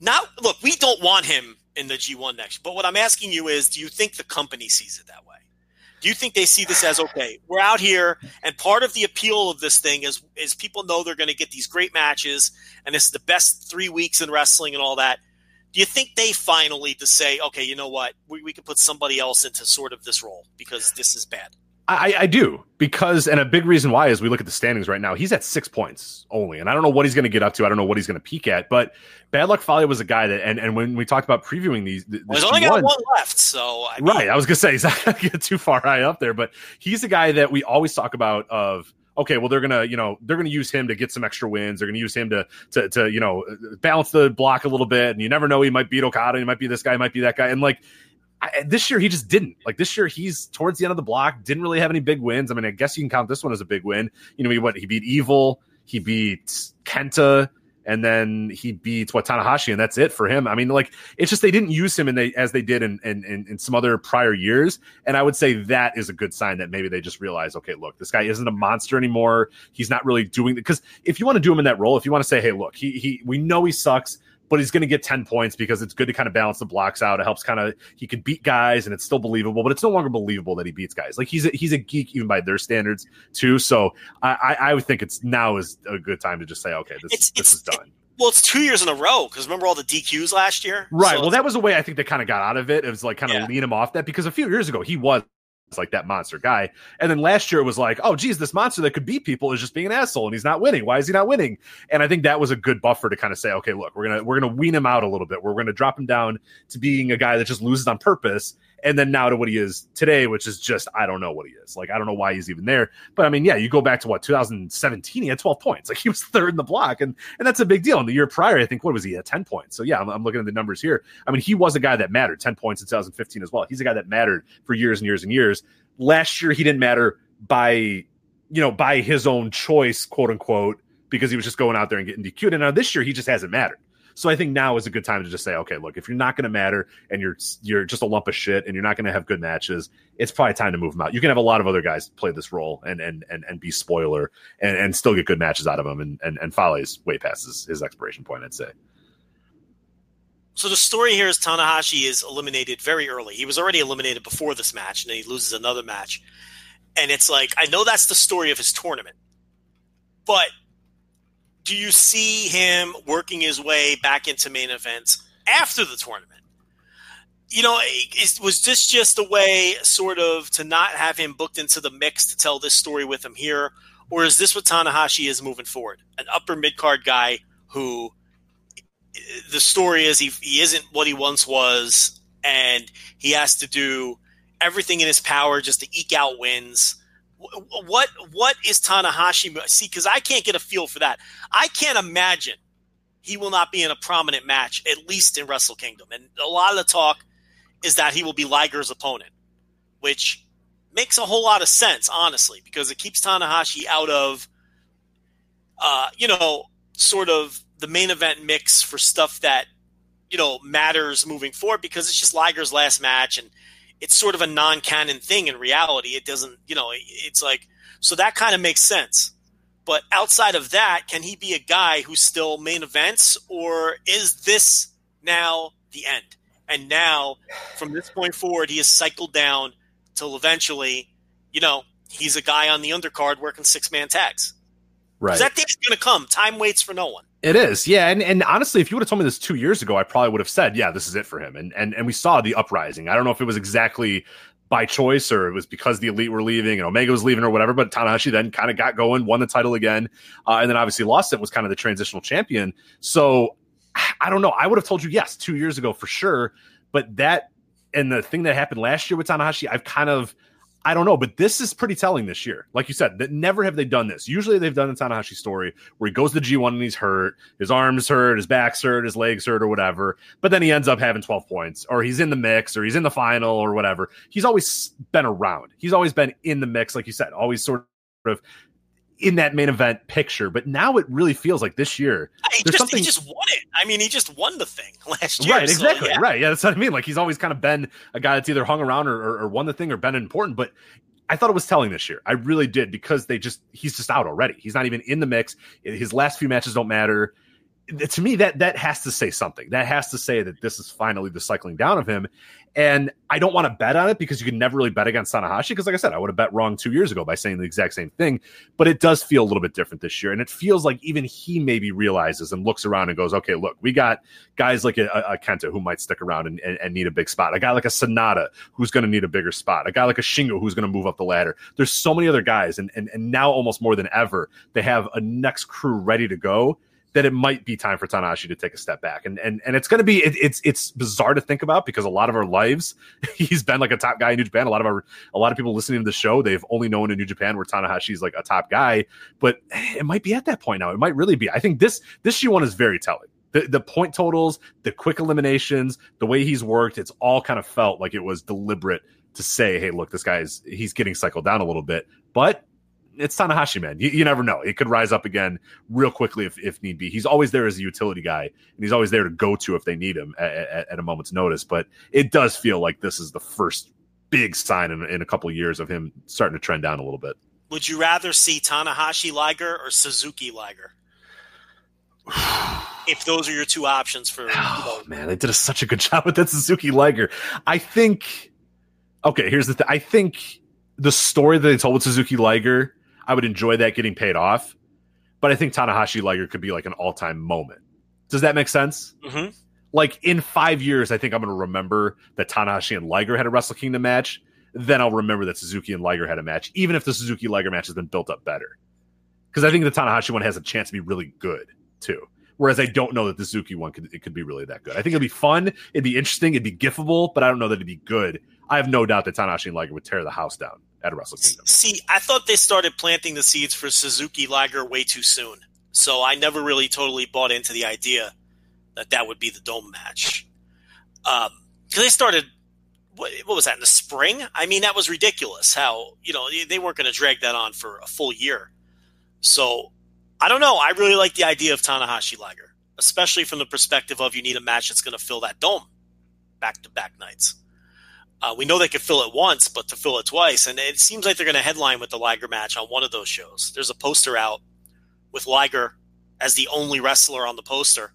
not. Look, we don't want him in the G1 next. But what I'm asking you is, do you think the company sees it that way? Do you think they see this as okay? We're out here, and part of the appeal of this thing is is people know they're going to get these great matches, and this is the best three weeks in wrestling and all that. Do you think they finally to say, okay, you know what, we, we can put somebody else into sort of this role because this is bad? I, I, do because, and a big reason why is we look at the standings right now. He's at six points only, and I don't know what he's going to get up to. I don't know what he's going to peak at. But Bad Luck Fale was a guy that, and, and when we talked about previewing these, well, he's only got one left. So I mean, right, I was going to say he's not going to get too far high up there, but he's a guy that we always talk about. Of okay, well they're gonna you know they're gonna use him to get some extra wins. They're gonna use him to to to you know balance the block a little bit, and you never know he might beat Okada, he might be this guy, he might be that guy, and like I, this year he just didn't. Like this year he's towards the end of the block, didn't really have any big wins. I mean, I guess you can count this one as a big win. You know, he what he beat Evil, he beat Kenta, and then he beats what Tanahashi, and that's it for him. I mean, like it's just they didn't use him and they as they did in, in in, in some other prior years. And I would say that is a good sign that maybe they just realize, okay, look, this guy isn't a monster anymore. He's not really doing because if you want to do him in that role, if you want to say, hey, look, he he we know he sucks but he's going to get 10 points because it's good to kind of balance the blocks out. It helps kind of he can beat guys and it's still believable, but it's no longer believable that he beats guys. Like he's a, he's a geek even by their standards too. So I, I would think it's now is a good time to just say, okay, this, it's, this it's, is done. It, well, it's two years in a row because remember all the DQs last year, right? So well, that was a way I think they kind of got out of it. It was like kind of Yeah. lean him off that because a few years ago he was like that monster guy, and then last year it was like, oh, geez, this monster that could beat people is just being an asshole and he's not winning. Why is he not winning? And I think that was a good buffer to kind of say, okay, look, we're gonna we're gonna wean him out a little bit. We're gonna drop him down to being a guy that just loses on purpose, and then now to what he is today, which is just I don't know what he is. Like I don't know why he's even there. But I mean, yeah, you go back to what 2017, he had 12 points. Like he was third in the block, and and that's a big deal. And the year prior, I think what was he at 10 points? So yeah, I'm, I'm looking at the numbers here. I mean, he was a guy that mattered. 10 points in 2015 as well. He's a guy that mattered for years and years and years. Last year, he didn't matter by you know by his own choice, quote unquote, because he was just going out there and getting DQ'd. And now this year, he just hasn't mattered. So I think now is a good time to just say, okay, look, if you're not going to matter and you're you're just a lump of shit and you're not going to have good matches, it's probably time to move him out. You can have a lot of other guys play this role and and and, and be spoiler and, and still get good matches out of him. And and and Fale's way past his, his expiration point, I'd say. So the story here is Tanahashi is eliminated very early. He was already eliminated before this match, and then he loses another match. And it's like I know that's the story of his tournament, but do you see him working his way back into main events after the tournament? You know, is, was this just a way, sort of, to not have him booked into the mix to tell this story with him here, or is this what Tanahashi is moving forward? An upper mid card guy who the story is he, he isn't what he once was, and he has to do everything in his power just to eke out wins. Wh- What what is Tanahashi? See, because I can't get a feel for that. I can't imagine he will not be in a prominent match, at least in Wrestle Kingdom. And a lot of the talk is that he will be Liger's opponent, which makes a whole lot of sense, honestly, because it keeps Tanahashi out of, uh, you know, sort of the main event mix for stuff that you know matters moving forward because it's just Liger's last match and it's sort of a non-canon thing in reality. It doesn't you know it's like so that kind of makes sense. But outside of that can he be a guy who's still main events or is this now the end? And now from this point forward he has cycled down till eventually you know he's a guy on the undercard working six-man tags. Right. that day's going to come? Time waits for no one It is, yeah, and and honestly, if you would have told me this two years ago, I probably would have said, yeah, this is it for him. And and and we saw the uprising. I don't know if it was exactly by choice or it was because the elite were leaving and Omega was leaving or whatever. But Tanahashi then kind of got going, won the title again, uh, and then obviously lost it. Was kind of the transitional champion. So I don't know. I would have told you yes two years ago for sure, but that and the thing that happened last year with Tanahashi, I've kind of I don't know, but this is pretty telling this year. Like you said, that never have they done this. Usually they've done the Tanahashi story where he goes to G1 and he's hurt, his arms hurt, his back's hurt, his legs hurt, or whatever. But then he ends up having 12 points, or he's in the mix, or he's in the final, or whatever. He's always been around. He's always been in the mix, like you said, always sort of in that main event picture. But now it really feels like this year. Uh, he there's just, something he just won it. I mean, he just won the thing [LAUGHS] last year. Right, so, exactly. yeah. Right. Yeah, that's what I mean. Like he's always kind of been a guy that's either hung around or, or, or won the thing or been important. But I thought it was telling this year. I really did because they just he's just out already. He's not even in the mix. His last few matches don't matter. To me, that that has to say something. That has to say that this is finally the cycling down of him. And I don't want to bet on it because you can never really bet against Tanahashi. Because, like I said, I would have bet wrong two years ago by saying the exact same thing. But it does feel a little bit different this year. And it feels like even he maybe realizes and looks around and goes, okay, look, we got guys like a, a Kenta who might stick around and, and, and need a big spot. A guy like a Sanada who's going to need a bigger spot. A guy like a Shingo who's going to move up the ladder. There's so many other guys. And, and, and now, almost more than ever, they have a next crew ready to go that it might be time for Tanahashi to take a step back. And and and it's going to be it, it's it's bizarre to think about because a lot of our lives [LAUGHS] he's been like a top guy in New Japan. A lot of our a lot of people listening to the show they've only known in New Japan where Tanahashi's like a top guy, but [SIGHS] it might be at that point now. It might really be. I think this this G1 is very telling. The, the point totals, the quick eliminations, the way he's worked, it's all kind of felt like it was deliberate to say, hey, look, this guy's he's getting cycled down a little bit. But it's Tanahashi, man. You, you, never know. It could rise up again real quickly if, if need be. He's always there as a utility guy, and he's always there to go to if they need him at, at, at a moment's notice. But it does feel like this is the first big sign in, in a couple of years of him starting to trend down a little bit. Would you rather see Tanahashi Liger or Suzuki Liger? [SIGHS] if those are your two options for, you Oh know, man, they did a, such a good [LAUGHS] job with that Suzuki Liger. I think. Okay, here's the thing. I think the story that they told with Suzuki Liger, I would enjoy that getting paid off. But I think Tanahashi Liger could be like an all time moment. Does that make sense? Mhm. Like in five years, I think I'm going to remember that Tanahashi and Liger had a Wrestle Kingdom match. Then I'll remember that Suzuki and Liger had a match, even if the Suzuki Liger match has been built up better. Because I think the Tanahashi one has a chance to be really good too. Whereas I don't know that the Suzuki one could it could be really that good. I think it'd be fun, it'd be interesting, it'd be giftable, but I don't know that it'd be good. I have no doubt that Tanahashi and Liger would tear the house down at Wrestle Kingdom. See, I thought they started planting the seeds for Suzuki Liger way too soon. So I never really totally bought into the idea that that would be the dome match. Um, because they started, what, what was that in the spring? I mean, that was ridiculous. How you know they weren't going to drag that on for a full year. So I don't know. I really like the idea of Tanahashi Liger, especially from the perspective of you need a match that's going to fill that dome back to back nights. Uh, we know they could fill it once, but to fill it twice, and it seems like they're going to headline with the Liger match on one of those shows. There's a poster out with Liger as the only wrestler on the poster,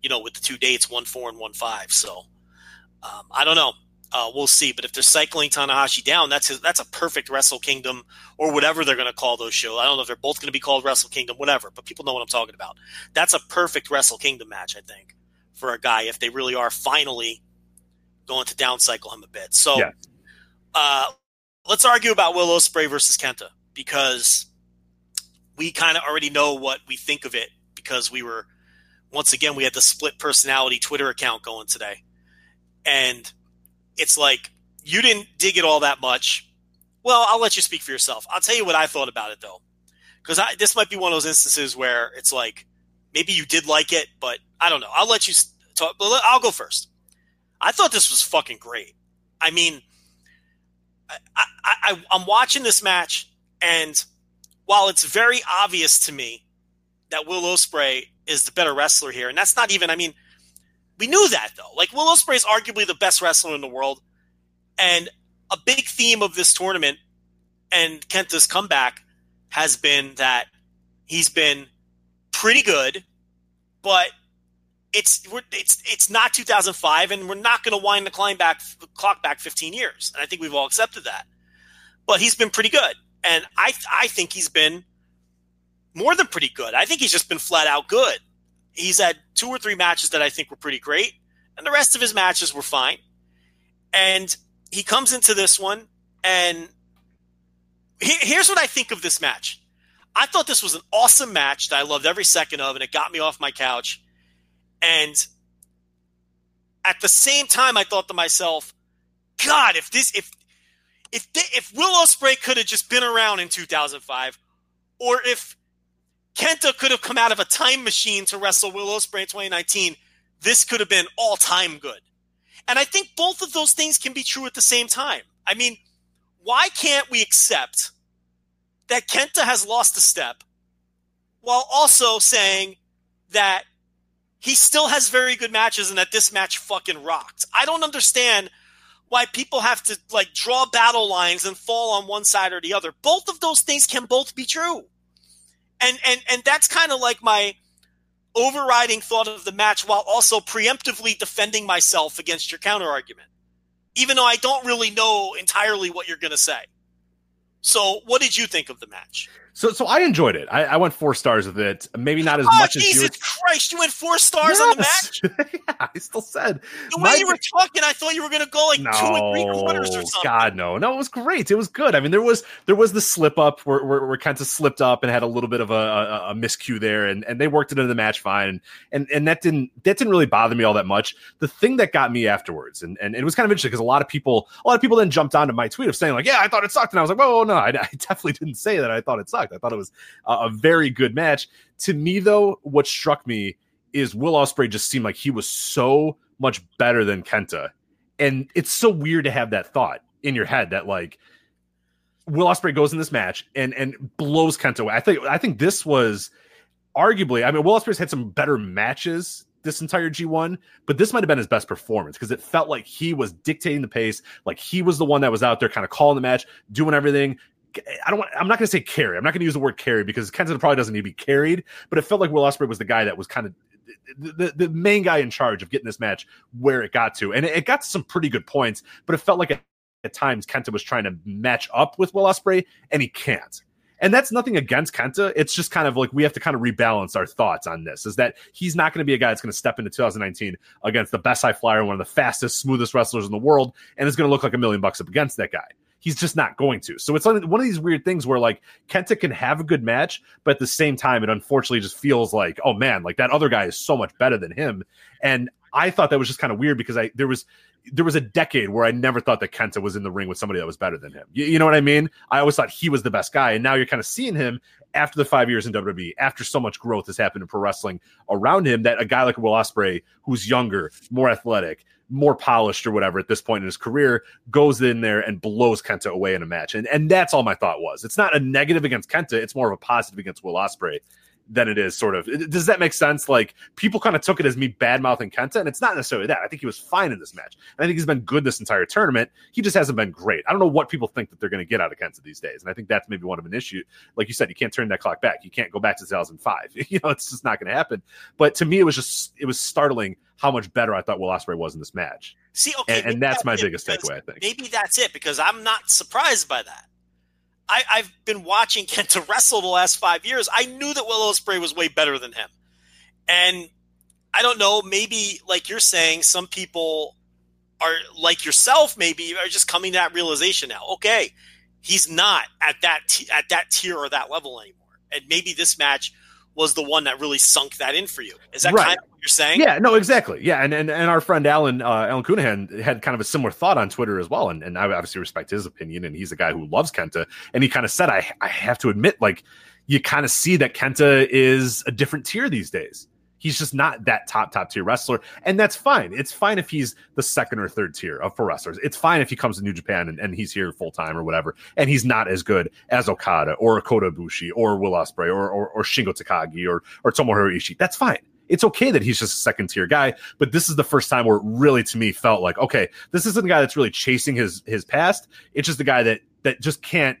you know, with the two dates, one four and one five. So um, I don't know. Uh, we'll see. But if they're cycling Tanahashi down, that's his, that's a perfect Wrestle Kingdom or whatever they're going to call those shows. I don't know if they're both going to be called Wrestle Kingdom, whatever. But people know what I'm talking about. That's a perfect Wrestle Kingdom match, I think, for a guy if they really are finally going to downcycle him a bit. So Yeah. uh, let's argue about Will Ospreay versus Kenta because we kind of already know what we think of it because we were once again we had the split personality Twitter account going today, and it's like you didn't dig it all that much. Well, I'll let you speak for yourself. I'll tell you what I thought about it though, because this might be one of those instances where it's like maybe you did like it, but I don't know. I'll let you talk. But I'll go first. I thought this was fucking great. I mean, I, I, I, I'm watching this match, and while it's very obvious to me that Will Ospreay is the better wrestler here, and that's not even. I mean, we knew that though. Like Will Ospreay is arguably the best wrestler in the world, and a big theme of this tournament and Kenta's comeback has been that he's been pretty good, but it's it's it's not 2005, and we're not going to wind the climb back clock back 15 years. And I think we've all accepted that. But he's been pretty good, and I I think he's been more than pretty good. I think he's just been flat out good. He's had two or three matches that I think were pretty great, and the rest of his matches were fine. And he comes into this one And he- here's what I think of this match. I thought this was an awesome match that I loved every second of, and it got me off my couch. And at the same time, I thought to myself, God, if this, if if they, if Will Ospreay could have just been around in 2005, or if Kenta could have come out of a time machine to wrestle Will Ospreay in 2019, this could have been all time good. And I think both of those things can be true at the same time. I mean, why can't we accept that Kenta has lost a step while also saying that he still has very good matches and that this match fucking rocked? I don't understand why people have to like draw battle lines and fall on one side or the other. Both of those things can both be true. And and and that's kind of like my overriding thought of the match while also preemptively defending myself against your counter argument. Even though I don't really know entirely what you're going to say. So, what did you think of the match? So, so I enjoyed it. I, I went four stars with it. Maybe not as oh, much Jesus as you. Christ! You went four stars on the match. [LAUGHS] yeah, I still said the way my- you were talking. I thought you were going to go like no, two and three quarters or something. God, no, no, it was great. It was good. I mean, there was there was the slip up where where, where Kenta slipped up and had a little bit of a, a, a miscue there, and, and they worked it into the match fine, and and that didn't that didn't really bother me all that much. The thing that got me afterwards, and, and it was kind of interesting because a lot of people a lot of people then jumped onto my tweet of saying like, yeah, I thought it sucked, and I was like, whoa, no, I, I definitely didn't say that. I thought it sucked. I thought it was a, a very good match. To me, though, what struck me is Will Ospreay just seemed like he was so much better than Kenta, and it's so weird to have that thought in your head that like Will Ospreay goes in this match and and blows Kenta away. I think I think this was arguably. I mean, Will Ospreay's had some better matches this entire G1, but this might have been his best performance because it felt like he was dictating the pace, like he was the one that was out there kind of calling the match, doing everything. I don't want, I'm not going to say carry. I'm not going to use the word carry because Kenta probably doesn't need to be carried, but it felt like Will Ospreay was the guy that was kind of the, the, the main guy in charge of getting this match where it got to. And it, it got to some pretty good points, but it felt like at, at times Kenta was trying to match up with Will Ospreay and he can't. And that's nothing against Kenta. It's just kind of like we have to kind of rebalance our thoughts on this. Is that he's not going to be a guy that's going to step into 2019 against the best high flyer, one of the fastest, smoothest wrestlers in the world, and is going to look like a million bucks up against that guy. He's just not going to. So it's one of these weird things where like Kenta can have a good match, but at the same time, it unfortunately just feels like, oh man, like that other guy is so much better than him. And I thought that was just kind of weird because I there was there was a decade where I never thought that Kenta was in the ring with somebody that was better than him. You, you, know what I mean? I always thought he was the best guy, and now you're kind of seeing him after the five years in WWE, after so much growth has happened in pro wrestling around him, that a guy like Will Ospreay, who's younger, more athletic, more polished, or whatever at this point in his career, goes in there and blows Kenta away in a match, and and that's all my thought was. It's not a negative against Kenta; it's more of a positive against Will Ospreay than it is sort of does that make sense? Like people kind of took it as me bad mouthing kenta and it's not necessarily that. I think he was fine in this match. And i think he's been good this entire tournament. He just hasn't been great. I don't know what people think that they're going to get out of kenta these days and i think that's maybe one of an issue. Like you said you can't turn that clock back. You can't go back to 2005 [LAUGHS] you know it's just not going to happen. But to me it was just it was startling how much better i thought will ospreay was in this match see okay and, and that's, my biggest takeaway i think maybe that's it because i'm not surprised by that I, I've been watching [LAUGHS] Kenta wrestle the last five years. I knew that Will Ospreay was way better than him, and I don't know. Maybe like you're saying, some people are like yourself. Maybe are just coming to that realization now. Okay, he's not at that t- at that tier or that level anymore, and maybe this match was the one that really sunk that in for you. Is that Right. kind of what you're saying? Yeah, no, exactly. Yeah, and and, and our friend Alan uh, Alan Counihan had kind of a similar thought on Twitter as well, and, and I obviously respect his opinion. And he's a guy who loves Kenta, and he kind of said, I I have to admit, like you kind of see that Kenta is a different tier these days. He's just not that top top tier wrestler, and that's fine. It's fine if he's the second or third tier of pro wrestlers. It's fine if he comes to New Japan and, and he's here full time or whatever, and he's not as good as Okada or Kota Ibushi or Will Ospreay or, or or Shingo Takagi or or Tomohiro Ishii. That's fine. It's okay that he's just a second tier guy, but this is the first time where it really to me felt like okay, this isn't a guy that's really chasing his his past. It's just a guy that that just can't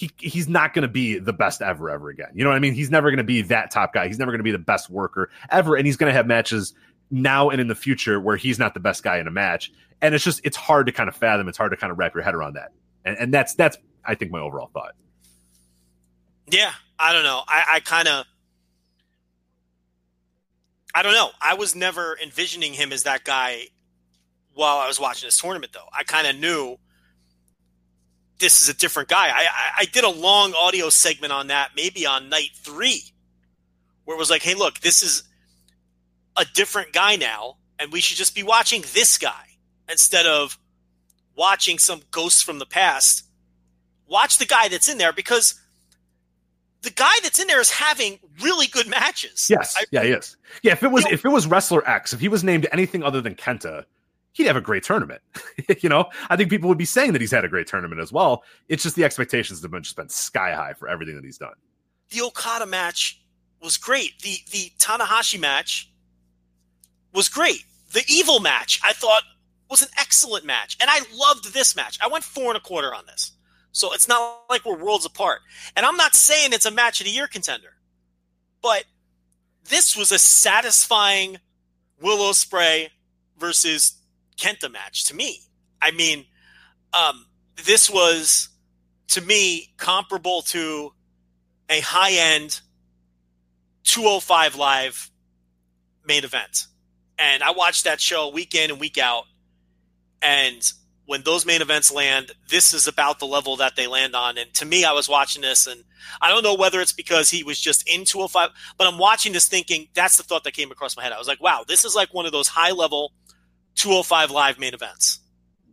he he's not going to be the best ever ever again. You know what I mean? He's never going to be that top guy. He's never going to be the best worker ever, and he's going to have matches now and in the future where he's not the best guy in a match. And it's just it's hard to kind of fathom. It's hard to kind of wrap your head around that. And and that's that's I think my overall thought. Yeah, I don't know. I, I kind of, I don't know. I was never envisioning him as that guy while I was watching this tournament, though. I kind of knew this is a different guy. I, I, I did a long audio segment on that, maybe on night three, where it was like, hey, look, this is a different guy now, and we should just be watching this guy instead of watching some ghosts from the past. Watch the guy that's in there because the guy that's in there is having really good matches. Yes, I, yeah, he is. Yeah, if it was You know- if it was wrestler X, if he was named anything other than Kenta, he'd have a great tournament. [LAUGHS] you know, I think people would be saying that he's had a great tournament as well. It's just the expectations have been just been sky high for everything that he's done. the Okada match was great. The the Tanahashi match was great. The Evil match I thought was an excellent match, and I loved this match. I went four and a quarter on this, so it's not like we're worlds apart. And I'm not saying it's a match of the year contender, but this was a satisfying Will Ospreay versus Kenta match to me. I mean, um, this was to me comparable to a high end 205 live main event. And I watched that show week in and week out. And when those main events land, this is about the level that they land on. And to me, I was watching this and I don't know whether it's because he was just in 205, but I'm watching this thinking that's the thought that came across my head. I was like, wow, this is like one of those high level 205 live main events.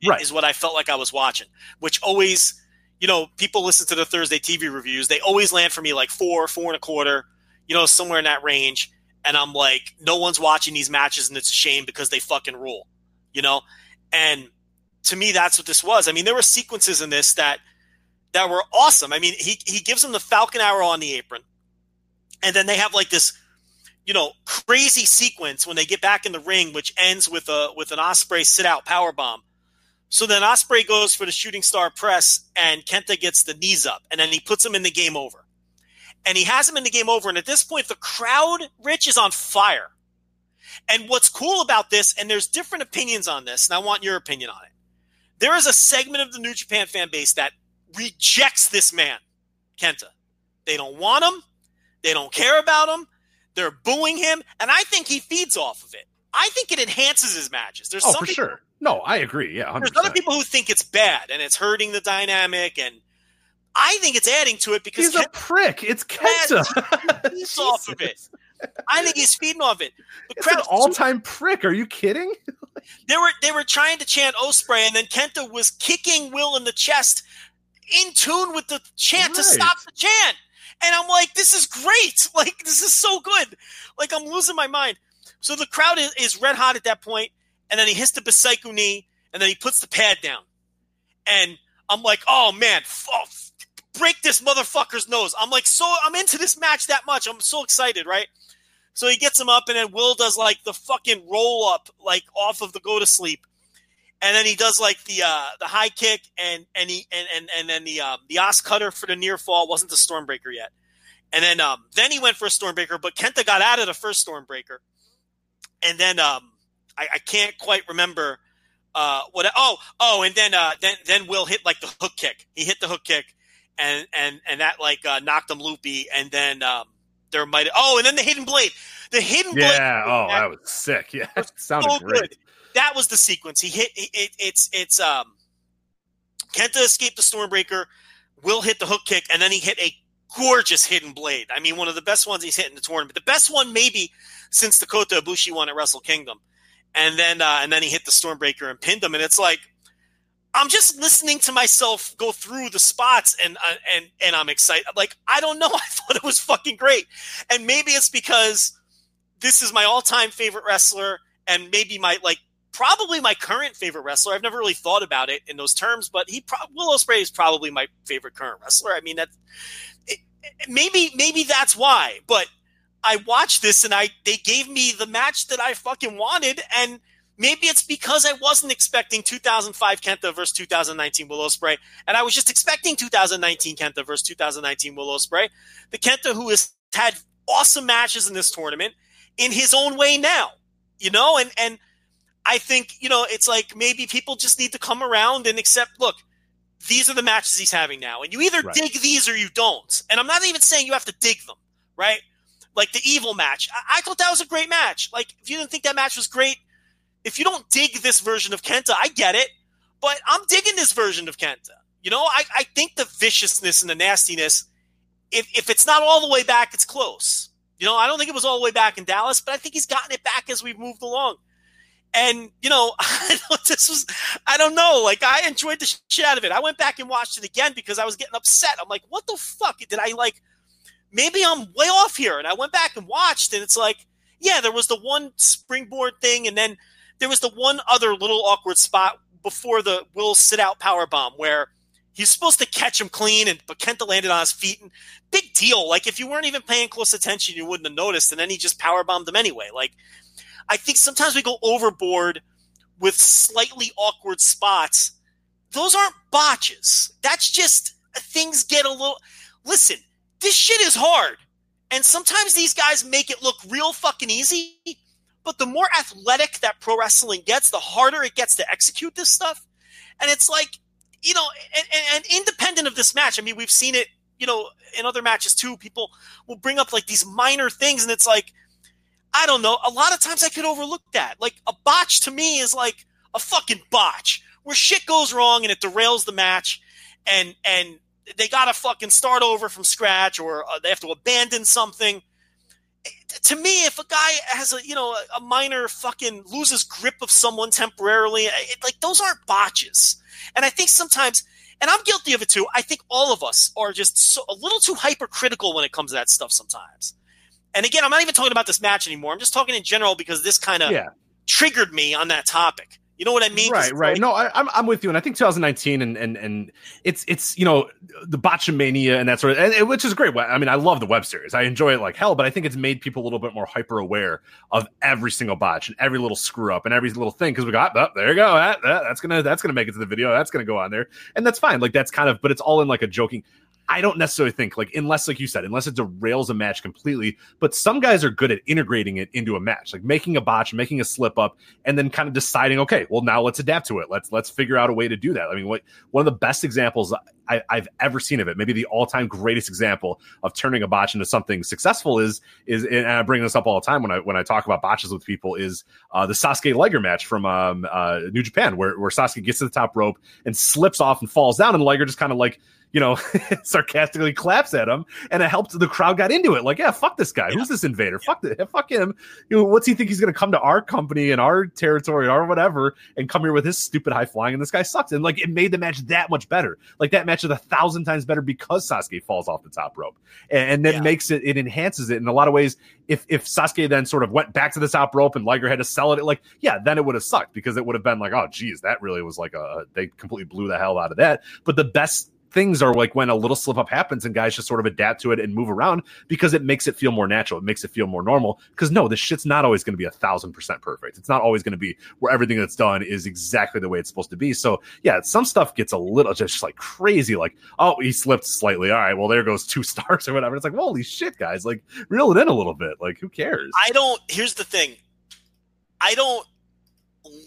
Right. Is what I felt like I was watching, which always, you know, people listen to the Thursday TV reviews. They always land for me like four, four and a quarter, you know, somewhere in that range. And I'm like, no one's watching these matches, and it's a shame because they fucking rule, you know. And to me, that's what this was. I mean, there were sequences in this that that were awesome. I mean, he he gives him the Falcon Arrow on the apron, and then they have like this, you know, crazy sequence when they get back in the ring, which ends with a with an Ospreay sit out power bomb. So then Ospreay goes for the shooting star press, and Kenta gets the knees up, and then he puts him in the game over. And he has him in the game over, and at this point, the crowd, Rich, is on fire. And what's cool about this, and there's different opinions on this, and I want your opinion on it. There is a segment of the New Japan fan base that rejects this man, Kenta. They don't want him. They don't care about him. They're booing him, and I think he feeds off of it. I think it enhances his matches. There's Oh, some for people sure. No, I agree. Yeah, hundred there's other people who think it's bad and it's hurting the dynamic, and I think it's adding to it because He's a prick. It's Kenta. [LAUGHS] feeds [LAUGHS] off of it. I think he's feeding off it. The It's an all-time prick. Are you kidding? [LAUGHS] they were they were trying to chant Ospreay, and then Kenta was kicking Will in the chest, in tune with the chant to stop the chant. And I'm like, this is great. [LAUGHS] Like this is so good. Like I'm losing my mind. So the crowd is, is red hot at that point, and then he hits the Busaiku knee, and then he puts the pad down, and I'm like, oh man, oh, f- break this motherfucker's nose. I'm like, so I'm into this match that much. I'm so excited, right? So he gets him up, and then Will does like the fucking roll up, like off of the go to sleep, and then he does like the uh, the high kick, and and he and and, and then the uh, the OsCutter for the near fall wasn't the Stormbreaker yet, and then um then he went for a Stormbreaker, but Kenta got out of the first Stormbreaker, and then um I, I can't quite remember uh what oh oh and then uh then then Will hit like the hook kick. He hit the hook kick, and and and that like uh, knocked him loopy, and then um there might oh and then the hidden blade, the hidden blade. Yeah. Oh, that was sick. [LAUGHS] Yeah, it sounded so great. good. That was the sequence. He hit it, it, it's it's um Kenta escaped the Stormbreaker, Will hit the hook kick, and then he hit a gorgeous hidden blade. I mean, one of the best ones he's hit in the tournament. The best one maybe since Dakota Ibushi won at Wrestle Kingdom. And then uh, and then he hit the Stormbreaker and pinned him. And it's like I'm just listening to myself go through the spots and uh, and and I'm excited. Like I don't know, [LAUGHS] I thought it was fucking great. And maybe it's because this is my all-time favorite wrestler and maybe my like probably my current favorite wrestler. I've never really thought about it in those terms, but he pro- Will Ospreay is probably my favorite current wrestler. I mean that maybe maybe that's why. But I watched this and I they gave me the match that I fucking wanted and maybe it's because I wasn't expecting 2005 Kenta versus 2019 Will Ospreay and I was just expecting 2019 Kenta versus 2019 Will Ospreay. The Kenta who has had awesome matches in this tournament in his own way now. You know, and and I think, you know, it's like maybe people just need to come around and accept, look, these are the matches he's having now. And you either Right. dig these or you don't. And I'm not even saying you have to dig them, right? Like the evil match. I, I thought that was a great match. Like, if you didn't think that match was great, if you don't dig this version of Kenta, I get it. But I'm digging this version of Kenta. You know, I, I think the viciousness and the nastiness, if, if it's not all the way back, it's close. You know, I don't think it was all the way back in Dallas, but I think he's gotten it back as we've moved along. And, you know, [LAUGHS] this was, I don't know, like I enjoyed the shit out of it. I went back and watched it again because I was getting upset. I'm like, what the fuck? Did I like, maybe I'm way off here? And I went back and watched, and it's like, yeah, there was the one springboard thing, and then there was the one other little awkward spot before the Will sit out power bomb where he's supposed to catch him clean, and but Kenta landed on his feet. And big deal. Like if you weren't even paying close attention, you wouldn't have noticed, and then he just power bombed him anyway. Like I think sometimes we go overboard with slightly awkward spots. Those aren't botches. That's just uh, things get a little. Listen, this shit is hard. And sometimes these guys make it look real fucking easy. But the more athletic that pro wrestling gets, the harder it gets to execute this stuff. And it's like, you know, and, and, and independent of this match, I mean, we've seen it, you know, in other matches too. People will bring up like these minor things, and it's like, I don't know. A lot of times I could overlook that. Like a botch to me is like a fucking botch where shit goes wrong and it derails the match, and and they got to fucking start over from scratch or uh, they have to abandon something. To me, if a guy has a you know a minor fucking loses grip of someone temporarily, it, like those aren't botches. And I think sometimes, and I'm guilty of it too. I think all of us are just so, a little too hypercritical when it comes to that stuff sometimes. And again, I'm not even talking about this match anymore. I'm just talking in general because this kind of Yeah. triggered me on that topic. You know what I mean? Right, right. like- No, I, I'm I'm with you, and I think 2019 and and and it's it's you know the botchamania and that sort of, and, and which is great. I mean, I love the web series. I enjoy it like hell, but I think it's made people a little bit more hyper aware of every single botch and every little screw up and every little thing because we got oh, there you go that, that that's gonna that's gonna make it to the video that's gonna go on there and that's fine. Like that's kind of, but it's all in like a joking. I don't necessarily think like unless like you said unless it derails a match completely. But some guys are good at integrating it into a match, like making a botch, making a slip up, and then kind of deciding, okay, well now let's adapt to it. Let's let's figure out a way to do that. I mean, what one of the best examples I, I've ever seen of it, maybe the all time greatest example of turning a botch into something successful is is and I bring this up all the time when I when I talk about botches with people is uh, the Sasuke Liger match from um, uh, New Japan where where Sasuke gets to the top rope and slips off and falls down, and Liger just kind of like you know, [LAUGHS] sarcastically claps at him, and it helped. The crowd got into it. Like, yeah, fuck this guy. Who's this invader? Fuck the, fuck him. You know, what's he think he's going to come to our company and our territory or whatever, and come here with his stupid high flying? And this guy sucks. And like, it made the match that much better. Like that match is a thousand times better because Sasuke falls off the top rope, and, and then Yeah. makes it. It enhances it in a lot of ways. If if Sasuke then sort of went back to the top rope and Liger had to sell it, like yeah, then it would have sucked because it would have been like, oh geez, that really was like a they completely blew the hell out of that. But the best things are like when a little slip up happens and guys just sort of adapt to it and move around because it makes it feel more natural. It makes it feel more normal. Because no, this shit's not always going to be a thousand percent perfect. It's not always going to be where everything that's done is exactly the way it's supposed to be. So yeah, some stuff gets a little just like crazy. Like oh, he slipped slightly. All right, well there goes two [LAUGHS] stars or whatever. It's like holy shit, guys. Like reel it in a little bit. Like who cares? I don't. Here's the thing. I don't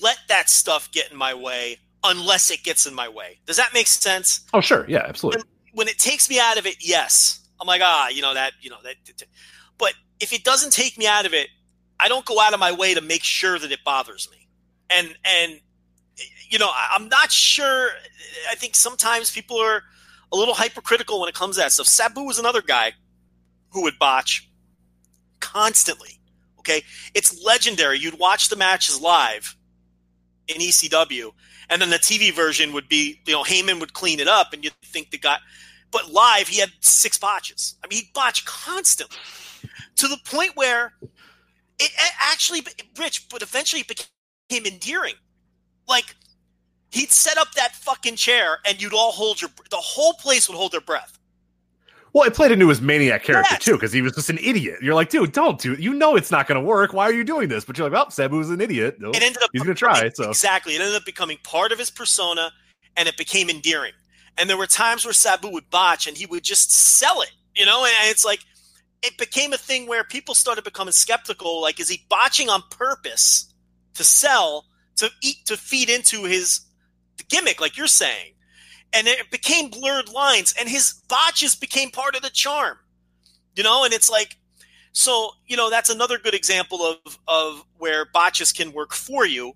let that stuff get in my way unless it gets in my way. Does that make sense? oh sure, yeah, absolutely. When it takes me out of it, yes, I'm like ah, you know that, you know that. But if it doesn't take me out of it, I don't go out of my way to make sure that it bothers me. And and you know, I'm not sure. I think sometimes people are a little hypercritical when it comes to that stuff. Sabu was another guy who would botch constantly. Okay, it's legendary. You'd watch the matches live in ECW, and then the TV version would be, you know, Heyman would clean it up, and you'd think the guy, but live he had six botches. I mean, he botched constantly to the point where it actually, Rich, but eventually it became endearing. Like he'd set up that fucking chair, and you'd all hold your, the whole place would hold their breath. Well, it played into his maniac character Yes. too, because he was just an idiot. You're like, dude, don't do. It. You know it's not going to work. Why are you doing this? But you're like, well, Sabu's an idiot. It ended up he's going to try. So exactly it ended up becoming part of his persona and it became endearing and there were times where sabu would botch and he would just sell it you know and it's like it became a thing where people started becoming skeptical like is he botching on purpose to sell to eat to feed into his gimmick like you're saying and it became blurred lines and his botches became part of the charm you know and it's like so you know that's another good example of of where botches can work for you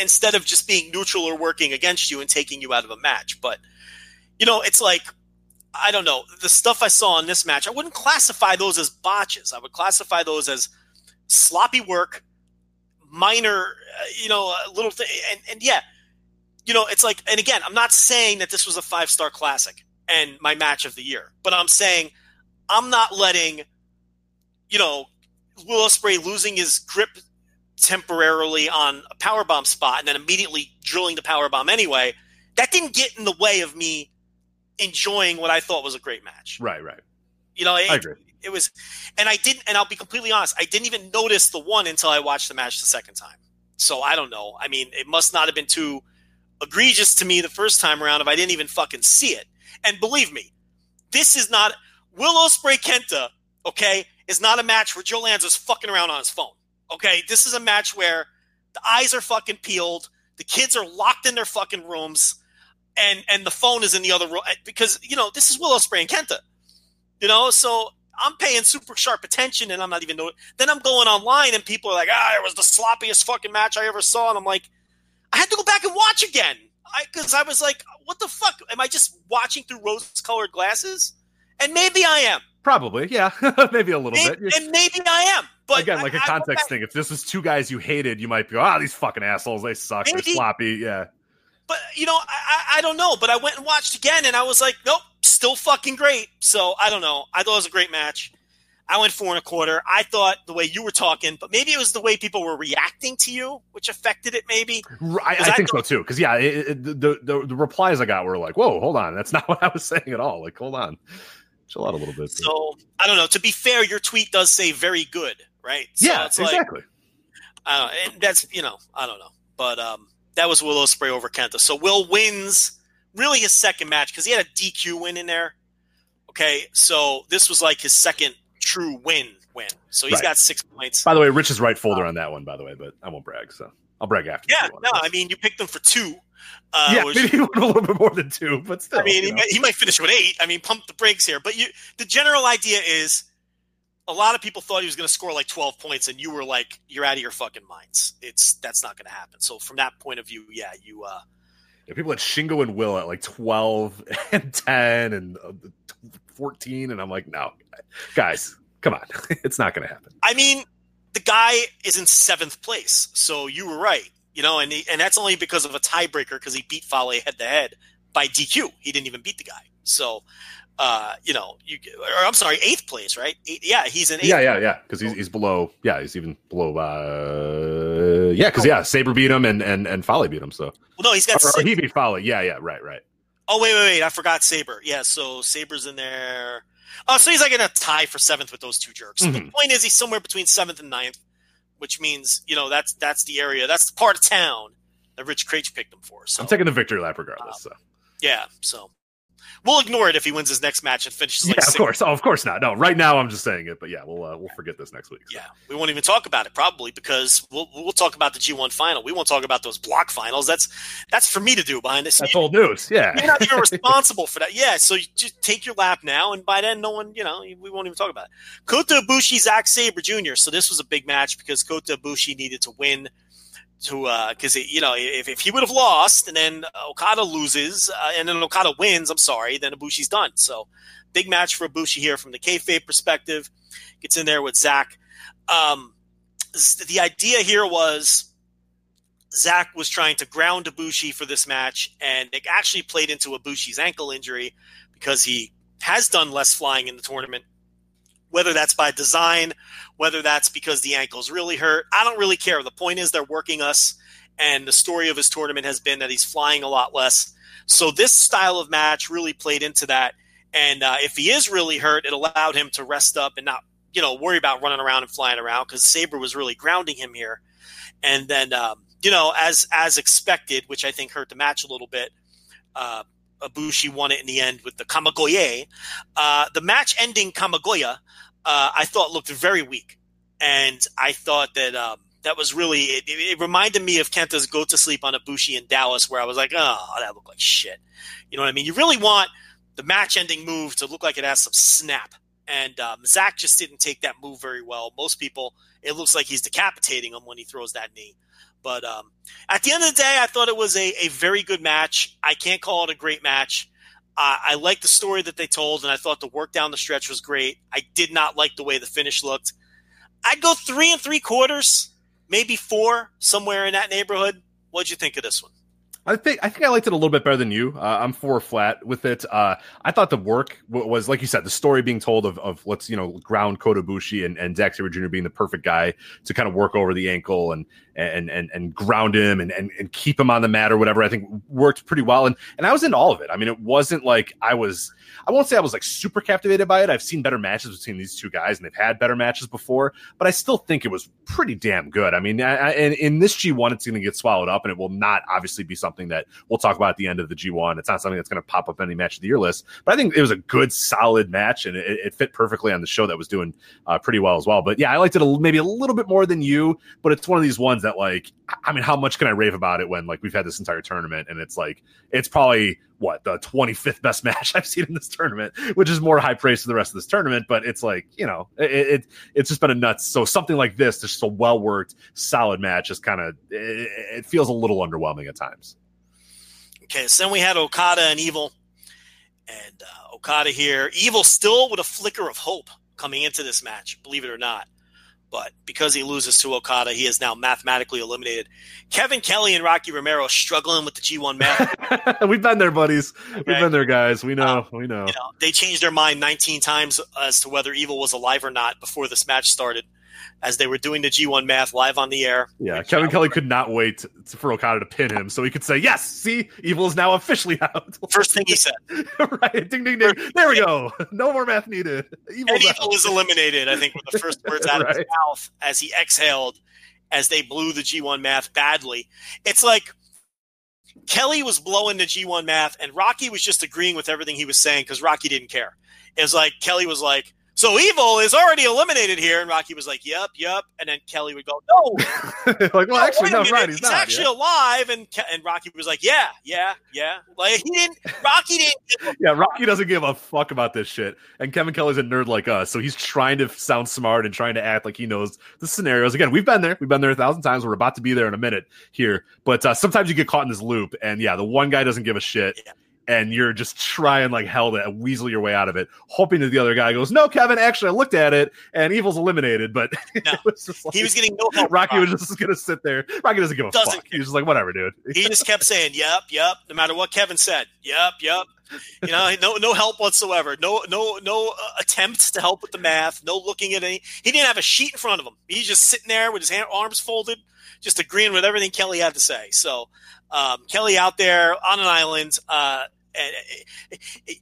instead of just being neutral or working against you and taking you out of a match. But you know, it's like I don't know the stuff I saw in this match. I wouldn't classify those as botches. I would classify those as sloppy work, minor, uh, you know, uh, little thing. And, and yeah, you know, it's like, and again, I'm not saying that this was a five star classic and my match of the year, but I'm saying I'm not letting, you know, Will Ospreay losing his grip temporarily on a power bomb spot and then immediately drilling the power bomb anyway. That didn't get in the way of me enjoying what I thought was a great match. Right, right. You know, it, I agree. it was, and I didn't, and I'll be completely honest, I didn't even notice the one until I watched the match the second time. So I don't know. I mean, it must not have been too egregious to me the first time around if I didn't even fucking see it. And believe me, this is not Will Ospreay Kenta. Okay, is not a match where Joe Lanza's fucking around on his phone. Okay, this is a match where the eyes are fucking peeled, the kids are locked in their fucking rooms, and and the phone is in the other room because you know this is Will Ospreay and Kenta. You know, so I'm paying super sharp attention, and I'm not even. Know- then I'm going online, and people are like, "Ah, it was the sloppiest fucking match I ever saw," and I'm like, I had to go back and watch again because I, was like, "What the fuck? Am I just watching through rose-colored glasses?" And maybe I am, Probably, yeah, [LAUGHS] maybe a little and, bit. and maybe I am. But Again, like a I- I go context thing. If this was two guys you hated, you might be, ah, these fucking assholes, they suck, they're sloppy. Yeah, But you know, I, I I don't know. But I went and watched again, and I was like, nope, still fucking great. So I don't know. I thought it was a great match. I went four and a quarter. I thought the way you were talking, but maybe it was the way people were reacting to you, which affected it. Maybe I, I I think so too. Because yeah, it, it, the, the the replies I got were like, "Whoa, hold on, that's [LAUGHS] not what I was saying at all." Like, hold on, chill out a little bit. so. I don't know. To be fair, your tweet does say very good, right? So yeah, it's like, exactly. I don't. And that's you know, I don't know. But um, that was Will Ospreay over Kenta. So Will wins really his second match because he had a DQ win in there. Okay, so this was like his second true win win. So he's Right. got six points. By the way, Rich is right folder on that one. By the way, but I won't brag. So I'll brag after. Yeah, if you want. no, I mean you picked him for two. Uh, yeah, which- maybe he went a little bit more than two, but still. I mean, he might, he might finish with eight. I mean, pump the brakes here. But you, the general idea is, a lot of people thought he was going to score like twelve points, and you were like, "You're out of your fucking minds." It's that's not going to happen. So from that point of view, yeah, you. uh Yeah, people had Shingo and Will at like 12 [LAUGHS] and 10 and uh, 14. And I'm like, no, guys, come on. [LAUGHS] it's not going to happen. I mean, the guy is in seventh place, so you were right. You know, and he, and that's only because of a tiebreaker because he beat Fale head to head by DQ. He didn't even beat the guy. So, uh, you know, you or I'm sorry, eighth place, right? Eight, yeah, he's in eighth. Yeah, yeah, yeah. Because he's, he's below. Yeah, he's even below. Uh, yeah, because yeah, Saber beat him and and and Fale beat him. So Well, no, he's got or, or he beat Fale. Yeah, yeah, right, right. Oh wait, wait, wait! I forgot Saber. Yeah, so Saber's in there. Oh, so he's like in a tie for seventh with those two jerks. So The mm-hmm. point is, he's somewhere between seventh and ninth, which means you know that's that's the area, that's the part of town that Rich Kraetsch picked him for. So I'm taking the victory lap regardless. Um, so yeah, so we'll ignore it if he wins his next match and finishes like yeah, of course. Oh, of course not. No, right now I'm just saying it. But yeah, we'll uh, we'll forget this next week. so. Yeah, we won't even talk about it probably because we'll we'll talk about the G1 final. We won't talk about those block finals. That's that's for me to do behind this. That's old news. Yeah. [LAUGHS] You're not even [LAUGHS] responsible for that. Yeah, so you just take your lap now, and by then, no one, you know, we won't even talk about it. Kota Ibushi, Zack Sabre Jr. So this was a big match because Kota Ibushi needed to win to uh, because you know if, if he would have lost and then Okada loses uh, and then Okada wins, I'm sorry, then Ibushi's done. So big match for Ibushi here from the kayfabe perspective. Gets in there with Zach. Um, the idea here was Zach was trying to ground Ibushi for this match, and it actually played into Ibushi's ankle injury because he has done less flying in the tournament. Whether that's by design, whether that's because the ankle's really hurt, I don't really care. The point is they're working us, and the story of his tournament has been that he's flying a lot less. So this style of match really played into that. And uh, if he is really hurt, it allowed him to rest up and not, you know, worry about running around and flying around because Saber was really grounding him here. And then, um, you know, as as expected, which I think hurt the match a little bit. Uh, Ibushi won it in the end with the Kamigoye. Uh, the match-ending Kamigoye, uh, I thought looked very weak, and I thought that um, that was really it, it, reminded me of Kenta's go to sleep on Ibushi in Dallas, where I was like, oh, that looked like shit. You know what I mean? You really want the match-ending move to look like it has some snap, and um, Zach just didn't take that move very well. Most people, it looks like he's decapitating him when he throws that knee. But um, at the end of the day, I thought it was a, a very good match. I can't call it a great match. Uh, I like the story that they told, and I thought the work down the stretch was great. I did not like the way the finish looked. I'd go three and three quarters, maybe four, somewhere in that neighborhood. What'd you think of this one? I think I think I liked it a little bit better than you. Uh, I'm four flat with it. Uh, I thought the work w- was like you said, the story being told of, of let's you know ground Kota Ibushi and, and Zack Sabre Jr. being the perfect guy to kind of work over the ankle and and and and ground him and, and and keep him on the mat or whatever. I think worked pretty well. And and I was into all of it. I mean, it wasn't like I was. I won't say I was like super captivated by it. I've seen better matches between these two guys, and they've had better matches before. But I still think it was pretty damn good. I mean, I, I, in this G1, it's going to get swallowed up, and it will not obviously be something that we'll talk about at the end of the G1. It's not something that's going to pop up any match of the year list. But I think it was a good, solid match, and it, it fit perfectly on the show that was doing uh, pretty well as well. But yeah, I liked it a, maybe a little bit more than you. But it's one of these ones that like, I mean, how much can I rave about it when like we've had this entire tournament, and it's like it's probably what the 25th best [LAUGHS] match I've seen in this tournament, which is more high praise to the rest of this tournament. But it's like you know, it, it it's just been a nuts. So something like this, just a well worked, solid match, is kind of it, it feels a little underwhelming at times. Okay, so then we had Okada and Evil, and uh, Okada here. Evil still with a flicker of hope coming into this match, believe it or not. But because he loses to Okada, he is now mathematically eliminated. Kevin Kelly and Rocky Romero struggling with the G1 match. [LAUGHS] We've been there, buddies. Okay. We've been there, guys. We know. Um, we know. You know. They changed their mind 19 times as to whether Evil was alive or not before this match started as they were doing the G1 math live on the air. Yeah, Kevin Kelly could not wait for Okada to pin him so he could say, Yes, see, Evil is now officially out. First thing he said. [LAUGHS] right. Ding, ding, ding. There we go. No more math needed. Evil, Evil is eliminated, I think, were the [LAUGHS] first words out right. of his mouth as he exhaled as they blew the G1 math badly. It's like Kelly was blowing the G1 math and Rocky was just agreeing with everything he was saying because Rocky didn't care. It was like Kelly was like, so evil is already eliminated here. And Rocky was like, yep, yep. And then Kelly would go, no. [LAUGHS] like, well, no, actually, no, right. He's, he's not, actually yeah. alive. And and Rocky was like, yeah, yeah, yeah. Like he didn't, Rocky didn't. yeah, Rocky doesn't give a fuck about this shit. And Kevin Kelly's a nerd like us. So he's trying to sound smart and trying to act like he knows the scenarios. Again, we've been there. We've been there a thousand times. We're about to be there in a minute here. But uh, sometimes you get caught in this loop. And yeah, the one guy doesn't give a shit. Yeah and you're just trying like hell to weasel your way out of it, hoping that the other guy goes, "No, Kevin, actually, I looked at it, and Evil's eliminated." But [LAUGHS] no. was like, he was getting no help. Rocky was just gonna sit there. Rocky doesn't give a doesn't fuck. He was just like, "Whatever, dude." he just kept saying, "Yep, yep," no matter what Kevin said. Yep, yep. You know, no, no help whatsoever. No, no, no uh, attempt to help with the math. No looking at any. He didn't have a sheet in front of him. He's just sitting there with his hand, arms folded, just agreeing with everything Kelly had to say. So, um, Kelly out there on an island. Uh, Eh, eh,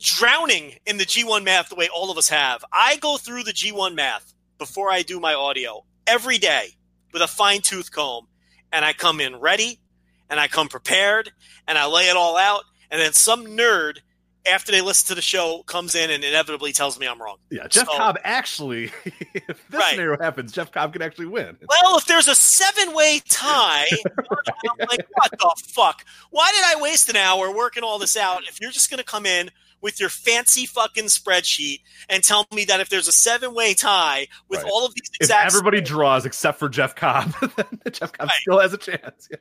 drowning in the G1 math the way all of us have. I go through the G1 math before I do my audio every day with a fine tooth comb, and I come in ready and I come prepared and I lay it all out. And then some nerd after they listen to the show comes in and inevitably tells me I'm wrong. Yeah, Jeff so, Cobb actually, [LAUGHS] if this right. scenario happens, Jeff Cobb can actually win. Well, if there's a seven way tie, [LAUGHS] I'm like, what the fuck? Why did I waste an hour working all this out if you're just going to come in with your fancy fucking spreadsheet and tell me that if there's a seven way tie with right. all of these exact. If everybody draws except for Jeff Cobb, [LAUGHS] then Jeff Cobb right. still has a chance. Yeah.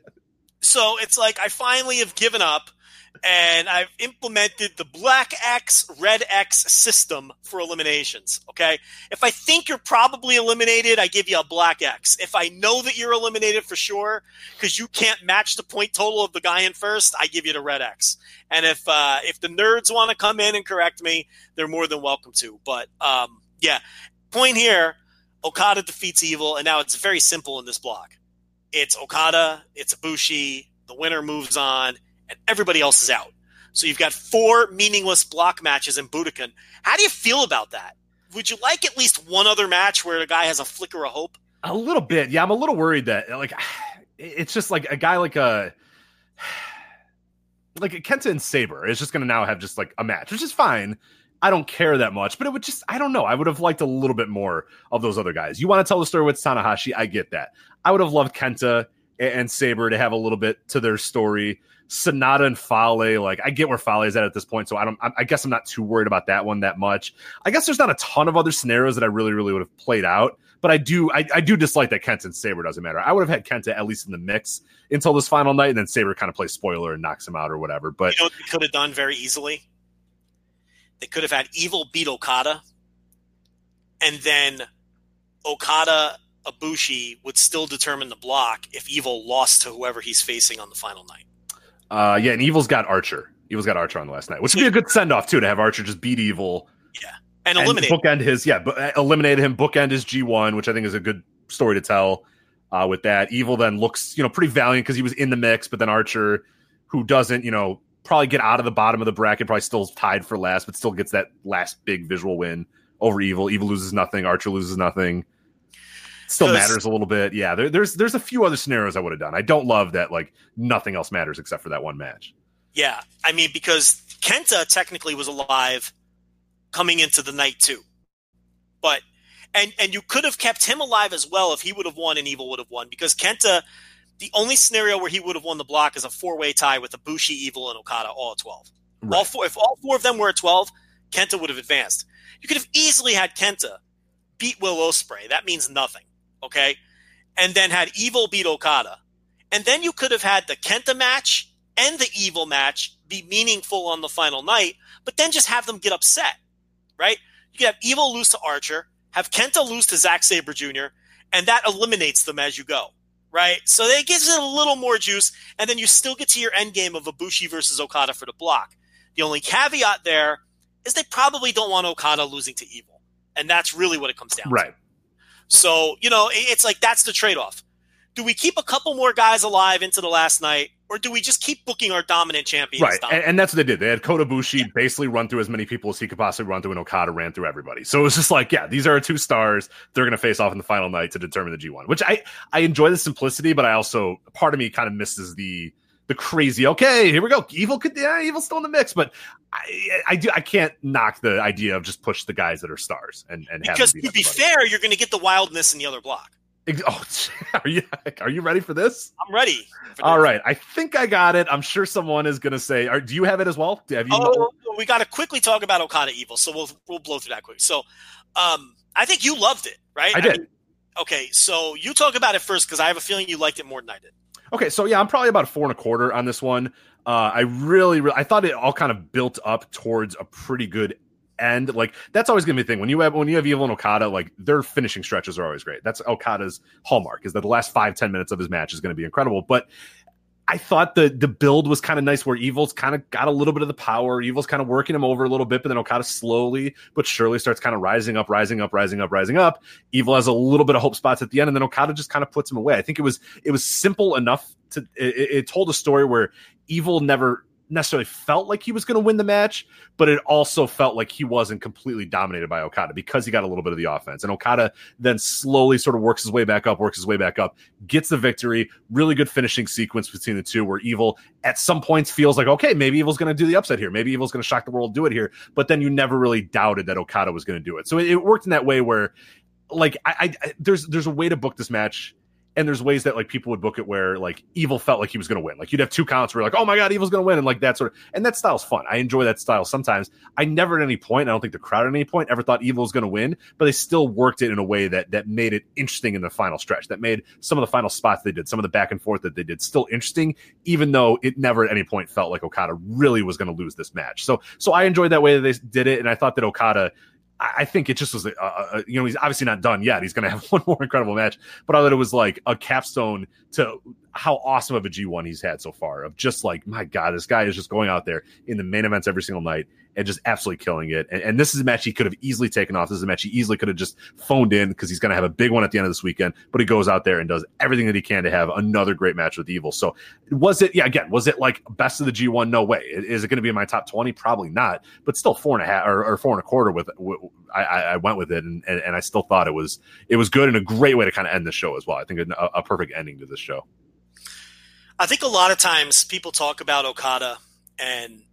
So it's like I finally have given up and I've implemented the black X, red X system for eliminations. Okay. If I think you're probably eliminated, I give you a black X. If I know that you're eliminated for sure, because you can't match the point total of the guy in first, I give you the red X. And if uh, if the nerds want to come in and correct me, they're more than welcome to. But um, yeah, point here Okada defeats Evil, and now it's very simple in this block. It's Okada, it's Ibushi, the winner moves on and everybody else is out. So you've got four meaningless block matches in Budokan. How do you feel about that? Would you like at least one other match where a guy has a flicker of hope? A little bit, yeah. I'm a little worried that like it's just like a guy like a like Kenta and Sabre is just going to now have just like a match, which is fine. I don't care that much, but it would just I don't know. I would have liked a little bit more of those other guys. You want to tell the story with Tanahashi? I get that. I would have loved Kenta and Sabre to have a little bit to their story. Sanada and Fale, like I get where Fale is at at this point, so I don't. I, I guess I'm not too worried about that one that much. I guess there's not a ton of other scenarios that I really, really would have played out, but I do, I, I do dislike that Kenta and Sabre doesn't matter. I would have had Kenta at least in the mix until this final night, and then Sabre kind of plays spoiler and knocks him out or whatever. But You know they could have done very easily? They could have had Evil beat Okada, and then Okada Ibushi would still determine the block if Evil lost to whoever he's facing on the final night. Uh, yeah, and Evil's got Archer. Evil's got Archer on the last night, which would be a good send off too to have Archer just beat Evil And and eliminate. bookend his yeah, but uh, eliminate him, bookend his G one, which I think is a good story to tell. Uh, with that, Evil then looks you know pretty valiant because he was in the mix, but then Archer, who doesn't you know probably get out of the bottom of the bracket, probably still tied for last, but still gets that last big visual win over Evil. Evil loses nothing, Archer loses nothing. Still matters a little bit. Yeah, there, there's there's a few other scenarios I would have done. I don't love that like nothing else matters except for that one match. Yeah, I mean because Kenta technically was alive coming into the night too, but and and you could have kept him alive as well if he would have won and Evil would have won because Kenta, the only scenario where he would have won the block is a four way tie with Ibushi, Evil, and Okada all at twelve. All Right. four, if all four of them were at twelve, Kenta would have advanced. You could have easily had Kenta beat Will Ospreay. That means nothing, okay? And then had Evil beat Okada, and then you could have had the Kenta match and the Evil match be meaningful on the final night, but then just have them get upset, right? You could have Evil lose to Archer, have Kenta lose to Zack Sabre Jr., and that eliminates them as you go, right? So that gives it a little more juice, and then you still get to your end game of Ibushi versus Okada for the block. The only caveat there is they probably don't want Okada losing to Evil, and that's really what it comes down to. Right. So, you know, it's like that's the trade off. Do we keep a couple more guys alive into the last night, or do we just keep booking our dominant champions? Right, and, and that's what they did. They had Kota Ibushi basically run through as many people as he could possibly run through, and Okada ran through everybody. So it was just like, yeah, these are our two stars. They're going to face off in the final night to determine the G one. Which I I enjoy the simplicity, but I also part of me kind of misses the the crazy. Okay, here we go. Evil could yeah, evil's still in the mix, but I I do I can't knock the idea of just push the guys that are stars and and have because to be everybody. fair, you're going to get the wildness in the other block. Oh, [LAUGHS] are you are you ready for this? I'm ready. All right, I think I got it. I'm sure someone is going to say, are, "Do you have it as well? Have you?" Oh, we got to quickly talk about Okada Evil, so we'll we'll blow through that quick. So, um, I think you loved it, right? I did. mean, okay, so you talk about it first because I have a feeling you liked it more than I did. Okay, so yeah, I'm probably about four and a quarter on this one. Uh, I really, really, I thought it all kind of built up towards a pretty good end. Like that's always gonna be the thing when you have when you have Evil and Okada, like their finishing stretches are always great. That's Okada's hallmark is that the last five ten minutes of his match is going to be incredible. But I thought the the build was kind of nice where Evil's kind of got a little bit of the power. Evil's kind of working him over a little bit, but then Okada slowly but surely starts kind of rising up, rising up, rising up, rising up. Evil has a little bit of hope spots at the end, and then Okada just kind of puts him away. I think it was it was simple enough to it, it told a story where Evil never necessarily felt like he was going to win the match, but it also felt like he wasn't completely dominated by Okada because he got a little bit of the offense. And Okada then slowly sort of works his way back up, works his way back up, gets the victory. Really good finishing sequence between the two where Evil at some points feels like, okay, maybe Evil's going to do the upset here. Maybe Evil's going to shock the world, do it here. But then you never really doubted that Okada was going to do it. So it, it worked in that way where like I, I, I there's there's a way to book this match and there's ways that like people would book it where like evil felt like he was going to win. Like you'd have two counts where like oh my god evil's going to win and like that sort of and that style's fun. I enjoy that style sometimes. I never at any point i don't think the crowd at any point ever thought evil was going to win but they still worked it in a way that that made it interesting in the final stretch that made some of the final spots they did some of the back and forth that they did still interesting even though it never at any point felt like okada really was going to lose this match. So so i enjoyed that way that they did it and i thought that okada I think it just was, a, a, a- you know, he's obviously not done yet. He's going to have [LAUGHS] one more incredible match, but I thought it was like a capstone to how awesome of a G1 he's had so far. Of just like, my God, this guy is just going out there in the main events every single night and just absolutely killing it. And, and this is a match he could have easily taken off. This is a match he easily could have just phoned in because he's going to have a big one at the end of this weekend. But he goes out there and does everything that he can to have another great match with Evil. So was it? Yeah, again, was it like best of the G1? No way. Is it going to be in my top twenty? Probably not. But still, four and a half or, or four and a quarter with. with I, I I went with it, and, and and I still thought it was it was good and a great way to kind of end the show as well. I think a, a perfect ending to this show. I think a lot of times people talk about Okada and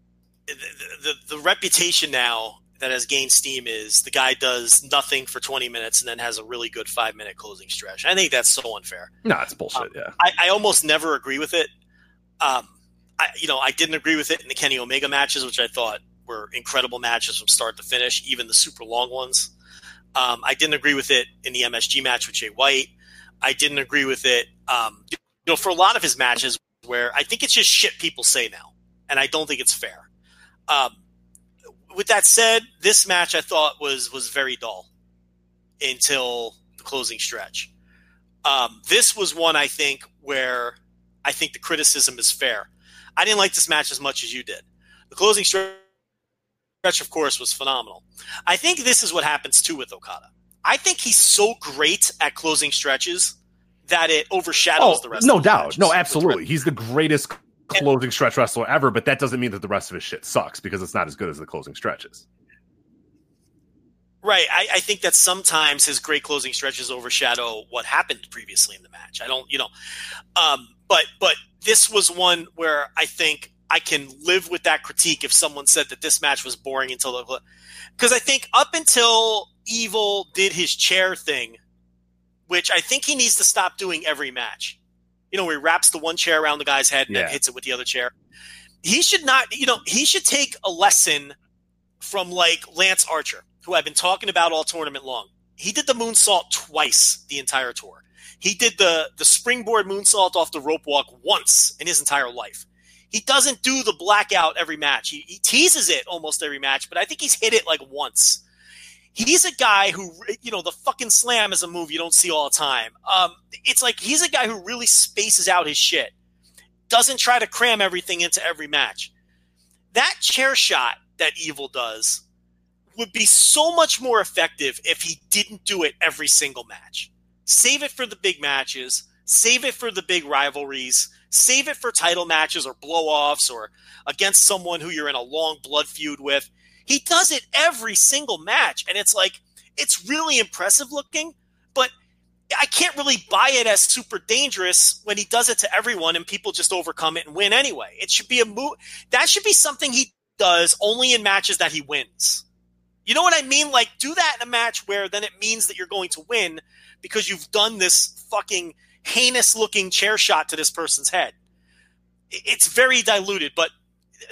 the, the, the reputation now that has gained steam is the guy does nothing for 20 minutes and then has a really good five minute closing stretch. I think that's so unfair. No, it's bullshit. Yeah, I, I almost never agree with it. Um, I, you know, I didn't agree with it in the Kenny Omega matches, which I thought were incredible matches from start to finish, even the super long ones. Um, I didn't agree with it in the MSG match with Jay White. I didn't agree with it, um, you know, for a lot of his matches where I think it's just shit people say now, and I don't think it's fair. Um, with that said, this match I thought was was very dull until the closing stretch. Um, this was one I think where I think the criticism is fair. I didn't like this match as much as you did. The closing stretch, of course, was phenomenal. I think this is what happens too with Okada. I think he's so great at closing stretches that it overshadows Oh, the rest. no of the doubt. No, absolutely. He's the greatest closing stretch wrestler ever, but that doesn't mean that the rest of his shit sucks because it's not as good as the closing stretches. Right. I, I think that sometimes his great closing stretches overshadow what happened previously in the match. I don't, you know, um, but but this was one where I think I can live with that critique if someone said that this match was boring until the because I think up until Evil did his chair thing, which I think he needs to stop doing every match. You know, where he wraps the one chair around the guy's head and Yeah. then hits it with the other chair. He should not, you know, he should take a lesson from like Lance Archer, who I've been talking about all tournament long. He did the moonsault twice the entire tour. He did the the springboard moonsault off the rope walk once in his entire life. He doesn't do the blackout every match. He, he teases it almost every match, but I think he's hit it like once. He's a guy who, you know, the fucking slam is a move you don't see all the time. Um, it's like he's a guy who really spaces out his shit, doesn't try to cram everything into every match. That chair shot that Evil does would be so much more effective if he didn't do it every single match. Save it for the big matches, save it for the big rivalries, save it for title matches or blowoffs or against someone who you're in a long blood feud with. He does it every single match, and it's like it's really impressive looking, but I can't really buy it as super dangerous when he does it to everyone and people just overcome it and win anyway. It should be a move that should be something he does only in matches that he wins. You know what I mean? Like do that in a match where then it means that you're going to win because you've done this fucking heinous looking chair shot to this person's head. It's very diluted, but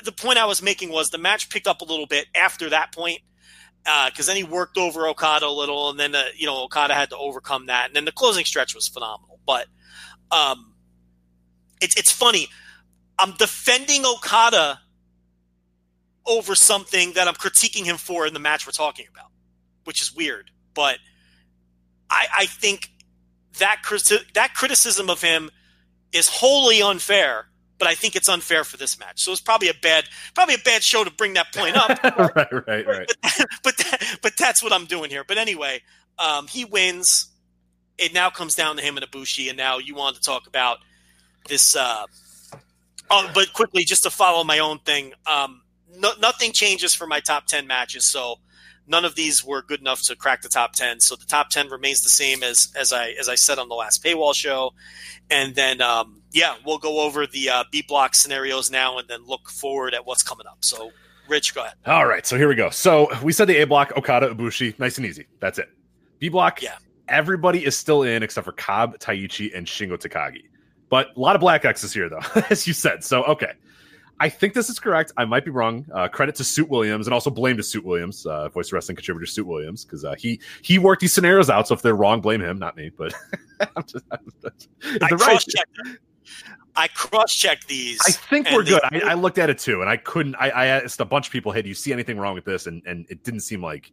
the point I was making was the match picked up a little bit after that point because then he worked over Okada a little, and then uh, you know Okada had to overcome that, and then the closing stretch was phenomenal. But um, it's it's funny. I'm defending Okada over something that I'm critiquing him for in the match we're talking about, which is weird. But I, I think that criti- that criticism of him is wholly unfair. But I think it's unfair for this match. So it's probably a bad probably a bad show to bring that point up. [LAUGHS] right, right, right. but but, that, but that's what I'm doing here. But anyway, um, he wins. It now comes down to him and Ibushi, and now you want to talk about this. Uh, oh, but quickly, just to follow my own thing, um, no, nothing changes for my top ten matches. So none of these were good enough to crack the top ten. So the top ten remains the same as as I as I said on the last paywall show, and then um, yeah, we'll go over the uh, B block scenarios now, and then look forward at what's coming up. So, Rich, go ahead. All right, so here we go. So we said the A block, Okada, Ibushi, nice and easy. That's it. B block, Yeah. everybody is still in except for Cobb, Taichi, and Shingo Takagi. But a lot of black X's here, though, [LAUGHS] as you said. So, okay. I think this is correct. I might be wrong. Uh, credit to Suit Williams and also blame to Suit Williams, uh, voice wrestling contributor Suit Williams, because uh, he he worked these scenarios out. So if they're wrong, blame him, not me. But [LAUGHS] I'm just, I'm just- I they're right- cross-checked. I cross-checked these. I think we're they- good. I, I looked at it too, and I couldn't. I, I asked a bunch of people, "Hey, do you see anything wrong with this?" And and it didn't seem like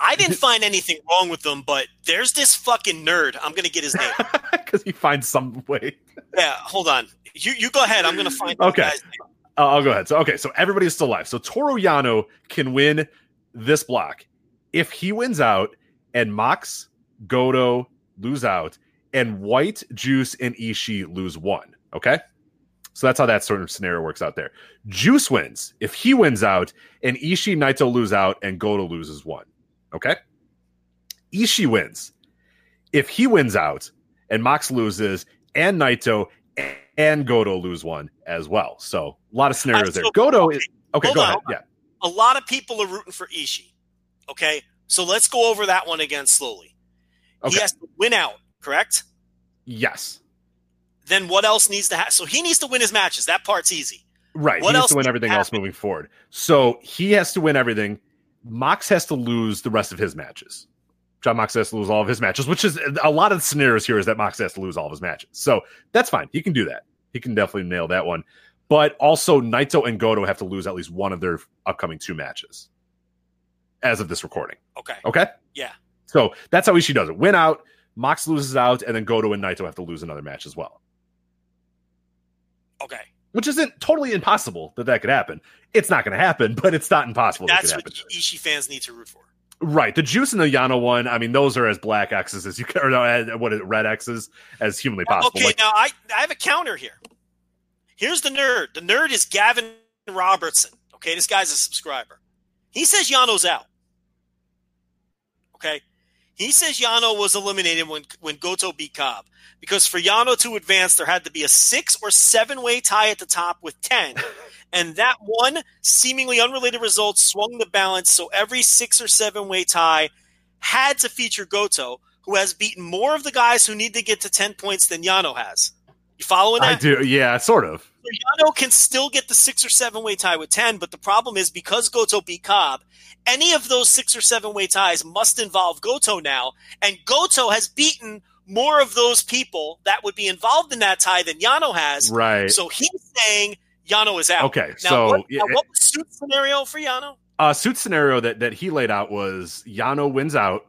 I didn't [LAUGHS] find anything wrong with them, but there's this fucking nerd. I'm gonna get his name. [LAUGHS] because he finds some way. yeah, hold on. You you go ahead. I'm gonna find Okay. guy's name. Uh, I'll go ahead. So okay, so everybody is still alive. So Toru Yano can win this block if he wins out, and Mox, Goto lose out, and White, Juice, and Ishii lose one. Okay. So that's how that sort of scenario works out there. Juice wins if he wins out, and Ishii, Naito lose out, and Goto loses one. Okay. Ishii wins if he wins out, and Mox loses, and Naito and Goto lose one as well. So a lot of scenarios there. Goto is okay. Go on, ahead. Yeah. A lot of people are rooting for Ishii. Okay, so let's go over that one again slowly. Okay. He has to win out, correct? Yes. then what else needs to happen? So he needs to win his matches. That part's easy. Right. What he has else to win everything else moving forward. So he has to win everything. Mox has to lose the rest of his matches. Jon Mox has to lose all of his matches, which is a lot of the scenarios here is that Mox has to lose all of his matches. So that's fine. He can do that. He can definitely nail that one. But also Naito and Goto have to lose at least one of their upcoming two matches as of this recording. Okay. Okay. Yeah. So that's how Ishii does it. Win out, Mox loses out, and then Goto and Naito have to lose another match as well. Okay. Which isn't totally impossible that that could happen. It's not going to happen, but it's not impossible that That's could what. Ishii fans need to root for. Right. The juice and the Yano one, I mean, those are as black X's as you can, or no, what is it, red X's as humanly possible. Okay, Like, now I, I have a counter here. Here's the nerd. The nerd is Gavin Robertson. Okay, this guy's a subscriber. He says Yano's out. Okay. He says Yano was eliminated when when Goto beat Cobb. Because for Yano to advance, there had to be a six or seven way tie at the top with ten. [LAUGHS] and that one seemingly unrelated result swung the balance, so every six or seven way tie had to feature Goto, who has beaten more of the guys who need to get to 10 points than Yano has. You following that? I do. Yeah, sort of. Yano can still get the six or seven way tie with 10, but the problem is because Goto beat Cobb, any of those six or seven way ties must involve Goto now, and Goto has beaten more of those people that would be involved in that tie than Yano has. Right. So he's saying Yano is out. Okay, Now, so, what, yeah, now what was suit scenario for Yano? uh, suit scenario that, that he laid out was Yano wins out,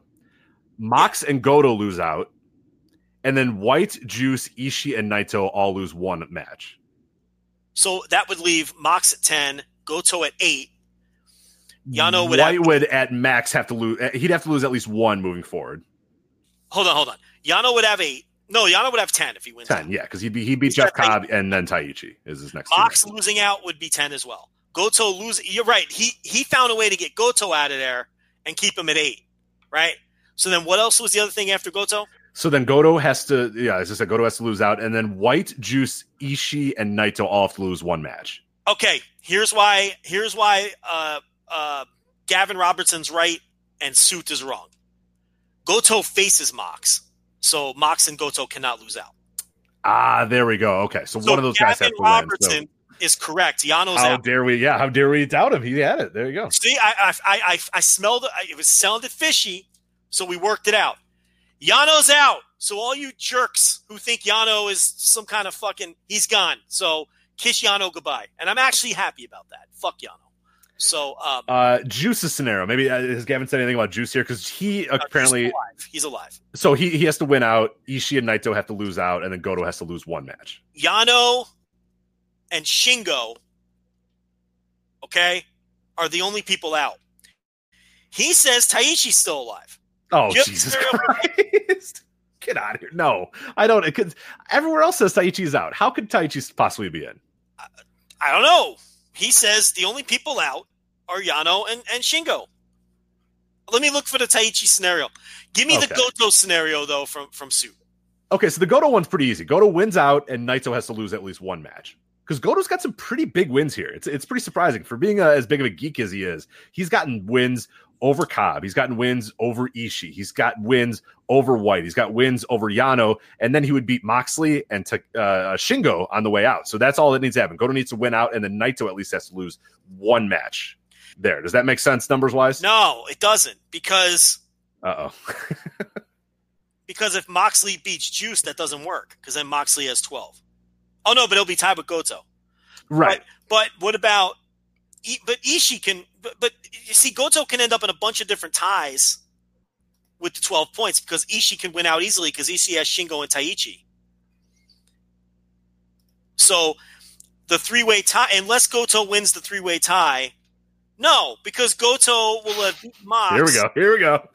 Mox and Goto lose out, and then White, Juice, Ishii, and Naito all lose one match. So that would leave Mox at 10, Goto at 8. Yano would White have, would at max have to lose. He'd have to lose at least one moving forward. hold on, hold on. Yano would have 8. No, Yano would have 10 if he wins. Ten, out. yeah, because he'd be he beat Jeff Cobb and then Taichi is his next. Mox matches. losing out would be 10 as well. Goto losing, you're right. He he found a way to get Goto out of there and keep him at 8, right? So then what else was the other thing after Goto? So then Goto has to, yeah, as I said, Goto has to lose out, and then White, Juice, Ishii, and Naito all have to lose one match. Okay, here's why here's why uh, uh, Gavin Robertson's right and Suit is wrong. Goto faces Mox. So Mox and Goto cannot lose out. Ah, there we go. Okay, so, So one of those guys Gavin have to win. Robertson So is correct. Yano's how out. dare we? Yeah, how dare we doubt him? He had it. There you go. See, I I I, I, I smelled it. It was sounded fishy, so we worked it out. Yano's out. So all you jerks who think Yano is some kind of fucking, he's gone. So kiss Yano goodbye. And I'm actually happy about that. Fuck Yano. So um, Uh, Juice's scenario. Maybe uh, has Gavin said anything about Juice here? Because he uh, apparently, he's alive. He's alive. so he he has to win out. Ishii and Naito have to lose out, and then Goto has to lose one match. Yano and Shingo, okay, are the only people out. He says Taichi's still alive. Oh. Jesus Christ! [LAUGHS] Get out of here! No, I don't. It could, everywhere else says Taichi's out. How could Taichi possibly be in? I don't know. He says the only people out are Yano and, and Shingo. Let me look for the Taichi scenario. Give me the Okay. Goto scenario though from from Suit. Okay, so the Goto one's pretty easy. Goto wins out, and Naito has to lose at least one match. Because Goto's got some pretty big wins here. It's it's pretty surprising for being uh as big of a geek as he is. He's gotten wins over Cobb. He's gotten wins over Ishii. He's got wins over White. He's got wins over Yano, and then he would beat Moxley and uh, Shingo on the way out. So that's all that needs to happen. Goto needs to win out, and then Naito at least has to lose one match. There, does that make sense numbers wise? No, it doesn't because Uh oh. [LAUGHS] because if Moxley beats Juice, that doesn't work because then Moxley has twelve. Oh no, but it'll be tied with Goto. right. But what about? But Ishii can. But, but you see, Goto can end up in a bunch of different ties with the twelve points because Ishii can win out easily because Ishii has Shingo and Taichi. So the three way tie, unless Goto wins the three way tie, no, because Goto will have beat Mox. Here we go. Here we go.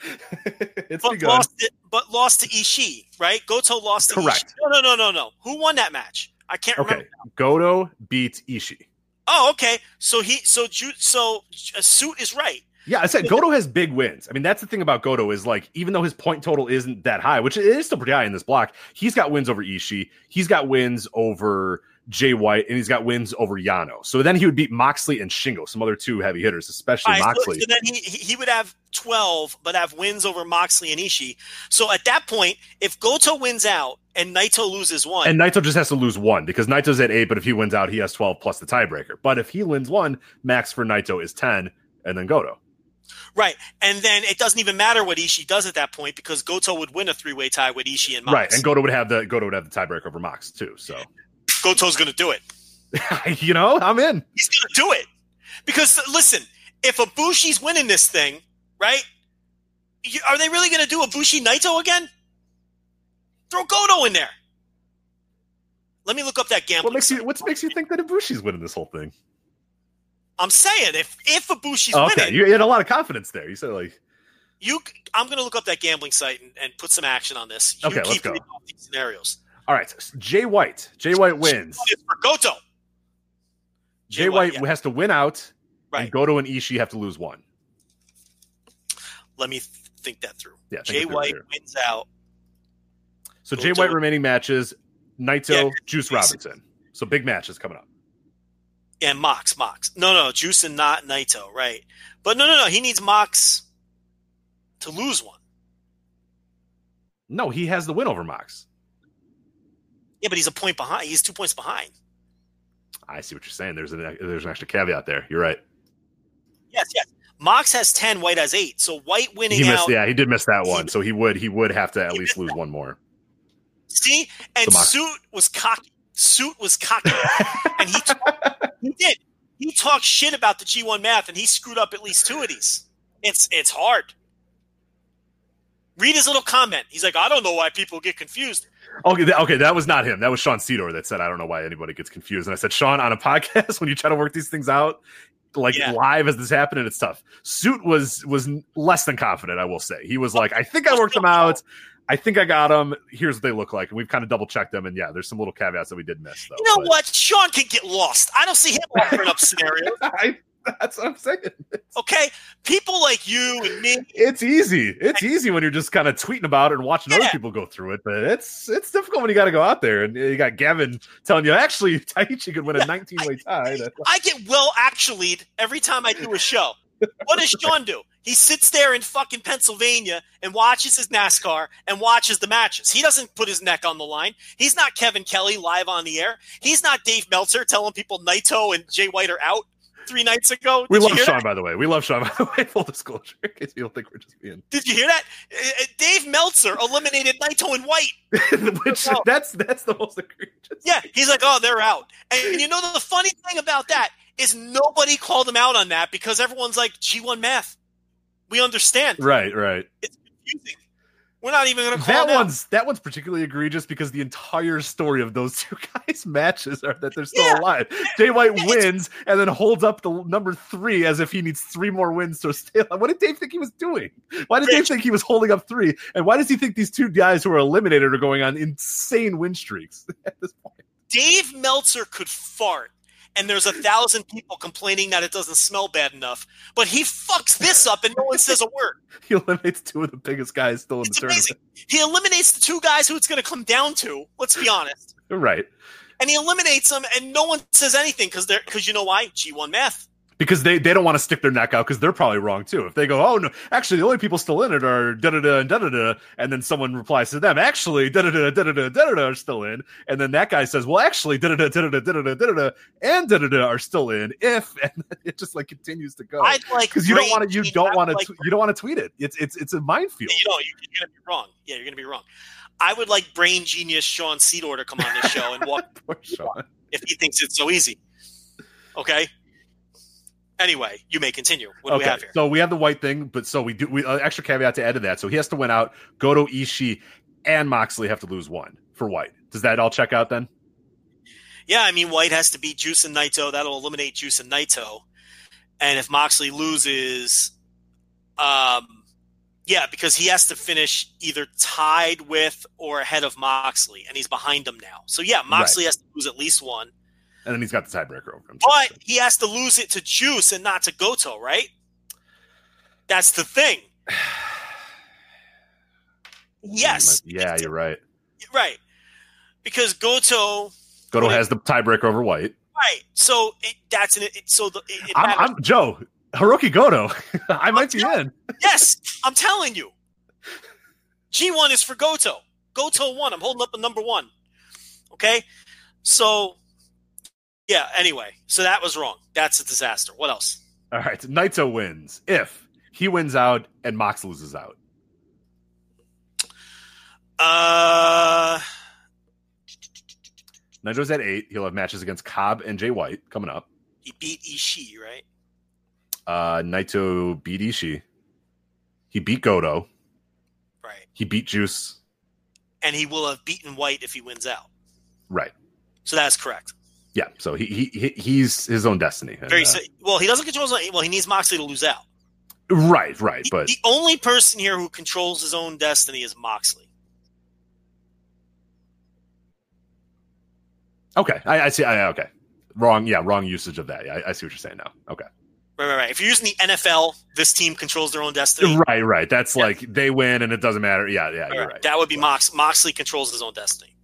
[LAUGHS] it's But begun. lost, it, but lost to Ishii, right? Goto lost to Correct. Ishii. No, no, no, no, no. Who won that match? I can't remember. Okay, Goto beats Ishii. Oh, okay. So he, so so uh, suit is right. Yeah, I said Goto has big wins. I mean, that's the thing about Goto is like, even though his point total isn't that high, which it is still pretty high in this block, he's got wins over Ishii. He's got wins over Jay White, and he's got wins over Yano. So then he would beat Moxley and Shingo, some other two heavy hitters, especially All right, Moxley. So, then he he would have twelve, but have wins over Moxley and Ishii. So at that point, if Goto wins out and Naito loses one, And Naito just has to lose one because Naito's at eight, but if he wins out, he has 12 plus the tiebreaker. But if he wins one, max for Naito is 10, and then Goto. right, and then it doesn't even matter what Ishii does at that point because Goto would win a three way tie with Ishii and Mox. Right. And Goto would have the Goto would have the tiebreaker over Mox too. So Goto's going to do it. [LAUGHS] you know, I'm in. He's going to do it because listen, if Ibushi's winning this thing, right? you- Are they really going to do Ibushi Naito again? Throw Goto in there. Let me look up that gambling. What makes you what makes you think that Ibushi's winning this whole thing? I'm saying if if Ibushi's Oh, okay. winning, You had a lot of confidence there. You said like you I'm going to look up that gambling site and, and put some action on this. You Okay, let's keep go. reading these scenarios. All right, Jay White. Jay White wins. It's for Goto. Jay, Jay White White, yeah. has to win out, Right. and Goto and Ishii have to lose one. Let me th- think that through. Yeah, Jay White wins out. So Jay White remaining matches: Naito, Yeah, Juice. Robinson. So big matches coming up. And Mox, Mox. No, no, Juice and not Naito, right? But no, no, no. He needs Mox to lose one. No, he has the win over Mox. Yeah, but he's a point behind. He's two points behind. I see what you're saying. There's an there's an extra caveat there. You're right. Yes, yes. Mox has ten. White has eight. So White winning He missed. out. Yeah, he did miss that He- one. So he would he would have to at least lose that. one more. See, and So Suit was cocky. Suit was cocky, [LAUGHS] and he talked, he did. He talked shit about the G1 math, and he screwed up at least two of these. It's it's hard. Read his little comment. He's like, I don't know why people get confused. Okay, that, okay, that was not him. That was Sean Sedor that said, "I don't know why anybody gets confused." And I said, "Sean, on a [LAUGHS] podcast, when you try to work these things out, like Yeah. live as this happening, it's tough." Suit was was less than confident. I will say he was like, "I think I worked them out. I think I got them. Here's what they look like." And we've kind of double checked them. And yeah, there's some little caveats that we did miss, though. You know But- what? Sean can get lost. I don't see him offering up scenarios. [LAUGHS] I, [LAUGHS] that's what I'm saying. Okay, people like you and me. It's easy. It's easy when you're just kind of tweeting about it and watching other people go through it, but it's it's difficult when you got to go out there and you got Gavin telling you actually [LAUGHS] Taichi could win a [LAUGHS] 19 way tie. That's- I get well actually every time I do a show. What does Sean do? He sits there in fucking Pennsylvania and watches his NASCAR and watches the matches. He doesn't put his neck on the line. He's not Kevin Kelly live on the air. He's not Dave Meltzer telling people Naito and Jay White are out three nights ago. We Did you love Sean, that? by the way. We love Sean, [LAUGHS] by the way. Full disclosure, in case you don't think we're just being. Did you hear that? Uh, Dave Meltzer eliminated Naito and White. [LAUGHS] Which No. that's that's the most egregious. Yeah, he's like, oh, they're out. And you know the funny thing about that is nobody called him out on that because everyone's like G1 math. We understand. Right, right. It's confusing. We're not even going to call That him out. one's that one's particularly egregious because the entire story of those [LAUGHS] two guys' matches are that they're still Yeah. alive. Jay White Yeah, [LAUGHS] wins and then holds up the number three as if he needs three more wins to stay alive. What did Dave think he was doing? Why did Dave think he was holding up three? And why does he think these two guys who are eliminated are going on insane win streaks [LAUGHS] at this point? Dave Meltzer could fart, and there's a thousand people complaining that it doesn't smell bad enough. But he fucks this up, and no one says a word. [LAUGHS] He eliminates two of the biggest guys still in It's the amazing. tournament. He eliminates the two guys who it's going to come down to. Let's be honest. [LAUGHS] Right. And he eliminates them, and no one says anything because they're because you know why? G1 math. Because they, they don't want to stick their neck out because they're probably wrong too. If they go, oh no, actually the only people still in it are da da da and da da da, and then someone replies to them, actually da da da da da da da da are still in, and then that guy says, well, actually da da da da da da da da da and da da da are still in. If and it just like continues to go I'd like because you don't want to you don't want to like- you don't want to tweet it. It's it's it's a minefield. You know, you're to be wrong. Yeah, you're to be wrong. I would like brain genius Sean Sedor to come on this show and walk Poor Sean. if he thinks it's so easy. Okay. Anyway, you may continue. What do we have here? So we have the white thing, but so we do we uh, extra caveat to add to that. So he has to win out. Goto, Ishii, and Moxley have to lose one for white. Does that all check out then? Yeah, I mean, White has to beat Juice and Naito. That'll eliminate Juice and Naito. And if Moxley loses, um, yeah, because he has to finish either tied with or ahead of Moxley, and he's behind him now. So yeah, Moxley has to lose at least one, And then he's got the tiebreaker over him. but he has to lose it to Juice and not to Goto, right? That's the thing. [SIGHS] Yes. Yeah, you're right. Right. Because Goto Goto has the tiebreaker over White. Right. So it, that's an it, so the, it, it I'm. I'm Joe Hirooki Goto. [LAUGHS] I might be in. [LAUGHS] yes, I'm telling you. G1 is for Goto. Goto won. I'm holding up a number one. Okay. So yeah. Anyway, so that was wrong. That's a disaster. What else? All right, Naito wins if he wins out and Mox loses out. Uh, Naito's at eight. He'll have matches against Cobb and Jay White coming up. he beat Ishii, right? Uh, Naito beat Ishii. He beat Goto. Right. He beat Juice. And he will have beaten White if he wins out. Right. So that's correct. Yeah. So he, he, he he's his own destiny. And, uh, well. He doesn't control his own. Well, he needs Moxley to lose out. right. Right. The- But the only person here who controls his own destiny is Moxley. okay. I, I see. I, okay. Wrong. Yeah. Wrong usage of that. Yeah, I, I see what you're saying now. Okay. Right, right, right. If you're using the NFL, this team controls their own destiny. Right. Right. That's Yeah. like they win and it doesn't matter. Yeah. Yeah. Right, You're right. That would be Mox. Moxley controls his own destiny.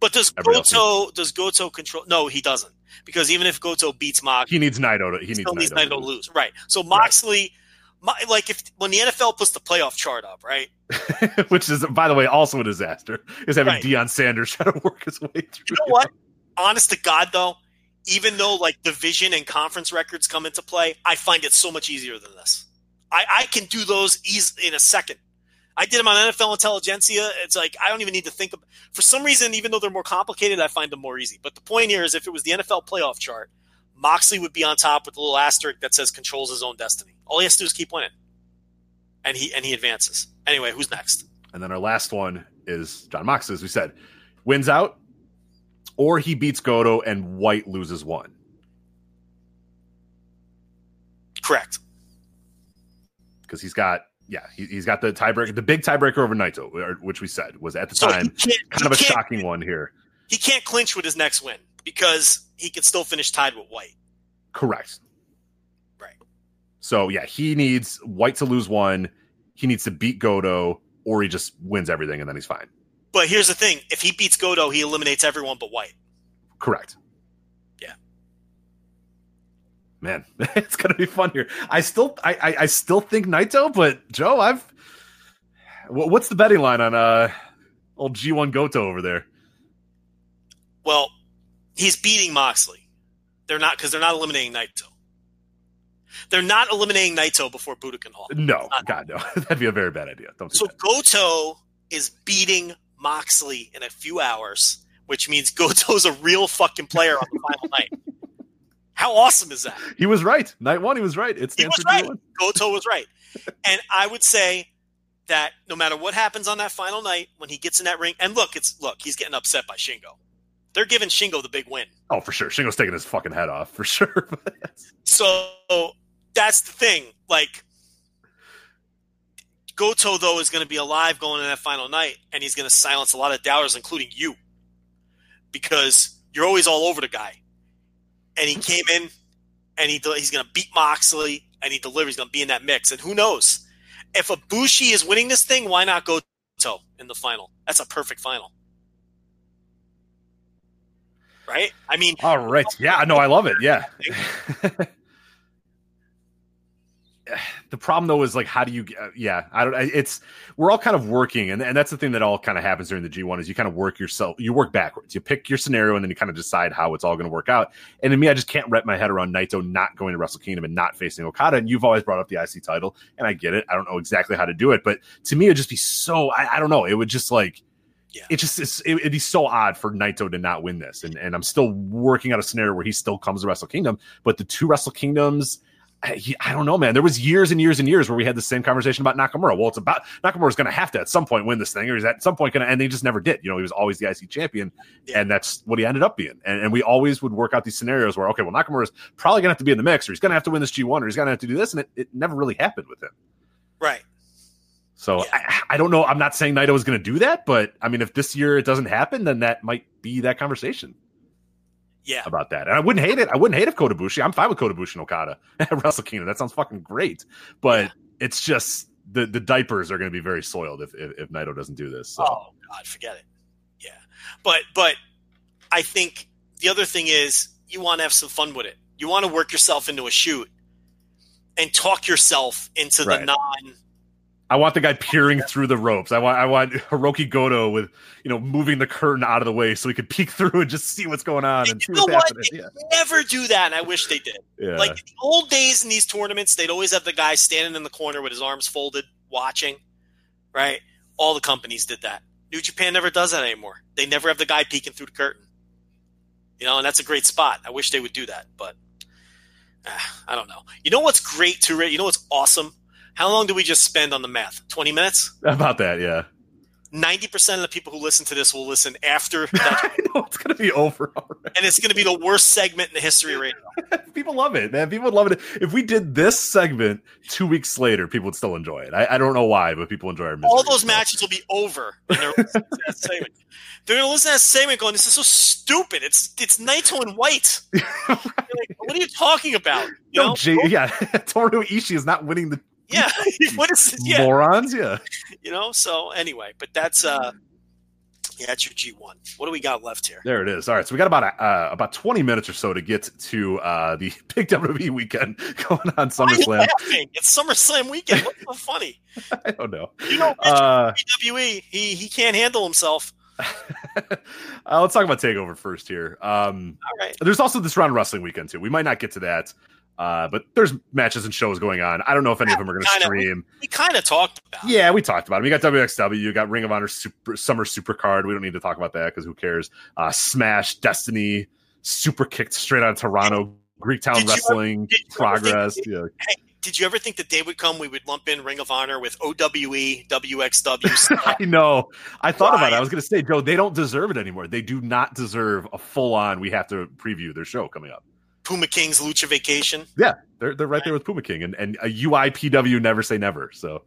But does Everybody Goto does Goto control? No, he doesn't. Because even if Goto beats Mox, He needs Naito. To, he he needs still needs Naito. Naito to lose. Right. So Moxley, Mo- like if when the NFL puts the playoff chart up, right? [LAUGHS] Which is, by the way, also a disaster. Is having Right. Deion Sanders [LAUGHS] try to work his way through. You know what? Honest to God, though, even though like division and conference records come into play, I find it so much easier than this. I, I can do those easy in a second. I did them on NFL Intelligentsia. It's like I don't even need to think of. For some reason, even though they're more complicated, I find them more easy. But the point here is, if it was the NFL playoff chart, Moxley would be on top with a little asterisk that says controls his own destiny. All he has to do is keep winning, and he and he advances. Anyway, who's next? And then our last one is Jon Mox, as we said, wins out, or he beats Goto and White loses one. Correct. Because he's got, yeah, he, he's got the tiebreaker, the big tiebreaker over Naito, which we said was at the So time kind of a shocking one here. he can't clinch with his next win because he can still finish tied with White. Correct. Right. So yeah, he needs White to lose one. He needs to beat Goto, or he just wins everything and then he's fine. But here's the thing: if he beats Goto, he eliminates everyone but White. Correct. Man, [LAUGHS] it's gonna be fun here. I still, I, I, I still think Naito, but Joe, I've. What's the betting line on uh old G one Goto over there? Well, he's beating Moxley. They're not because they're not eliminating Naito. They're not eliminating Naito before Budokan Hall. No, God, no, [LAUGHS] that'd be a very bad idea. Don't do So that. Goto is beating Moxley in a few hours, which means [LAUGHS] Goto's a real fucking player on the final night. How awesome is that? He was right. Night one, he was right. It's He was right. Goto was right. [LAUGHS] And I would say that no matter what happens on that final night, when he gets in that ring, and look, it's look, he's getting upset by Shingo. They're giving Shingo the big win. Oh, for sure. Shingo's taking his fucking head off for [LAUGHS] sure. So that's the thing. Like Goto though is going to be alive going into that final night, and he's going to silence a lot of doubters, including you, because you're always all over the guy. And he came in, and he he's going to beat Moxley, and he delivers. He's going to be in that mix, and who knows if Ibushi is winning this thing? Why not go Goto in the final? That's a perfect final, right? I mean, All right. Yeah, no, I love it. Yeah. [LAUGHS] [LAUGHS] [SIGHS] the problem though is like how do you uh, yeah i don't it's we're all kind of working and, and that's the thing that all kind of happens during the g1 is you kind of work yourself you work backwards. You pick your scenario and then you kind of decide how it's all going to work out. And to me i just can't wrap my head around naito not going to wrestle kingdom and not facing okada and you've always brought up the ic title and i get it. I don't know exactly how to do it but to me it'd just be so i, I don't know it would just like Yeah. it just it's, it, it'd be so odd for Naito to not win this, and and I'm still working out a scenario where he still comes to Wrestle Kingdom, but the two Wrestle Kingdoms, I, I don't know, man. There was years and years and years where we had the same conversation about Nakamura. Well, it's about Nakamura's going to have to at some point win this thing, or he's at some point going to, and they just never did. You know, he was always the IC champion, Yeah. and that's what he ended up being. And, and we always would work out these scenarios where, okay, well, Nakamura's probably going to have to be in the mix, or he's going to have to win this G1, or he's going to have to do this, and it, it never really happened with him. right? So Yeah. I, I don't know. I'm not saying Naito is going to do that, but I mean, if this year it doesn't happen, then that might be that conversation Yeah. about that. And I wouldn't hate it. I wouldn't hate if Kota Ibushi. I'm fine with Kota Ibushi and Okada [LAUGHS] at Wrestle Kingdom. That sounds fucking great. But Yeah. it's just the the diapers are going to be very soiled if, if if Naito doesn't do this. So Oh God, forget it. Yeah, but but I think the other thing is you want to have some fun with it. You want to work yourself into a shoot and talk yourself into the Right. non. I want the guy peering through the ropes. I want I want Hirooki Goto with you know moving the curtain out of the way so he could peek [LAUGHS] through and just see what's going on and see You know what's what? happening. They never do that, and I wish they did. Yeah, yeah. Like in the old days in these tournaments, they'd always have the guy standing in the corner with his arms folded, watching. Right? All the companies did that. New Japan never does that anymore. They never have the guy peeking through the curtain. You know, and that's a great spot. I wish they would do that, but ah, I don't know. You know what's great too, Ray? You know what's awesome? How long do we just spend on the math? Twenty minutes. about that. Yeah, Ninety percent of the people who listen to this will listen after, [LAUGHS] that, know it's gonna be over already. and it's going to be the worst segment in the history of radio. [LAUGHS] People love it, man. People would love it. If we did this segment two weeks later, people would still enjoy it. I, I don't know why, but people enjoy our misery. all those matches will be over. They're listening to that segment. They're going to listen to that segment going, "This is so stupid. It's it's Naito and White. [LAUGHS] You're like, what are you talking about? You No, know? Jay, yeah, Toru Ishii is not winning the yeah. [LAUGHS] what is this? Yeah, morons. Yeah, you know. So anyway, but that's uh, yeah, that's your G one. What do we got left here? there it is. All right, so we got about a, uh, about twenty minutes or so to get to uh, the [LAUGHS] big WWE weekend [LAUGHS] going on Why are you SummerSlam. It's SummerSlam weekend. What's so funny? I don't know. You know, Uh, WWE, he he can't handle himself. uh, let's talk about Takeover first here. Um, All right. there's also this round wrestling weekend too. We might not get to that, uh, but there's matches and shows going on. I don't know if any of them are going to stream. We kind of talked about. Yeah, we talked about it. We got WXW, you got Ring of Honor Super, Summer Super Card. We don't need to talk about that because who cares? Uh, Smash, Destiny, Super kicked straight out of Toronto, you ever- Wrestling, did you think- Progress. yeah. Did you ever think the day would come we would lump in Ring of Honor with OWE, WXW? [LAUGHS] I know. I thought about it. I was going to say, Joe, they don't deserve it anymore. They do not deserve a full on. We have to preview their show coming up. Puma King's Lucha Vacation, Yeah, they're they're right there with Puma King and and a UIPW never say never. So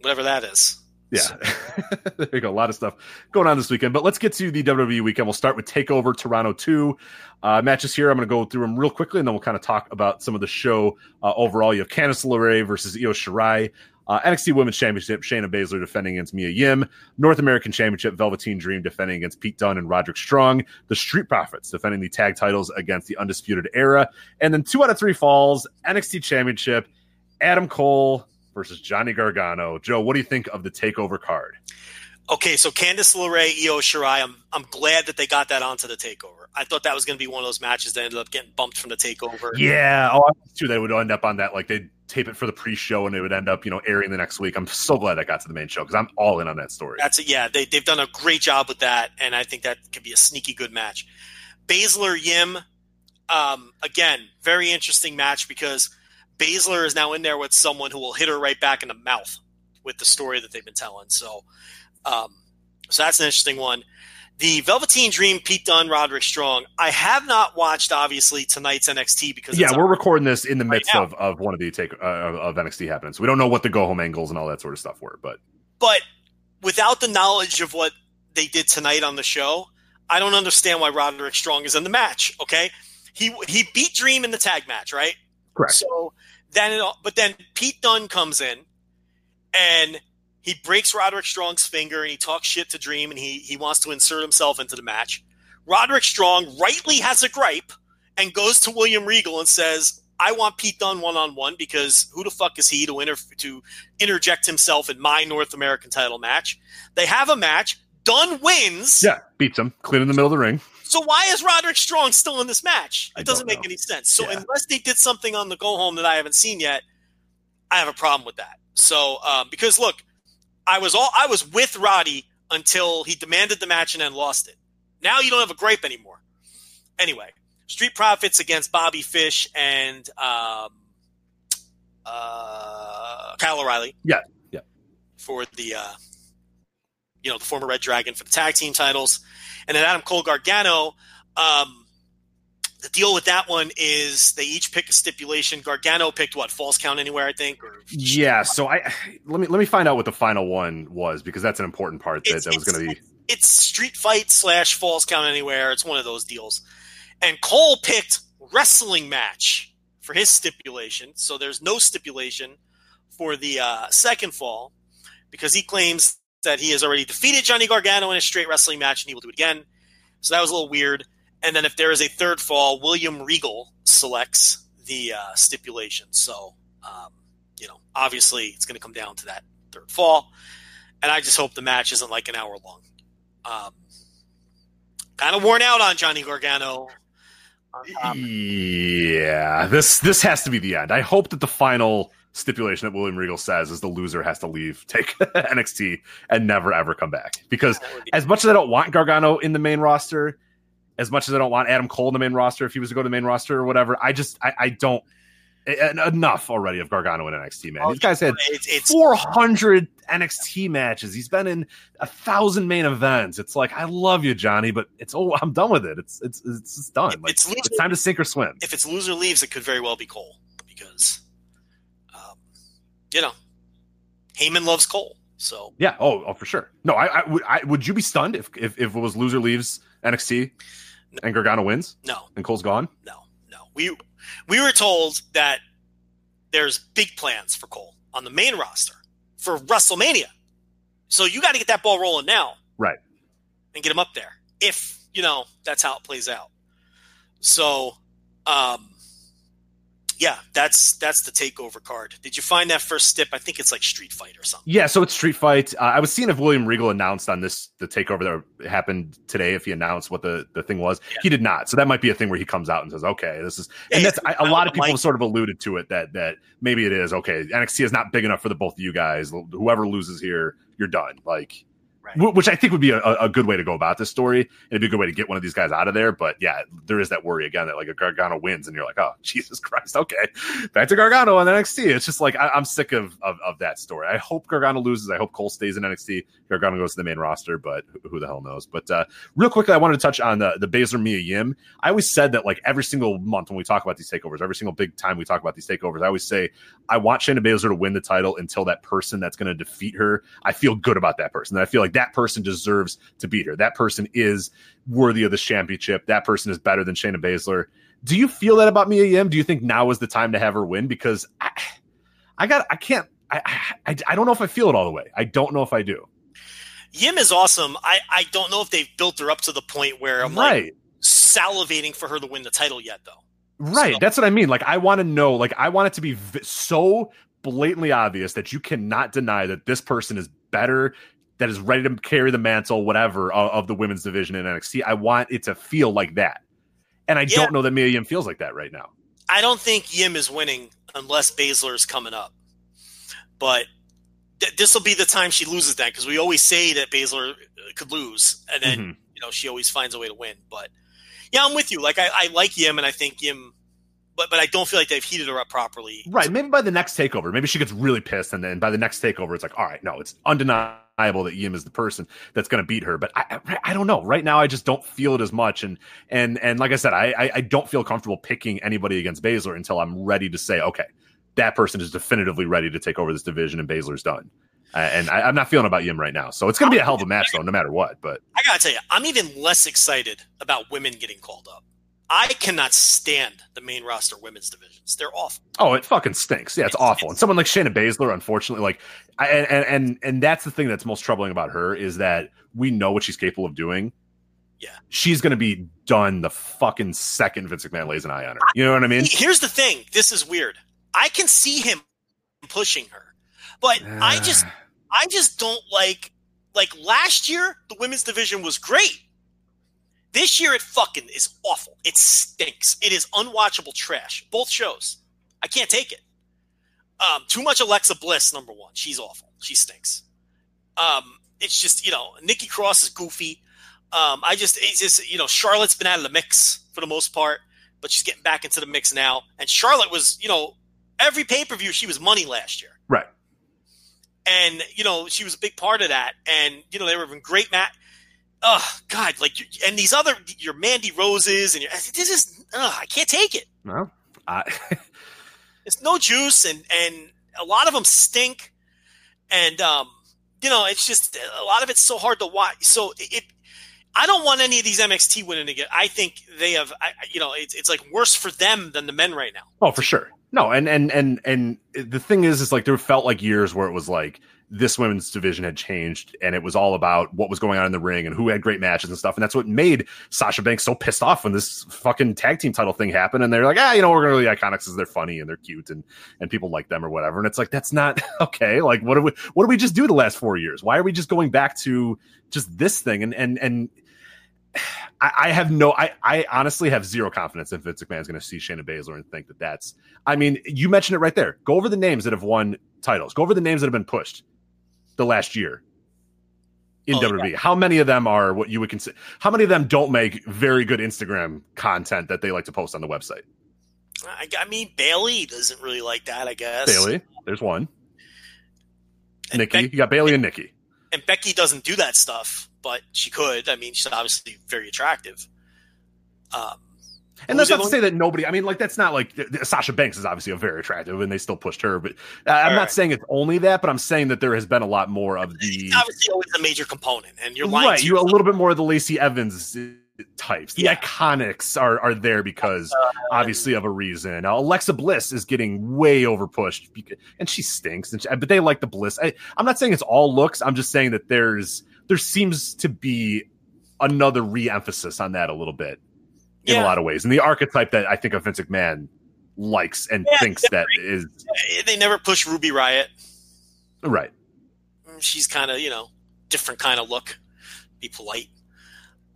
whatever that is. yeah, [LAUGHS] there you go. A lot of stuff going on this weekend. But let's get to the WWE weekend. We'll start with Takeover Toronto two uh, matches here. I'm going to go through them real quickly, and then we'll kind of talk about some of the show uh, overall. You have Candice LeRae versus Io Shirai. Uh, NXT Women's Championship, Shayna Baszler defending against Mia Yim. North American Championship, Velveteen Dream defending against Pete Dunne and Roderick Strong. The Street Profits defending the tag titles against the Undisputed Era. And then two out of three falls, NXT Championship, Adam Cole versus Johnny Gargano. Joe, what do you think of the takeover card? Okay, so Candice LeRae, Io Shirai, I'm I'm glad that they got that onto the takeover. I thought that was going to be one of those matches that ended up getting bumped from the takeover. Yeah, oh, I was too. They would end up on that, like they'd tape it for the pre-show, and it would end up, you know, airing the next week. I'm so glad I got to the main show because I'm all in on that story. That's it. Yeah, they they've done a great job with that, and I think that could be a sneaky good match. Baszler Yim, um, again, very interesting match because Baszler is now in there with someone who will hit her right back in the mouth with the story that they've been telling. So, um, so that's an interesting one. The Velveteen Dream, Pete Dunne, Roderick Strong. I have not watched obviously tonight's NXT because yeah, we're recording this in the right midst now. of, of one of the take uh, of NXT happening, so we don't know what the go home angles and all that sort of stuff were. But but without the knowledge of what they did tonight on the show, I don't understand why Roderick Strong is in the match. Okay, he he beat Dream in the tag match, right? correct, So then, it, all- but then Pete Dunne comes in and he breaks Roderick Strong's finger and he talks shit to Dream and he he wants to insert himself into the match. Roderick Strong rightly has a gripe and goes to William Regal and says, "I want Pete Dunne one on one because who the fuck is he to inter- to interject himself in my North American title match?" They have a match. Dunne wins. yeah, beats him clean in the middle of the ring. So why is Roderick Strong still in this match? I It doesn't don't make know. any sense. So Yeah. unless they did something on the go home that I haven't seen yet, I have a problem with that. So um, because look, I was all I was with Roddy until he demanded the match and then lost it. Now you don't have a gripe anymore. Anyway, Street Profits against Bobby Fish and um, uh, Kyle O'Reilly. Yeah, yeah. For the uh, you know the former Red Dragon for the tag team titles, and then Adam Cole Gargano. Um, the deal with that one is they each pick a stipulation. Gargano picked what falls count anywhere, I think. Or Yeah, so I let me let me find out what the final one was because that's an important part that, It's- that was going to be. it's street fight slash falls count anywhere. It's one of those deals. And Cole picked wrestling match for his stipulation. So there's no stipulation for the uh, second fall because he claims that he has already defeated Johnny Gargano in a straight wrestling match and he will do it again. So that was a little weird. And then if there is a third fall, William Regal selects the uh, stipulation. So, um, you know, obviously it's going to come down to that third fall. And I just hope the match isn't like an hour long. Um, kind of worn out on Johnny Gargano. Um, Yeah, this this has to be the end. I hope that the final stipulation that William Regal says is the loser has to leave, [LAUGHS] take NXT, and never ever come back. Because as much as I don't want Gargano in the main roster, as much as I don't want Adam Cole in the main roster, if he was to go to the main roster or whatever, I just I, I don't en- enough already of Gargano in NXT. Man, these guys had it's, it's 400 NXT matches. He's been in a thousand main events. It's like I love you, Johnny, but it's oh, I'm done with it. It's it's it's, it's done. Like, it's, it's time to sink or swim. if it's loser leaves, it could very well be Cole because, um, you know, Heyman loves Cole. So Yeah. Oh, oh, for sure. No, I, I would. I, would you be stunned if, if if it was loser leaves NXT and Gargano wins no, and Cole's gone? no, no. We we were told that there's big plans for Cole on the main roster for WrestleMania. So you got to get that ball rolling now, Right. and get him up there. If you know that's how it plays out. So, um, yeah, that's that's the takeover card. Did you find that first stip? I think it's like Street Fight or something. Yeah. So it's Street Fight. Uh, I was seeing if William Regal announced on this the takeover that happened today. If he announced what the the thing was, Yeah. he did not. So that might be a thing where he comes out and says, "Okay, this is." Yeah, and that's I, a lot of people like- sort of alluded to it that that maybe it is okay. NXT is not big enough for the both of you guys. Whoever loses here, you're done. Like Right. Which I think would be a, a good way to go about this story. It'd be a good way to get one of these guys out of there. But yeah, there is that worry again that like a Gargano wins and you're like, oh [LAUGHS] Jesus Christ, okay, back to Gargano on NXT. It's just like I, I'm sick of, of of that story. I hope Gargano loses. I hope Cole stays in NXT. Gargano goes to the main roster, but who, who the hell knows? But uh, real quickly, I wanted to touch on the the Baszler Mia Yim. I always said that like every single month when we talk about these takeovers, every single big time we talk about these takeovers, I always say I want Shayna Baszler to win the title until that person that's going to defeat her. I feel good about that person. I feel like that person deserves to beat her. That person is worthy of this championship. That person is better than Shayna Baszler. Do you feel that about Mia Yim? Do you think now is the time to have her win? Because I, I got, I can't, I, I, I don't know if I feel it all the way. I don't know if I do. Yim is awesome. I, I don't know if they've built her up to the point where I'm like right. salivating for her to win the title yet, though. Right. So- That's what I mean. Like, I want to know, like, I want it to be v- so blatantly obvious that you cannot deny that this person is better, that is ready to carry the mantle, whatever, of, of the women's division in NXT. I want it to feel like that. And I Yeah. don't know that Mia Yim feels like that right now. I don't think Yim is winning unless Baszler is coming up. But th- this will be the time she loses that because we always say that Baszler uh, could lose, and then Mhm. you know she always finds a way to win. But yeah, I'm with you. Like I, I like Yim, and I think Yim, but but I don't feel like they've heated her up properly. Right. Maybe by the next takeover, maybe she gets really pissed. And then by the next takeover, it's like, all right, no, it's undeniable that Yim is the person that's going to beat her. But I, I, don't know. Right now, I just don't feel it as much. And, and, and like I said, I, I, don't feel comfortable picking anybody against Baszler until I'm ready to say, okay, that person is definitively ready to take over this division and Baszler's done. Uh, and I, I'm not feeling about Yim right now. So it's going to be a hell of a match, though, no matter what. But I gotta tell you, I'm even less excited about women getting called up. I cannot stand the main roster women's divisions. They're awful. Oh, it fucking stinks. Yeah, it's awful. And someone like Shayna Baszler, unfortunately, like, I, and and and that's the thing that's most troubling about her is that we know what she's capable of doing. Yeah. she's gonna be done the fucking second Vince McMahon lays an eye on her. You know what I mean? Here's the thing. This is weird. I can see him pushing her, but I just, [SIGHS] I just don't like. Like last year, the women's division was great. This year, it fucking is awful. It stinks. It is unwatchable trash. Both shows. I can't take it. Um, too much Alexa Bliss, number one. She's awful. She stinks. Um, it's just you know, Nikki Cross is goofy. Um, I just, it's just you know, Charlotte's been out of the mix for the most part but she's getting back into the mix now. And Charlotte was, you know, every pay per view she was money last year, right. and you know she was a big part of that. And you know they were having great match. Oh God, like and these other your Mandy Roses and your this is I can't take it. No, I, [LAUGHS] It's no juice, and and a lot of them stink, and um, you know it's just a lot of it's so hard to watch. So it. I don't want any of these NXT winning again. I think they have, I, you know, it's, it's like worse for them than the men right now. oh for sure. No, and and and and the thing is, is like there felt like years where it was like this women's division had changed and it was all about what was going on in the ring and who had great matches and stuff. And that's what made Sasha Banks so pissed off when this fucking tag team title thing happened. And they're like, ah, you know, we're going to the Iconics because they're funny and they're cute and, and people like them or whatever. And it's like, that's not [LAUGHS] okay. Like, what do we, what do we just do the last four years? Why are we just going back to just this thing? And, and, and, [SIGHS] I, have no, I, I honestly have zero confidence if Vince McMahon's going to see Shayna Baszler and think that that's. I mean, you mentioned it right there. Go over the names that have won titles. Go over the names that have been pushed the last year in Oh, WWE. How many of them are what you would consider? How many of them don't make very good Instagram content that they like to post on the website? I, I mean, Bayley doesn't really like that. I guess Bayley, there's one. And Nikki, Beck- you got Bayley and Nikki. and Becky doesn't do that stuff, but she could. I mean, she's obviously very attractive. Um, And that's not to say that nobody. I mean, like that's not like Sasha Banks is obviously a very attractive, and they still pushed her. But uh, I'm Right. not saying it's only that, but I'm saying that there has been a lot more of the it's obviously always a major component, and you're right. You a little bit more of the Lacey Evans uh, types. The Yeah. iconics are are there because obviously of a reason. Now, Alexa Bliss is getting way over pushed, because, and she stinks. And she, but they like the Bliss. I, I'm not saying it's all looks. I'm just saying that there's there seems to be another re-emphasis on that a little bit in Yeah. a lot of ways, and the archetype that I think of Vince McMahon likes and Yeah, thinks that is They never push Ruby Riott. right. She's kind of you know different kind of look. Be polite.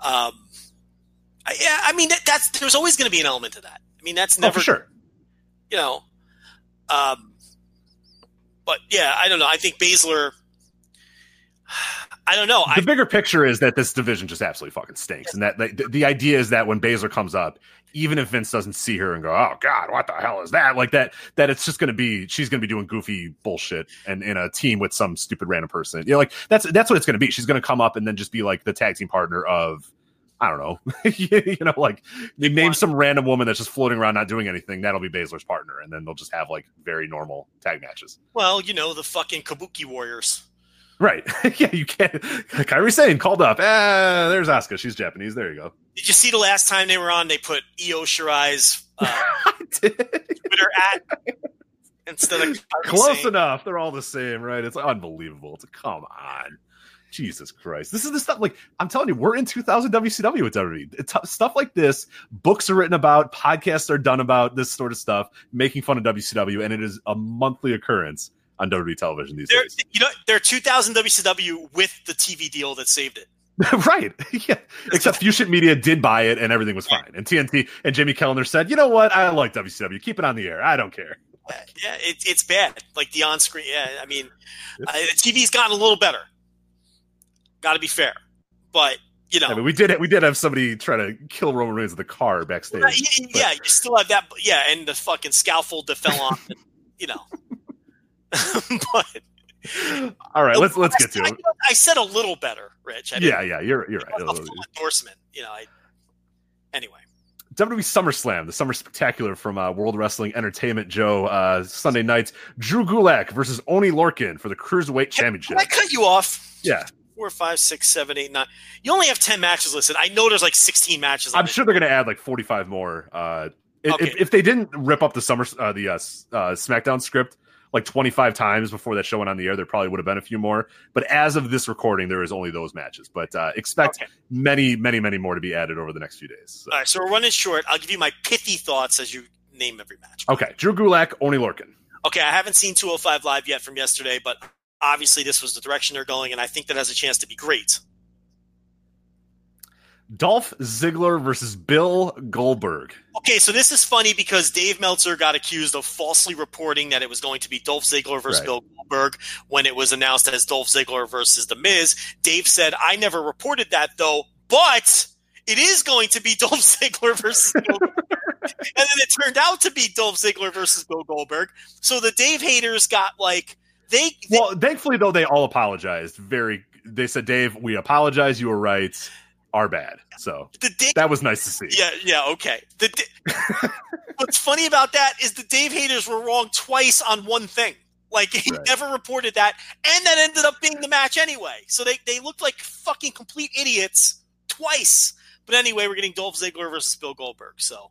Um, I, yeah, I mean that, that's there's always going to be an element to that. I mean that's Oh, never for sure. you know. Um, but yeah, I don't know. I think Baszler. I don't know. I, the bigger picture is that this division just absolutely fucking stinks, and that the, the idea is that when Baszler comes up, even if Vince doesn't see her and go, "Oh God, what the hell is that?" like that, that it's just going to be she's going to be doing goofy bullshit and in a team with some stupid random person. You know, like that's that's what it's going to be. She's going to come up and then just be like the tag team partner of. I don't know, [LAUGHS] you know, like they name some random woman that's just floating around not doing anything. That'll be Baszler's partner, and then they'll just have like very normal tag matches. well, you know the fucking Kabuki Warriors. Right? [LAUGHS] yeah, you can't. Kairi Sane called up. Ah, there's Asuka. She's Japanese. There you go. Did you see the last time they were on? They put Io Shirai's uh, [LAUGHS] did. Twitter at instead of Close saying- enough. They're all the same, right? It's unbelievable. It's come on. Jesus Christ. This is the stuff like I'm telling you, we're in 2000 WCW with WWE. It's, stuff like this, books are written about, podcasts are done about this sort of stuff, making fun of WCW, and it is a monthly occurrence on WWE television these days. you know, they're 2000 WCW with the TV deal that saved it. [LAUGHS] right. [LAUGHS] yeah. Except Fusient Media did buy it and everything was fine. And TNT and Jimmy Kellner said, you know what? I like WCW. Keep it on the air. I don't care. Yeah, it, it's bad. Like the on-screen. Yeah, I mean, uh, the TV's gotten a little better. Got to be fair, but you know, I mean, we did we did have somebody try to kill Roman Reigns with a car backstage. Uh, yeah, yeah, you still have that. Yeah, and the fucking scaffold that fell on. and, you know, [LAUGHS] [LAUGHS] but All right, let's let's get to I, it. I said a little better, Rich. I Yeah, yeah, you're you're a right. full endorsement. You know, I, anyway. WWE SummerSlam, the Summer Spectacular from uh, World Wrestling Entertainment, Joe. Uh, Sunday night, Drew Gulak versus Oney Lorcan for the Cruiserweight Championship. Can I cut you off? Yeah, Four, five, six, seven, eight, nine. You only have ten matches listed. I know there's like sixteen matches. I'm sure they're going to add like 45 more. Uh, if, Okay. if, if they didn't rip up the summer uh, the uh, uh, SmackDown script like 25 times before that show went on the air, there probably would have been a few more. But as of this recording, there is only those matches. But uh, expect Okay. many, many, many more to be added over the next few days. So- All right, so we're running short. I'll give you my pithy thoughts as you name every match. Okay, Drew Gulak, Oney Lorcan. Okay, I haven't seen 205 Live yet from yesterday, but obviously this was the direction they're going, and I think that has a chance to be great. Dolph Ziggler versus Bill Goldberg. Okay, so this is funny because Dave Meltzer got accused of falsely reporting that it was going to be Dolph Ziggler versus Right. Bill Goldberg when it was announced as Dolph Ziggler versus The Miz. Dave said, I never reported that though, but it is going to be [LAUGHS] Dolph Ziggler versus Bill Goldberg. [LAUGHS] and then it turned out to be Dolph Ziggler versus Bill Goldberg. So the Dave haters got like, they, they Well, thankfully though, they all apologized. Very, they said, Dave, we apologize. You were right. Our bad. So Dave that was nice to see. Yeah, yeah, okay. Da- [LAUGHS] what's funny about that is the Dave haters were wrong twice on one thing. Like he Right. never reported that, and that ended up being the match anyway. So they they looked like fucking complete idiots twice. But anyway, we're getting Dolph Ziggler versus Bill Goldberg. So,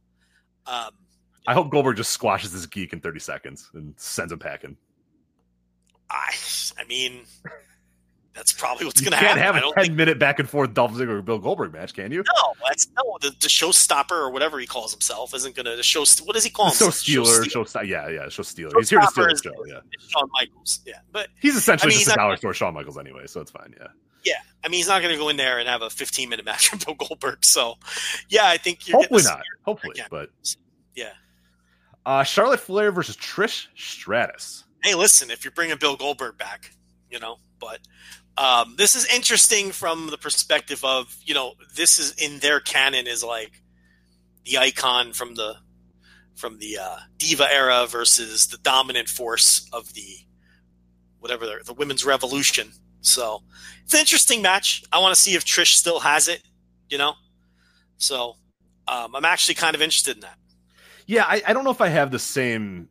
um, I hope Goldberg just squashes this geek in 30 seconds and sends him packing. I, I mean, that's probably what's going to happen. You can't have I a don't 10 think. minute back and forth Dolph Ziggler Bill Goldberg match, can you? No, that's no the, the showstopper or whatever he calls himself isn't going to show. What does he call Show himself? stealer, Show show st- yeah, yeah, show stealer. He's here to steal the show, yeah. Shawn Michaels. Yeah, but He's essentially I mean, just he's a dollar gonna- store Shawn Michaels anyway, so it's fine, yeah. yeah, I mean he's not going to go in there and have a 15 minute [LAUGHS] match with Bill Goldberg. So yeah, I think you're Hopefully not. Hopefully, Yeah. but Yeah. uh, Charlotte Flair versus Trish Stratus. hey, listen, if you're bringing Bill Goldberg back, you know, but um, this is interesting from the perspective of, you know, this is in their canon is like the icon from the from the uh, diva era versus the dominant force of the whatever the, women's revolution. So it's an interesting match. I want to see if Trish still has it, you know. So um, I'm actually kind of interested in that. Yeah, I, I don't know if I have the same.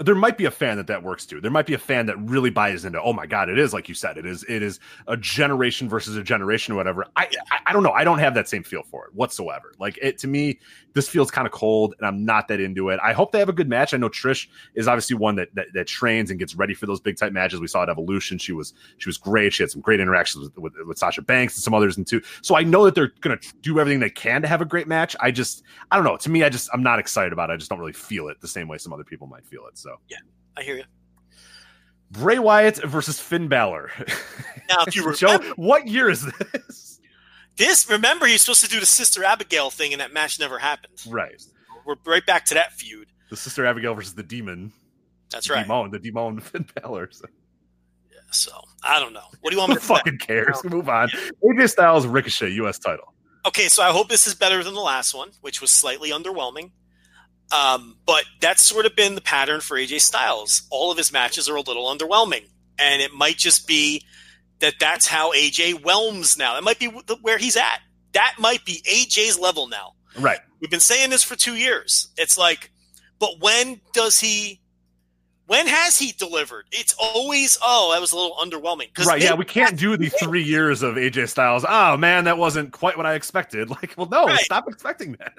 There might be a fan that that works too. There might be a fan that really buys into. Oh my god, it is like you said. It is. It is a generation versus a generation or whatever. I, I I don't know. I don't have that same feel for it whatsoever. Like it to me, this feels kind of cold, and I'm not that into it. I hope they have a good match. I know Trish is obviously one that, that that trains and gets ready for those big type matches. We saw at Evolution. She was she was great. She had some great interactions with, with, with Sasha Banks and some others and too. So I know that they're gonna do everything they can to have a great match. I just I don't know. To me, I just I'm not excited about it. I just don't really feel it the same way some other people might feel it. So yeah, I hear you. Bray Wyatt versus Finn Balor. Now, if you [LAUGHS] Joe, what year is this? This remember he's supposed to do the Sister Abigail thing, and that match never happened. Right. We're right back to that feud. The Sister Abigail versus the Demon. That's right. Demon, the Demon [LAUGHS] Finn Balor. So, So I don't know. What do you want me to fucking cares? Move on. AJ Styles Ricochet U.S. title. Okay, so I hope this is better than the last one, which was slightly underwhelming. Um, but that's sort of been the pattern for AJ Styles. All of his matches are a little underwhelming, and it might just be that that's how AJ whelms now. That might be where he's at. That might be AJ's level now. Right. We've been saying this for two years. It's like, but when does he? When has he delivered? It's always, oh, that was a little underwhelming. Right. Yeah, we can't do the three years of AJ Styles. Oh man, that wasn't quite what I expected. [LAUGHS] Like, well, no, Right. stop expecting that.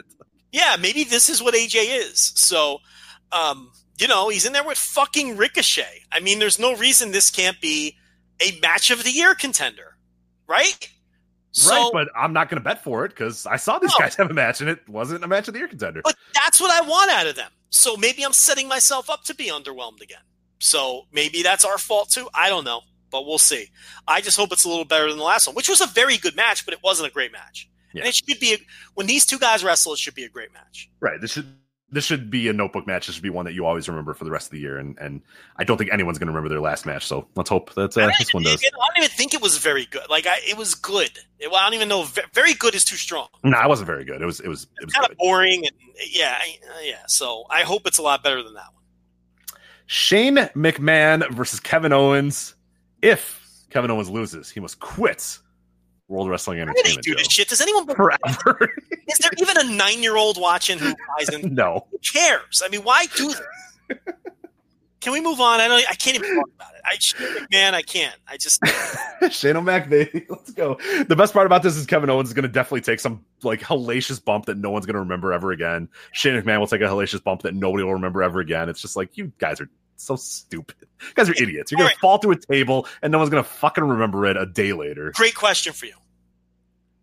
Yeah, maybe this is what AJ is. So, um, you know, he's in there with fucking Ricochet. I mean, there's no reason this can't be a match of the year contender, right? So, right, but I'm not going to bet for it because I saw these No. guys [LAUGHS] have a match and it wasn't a match of the year contender. But that's what I want out of them. So maybe I'm setting myself up to be underwhelmed again. So maybe that's our fault too. I don't know, but we'll see. I just hope it's a little better than the last one, which was a very good match, but it wasn't a great match. And it should be a, when these two guys wrestle, it should be a great match. Right. This should this should be a notebook match. This should be one that you always remember for the rest of the year. And and I don't think anyone's going to remember their last match. So let's hope that uh, this one does. I don't even think it was very good. Like I, it was good. It, well, I don't even know. Very good is too strong. No, it wasn't very good. It was it was it was Kind of boring, and yeah, I, uh, yeah. So I hope it's a lot better than that one. Shane McMahon versus Kevin Owens. If Kevin Owens loses, he must quit World Wrestling Why do they Entertainment. do this shit? Does anyone? Forever. Is there even a nine-year-old watching who buys in? no. Who cares? I mean, why do this? Can we move on? I don't. I can't even talk about it. I man, I can't. I just [LAUGHS] Shane O'Mac, baby. Let's go. The best part about this is Kevin Owens is going to definitely take some like hellacious bump that no one's going to remember ever again. Shane McMahon will take a hellacious bump that nobody will remember ever again. It's just like you guys are so stupid. You guys are idiots. You're going All to fall through a table and no one's going to fucking remember it a day later. great question for you.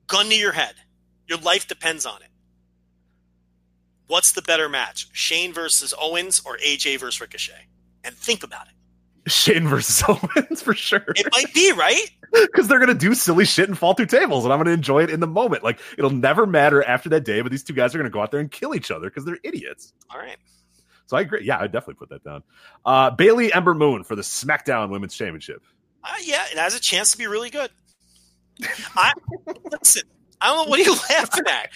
Gun to your head. Your life depends on it. What's the better match, Shane versus Owens or AJ versus Ricochet? And think about it. Shane versus [LAUGHS] Owens for sure. It might be right. [LAUGHS] Because they're gonna do silly shit and fall through tables, and I'm gonna enjoy it in the moment. Like it'll never matter after that day, but these two guys are gonna go out there and kill each other because they're idiots. All right. So I agree. Yeah, I definitely put that down. Uh, Bayley Ember Moon for the SmackDown Women's Championship. Uh, yeah, it has a chance to be really good. I [LAUGHS] listen. I don't know what are you laughing at.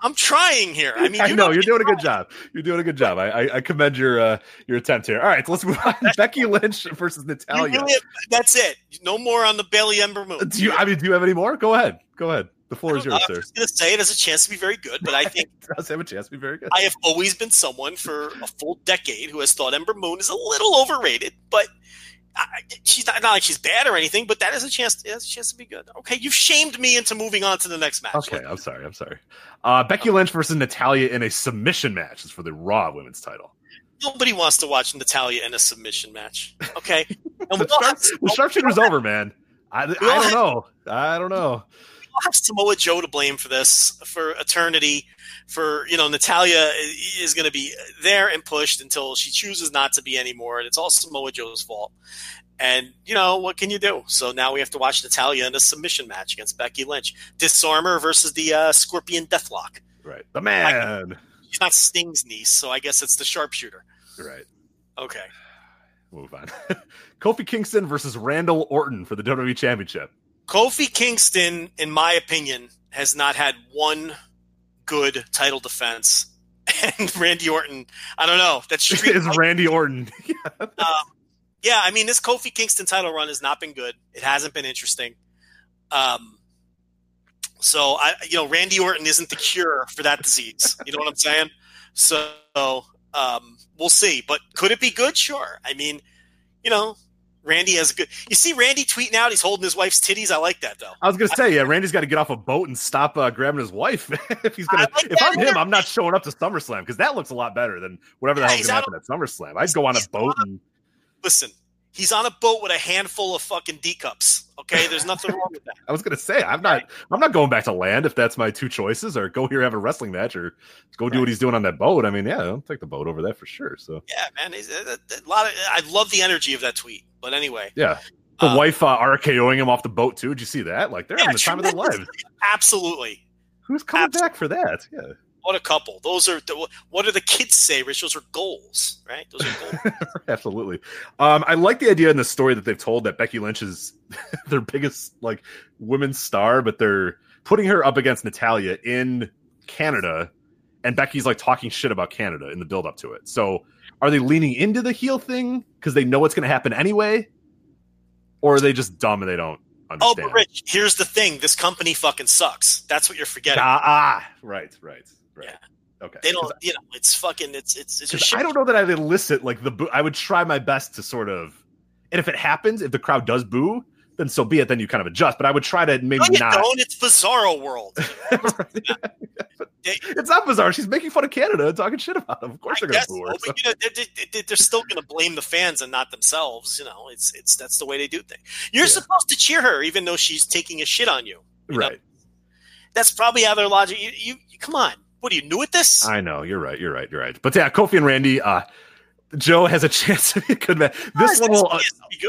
I'm trying here. I mean, [LAUGHS] I know you're doing a good job. You're doing a good job. I, I, I commend your uh, your attempt here. All right, so let's move on. [LAUGHS] Becky Lynch versus Natalya. really- that's it. No more on the Bayley Ember Moon. Do you? I mean, do you have any more? Go ahead. Go ahead. The I floor is don't know. yours, I'm just gonna say it has a chance to be very good, but I [LAUGHS] think It does have a chance to be very good. I have always been someone for a full decade who has thought Ember Moon is a little overrated, but I, she's not, not like she's bad or anything, but that is a chance. That's a chance to be good. Okay, you've shamed me into moving on to the next match. Okay, I'm sorry. I'm sorry. Uh, Becky Lynch versus Natalya in a submission match is for the Raw Women's title. Nobody wants to watch Natalya in a submission match. Okay, [LAUGHS] and the, sharp, the sharpshooter's over, man. I, I don't know. I don't know. We'll have Samoa Joe to blame for this for eternity. For you know, Natalya is going to be there and pushed until she chooses not to be anymore, and it's all Samoa Joe's fault. And you know what can you do? So now we have to watch Natalya in a submission match against Becky Lynch. Disarmer versus the uh, Scorpion Deathlock. Right, the man. she's not Sting's niece, so I guess it's the sharpshooter. Right. Okay. Move on. [LAUGHS] Kofi Kingston versus Randall Orton for the WWE Championship. Kofi Kingston, in my opinion, has not had one good title defense. [LAUGHS] And Randy Orton, I don't know. That's [LAUGHS] is Randy Orton. [LAUGHS] um, yeah, I mean, this Kofi Kingston title run has not been good. It hasn't been interesting. Um, so I, you know, Randy Orton isn't the cure for that disease. You know what I'm saying? So um, we'll see. But could it be good? Sure. I mean, you know, Randy has a good. You see Randy tweeting out. He's holding his wife's titties. I like that though. I was gonna say, yeah, Randy's got to get off a boat and stop uh, grabbing his wife. [LAUGHS] if he's gonna, like if I'm him, I'm not showing up to SummerSlam because that looks a lot better than whatever the yeah, hell's gonna happen at SummerSlam. I'd go on a boat and listen. He's on a boat with a handful of fucking D cups. Okay, there's nothing wrong with that. [LAUGHS] I was gonna say I'm not. I'm not going back to land if that's my two choices, or go here have a wrestling match, or go do right. what he's doing on that boat. I mean, yeah, I'll take the boat over that for sure. So yeah, man, a, a lot of. I love the energy of that tweet. But anyway, yeah, the um, wife uh, RKOing him off the boat too. Did you see that? Like they're yeah, having the time of their lives. Absolutely. Who's coming Absolutely. back for that? Yeah. What a couple. Those are the, what do the kids say, Rich? Those are goals, right? Those are goals. [LAUGHS] Absolutely. Um, I like the idea in the story that they've told that Becky Lynch is [LAUGHS] their biggest like women's star, but they're putting her up against Natalya in Canada, and Becky's like talking shit about Canada in the build up to it. So are they leaning into the heel thing because they know what's going to happen anyway, or are they just dumb and they don't understand? Oh, but Rich, here's the thing: this company fucking sucks. That's what you're forgetting. Ah, ah right, right. Right. Yeah. Okay. They don't. You know, it's fucking. It's it's. it's I don't know that I'd elicit like the. Boo- I would try my best to sort of, and if it happens, if the crowd does boo, then so be it. Then you kind of adjust. But I would try to maybe no, not. Don't. It's Bizarro World. [LAUGHS] it's not bizarre. She's making fun of Canada and talking shit about them. Of course, I they're going to boo her. So. You know, they're, they're still going to blame the fans and not themselves. You know, it's it's that's the way they do things. You're yeah. supposed to cheer her, even though she's taking a shit on you. you right. Know? That's probably how their logic. You, you, you come on. What are you new at this? I know you're right. You're right. You're right. But yeah, Kofi and Randy. Uh, Joe has a [LAUGHS] chance to be a good man. This one will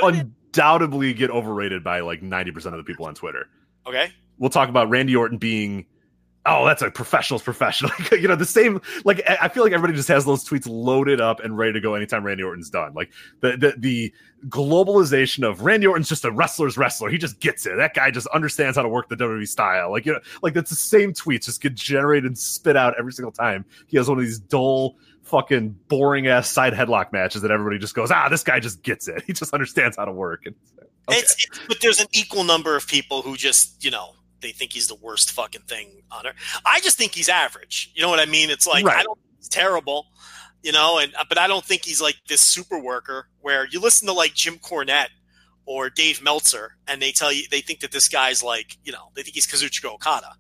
undoubtedly get overrated by like ninety percent of the people on Twitter. Okay. We'll talk about Randy Orton being oh, that's a professional's professional. [LAUGHS] you know, the same. Like I feel like everybody just has those tweets loaded up and ready to go anytime Randy Orton's done. Like the the, the globalization of Randy Orton's just a wrestler's wrestler. He just gets it. That guy just understands how to work the WWE style. Like you know, like that's the same tweets just get generated and spit out every single time. He has one of these dull. Fucking boring ass side headlock matches that everybody just goes, ah, this guy just gets it. [LAUGHS] He just understands how to work. And, okay. it's, it's, but there's an equal number of people who just, you know, they think he's the worst fucking thing on earth. I just think he's average. You know what I mean? It's like right. I don't think he's terrible, you know, and uh, but I don't think he's like this super worker where you listen to like Jim Cornette or Dave Meltzer and they tell you they think that this guy's like, you know, they think he's Kazuchika Okada.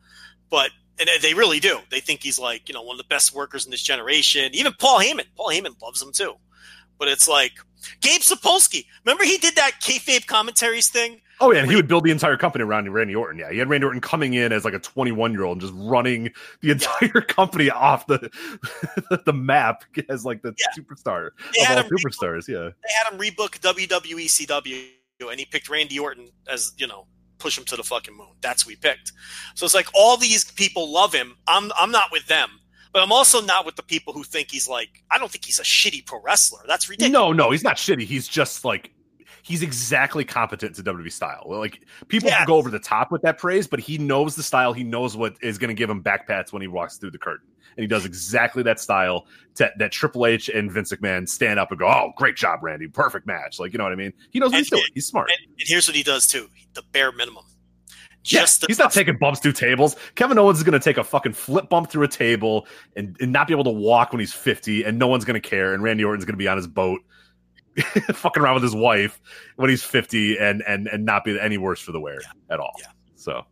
But and they really do. They think he's like, you know, one of the best workers in this generation. Even Paul Heyman. Paul Heyman loves him too. But it's like Gabe Sapolsky. Remember he did that kayfabe commentaries thing Oh yeah, and he would build the entire company around Randy Orton. Yeah, he had Randy Orton coming in as like a 21 year old and just running the [LAUGHS] entire company off the [LAUGHS] the map as like the yeah. superstar they of all superstars. yeah, they had him rebook WWE CW, and he picked Randy Orton as you know push him to the fucking moon. That's who he picked. So it's like all these people love him. I'm I'm not with them. But I'm also not with the people who think he's like I don't think he's a shitty pro wrestler. That's ridiculous. No, no, he's not shitty. He's just like he's exactly competent to WWE style. Like people yes. go over the top with that praise, but he knows the style. He knows what is going to give him back pats when he walks through the curtain, and he does exactly that style to, that Triple H and Vince McMahon stand up and go, "Oh, great job, Randy! Perfect match!" Like you know what I mean? He knows what and, he's doing. He's smart. And, and here's what he does too: the bare minimum. Just yeah, he's not taking bumps through tables. Kevin Owens is going to take a fucking flip bump through a table and, and not be able to walk when he's 50, and no one's going to care. And Randy Orton's going to be on his boat [LAUGHS] fucking around with his wife when he's 50 and and and not be any worse for the wear at all. Yeah. So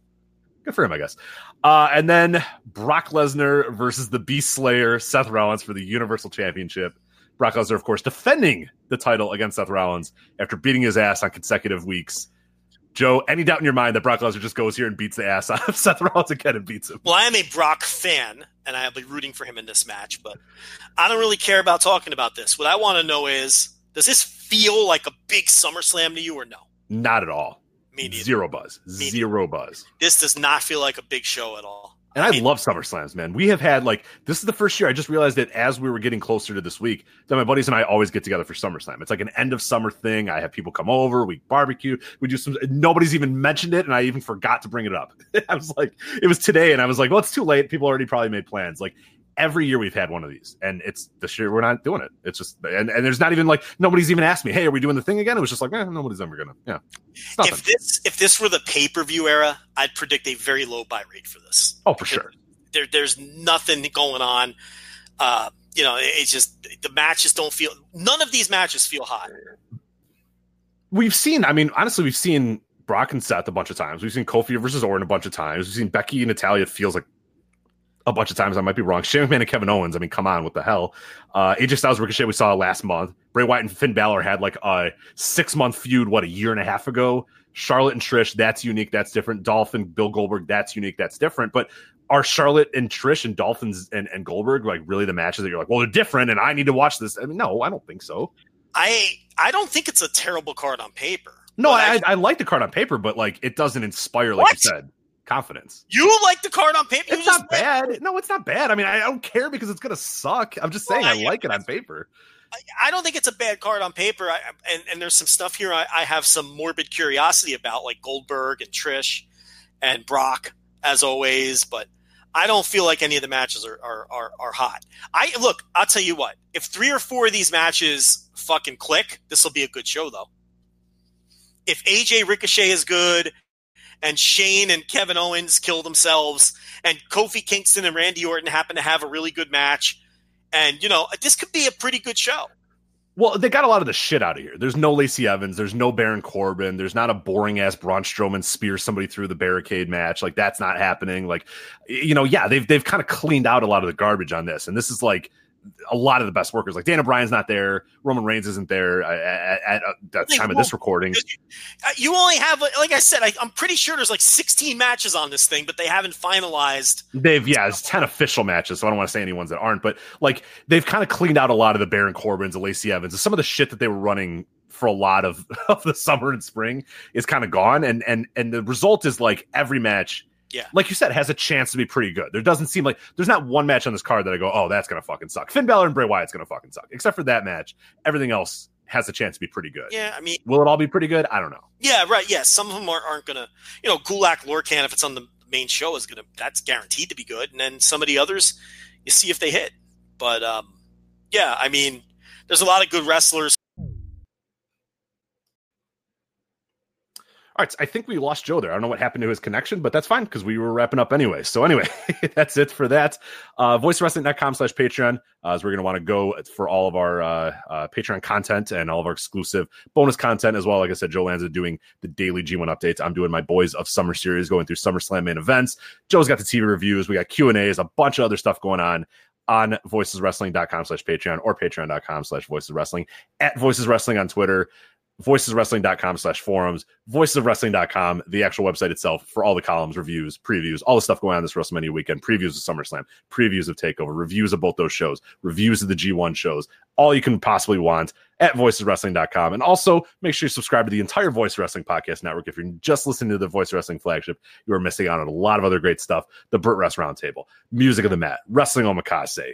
good for him, I guess. Uh, and then Brock Lesnar versus the Beast Slayer, Seth Rollins for the Universal Championship. Brock Lesnar, of course, defending the title against Seth Rollins after beating his ass on consecutive weeks. Joe, any doubt in your mind that Brock Lesnar just goes here and beats the ass [LAUGHS] out of Seth Rollins again and beats him? Well, I am a Brock fan, and I'll be rooting for him in this match, but I don't really care about talking about this. What I want to know is does this feel like a big SummerSlam to you or no? Not at all. Me neither. Zero buzz. neither. Zero buzz. This does not feel like a big show at all. And I, mean- love Summer Slams, man. We have had like this is the first year I just realized that as we were getting closer to this week, that my buddies and I always get together for SummerSlam. It's like an end of summer thing. I have people come over, we barbecue, we do some. Nobody's even mentioned it, and I even forgot to bring it up. [LAUGHS] I was like, it was today, and I was like, well, it's too late. People already probably made plans. Like every year we've had one of these, and it's this year we're not doing it. It's just and, and there's not even like nobody's even asked me, hey, are we doing the thing again? It was just like, eh, nobody's ever gonna. Yeah. If this if this were the pay per view era, I'd predict a very low buy rate for this. oh, for sure. There, there's nothing going on. Uh, you know, it's just the matches don't feel. None of these matches feel hot. we've seen, I mean, honestly, we've seen Brock and Seth a bunch of times. We've seen Kofi versus Orton a bunch of times. We've seen Becky and Natalya, feels like a bunch of times. I might be wrong. [LAUGHS] Shane McMahon and Kevin Owens. I mean, come on, what the hell? Uh, AJ Styles Ricochet, we saw last month. Bray Wyatt and Finn Balor had like a six month feud, what, a year and a half ago? Charlotte and Trish, that's unique. That's different. Dolphin, Bill Goldberg, that's unique. That's different. But are Charlotte and Trish and Dolphins and, and Goldberg like really the matches that you're like, well, they're different and I need to watch this? I mean, no, I don't think so. I I don't think it's a terrible card on paper. No, But I, I like the card on paper, but like it doesn't inspire, like What? you said, confidence. you like the card on paper. It's not bad. No, it's not bad. I mean, I don't care because it's gonna suck. I'm just saying Well, I I- like it on paper. I don't think it's a bad card on paper. I, and, and there's some stuff here I, I have some morbid curiosity about, like Goldberg and Trish and Brock, as always. But I don't feel like any of the matches are, are, are, are hot. I look. I'll tell you what. If three or four of these matches fucking click, this will be a good show, though. If AJ Ricochet is good, and Shane and Kevin Owens kill themselves, and Kofi Kingston and Randy Orton happen to have a really good match, and you know this could be a pretty good show. Well, they got a lot of the shit out of here. There's no Lacey Evans. There's no Baron Corbin. There's not a boring ass Braun Strowman spear somebody through the barricade match. Like that's not happening. Like, you know, yeah, they've they've kind of cleaned out a lot of the garbage on this, and this is like a lot of the best workers. Like Daniel Bryan's not there. Roman Reigns isn't there uh, at, at, at the time of this recording. Uh, You only have, like I said, I, I'm pretty sure there's like 16 matches on this thing, but they haven't finalized. They've yeah, it's ten official matches, so I don't want to say any ones that aren't, but like they've kind of cleaned out a lot of the Baron Corbins, the Lacey Evans, and some of the shit that they were running for a lot of, [LAUGHS] of the summer and spring is kind of gone, and and and the result is like every match, Yeah. like you said, has a chance to be pretty good. There doesn't seem like there's not one match on this card that I go, oh, that's gonna fucking suck. Finn Balor and Bray Wyatt's gonna fucking suck, except for that match. Everything else has a chance to be pretty good. Yeah, I mean, Will it all be pretty good? I don't know. yeah, right. Yeah, some of them aren't, aren't gonna, you know, Gulak Lorcan, if it's on the main show, is gonna that's guaranteed to be good, and then some of the others, you see if they hit. But um, yeah, I mean, there's a lot of good wrestlers. All right, I think we lost Joe there. I don't know what happened to his connection, but that's fine because we were wrapping up anyway. So anyway, [LAUGHS] that's it for that. Uh, voicewrestling.com slash Patreon uh, as we're going to want to go for all of our uh, uh, Patreon content and all of our exclusive bonus content as well. Like I said, Joe Lanza doing the daily G1 updates. I'm doing my Boys of Summer series, going through SummerSlam main events. Joe's got the TV reviews. We got Q&As, a bunch of other stuff going on on voiceswrestling.com slash Patreon or patreon.com slash voices wrestling at voices wrestling on Twitter voiceswrestling.com slash forums, voicesofwrestling.com, the actual website itself for all the columns, reviews, previews, all the stuff going on this WrestleMania weekend, previews of SummerSlam, previews of TakeOver, reviews of both those shows, reviews of the G1 shows, all you can possibly want at voiceswrestling.com. And also make sure you subscribe to the entire Voice Wrestling Podcast Network. If you're just listening to the Voice Wrestling flagship, you are missing out on a lot of other great stuff. The Burt Rest Roundtable, Music of the Mat, Wrestling Omakase,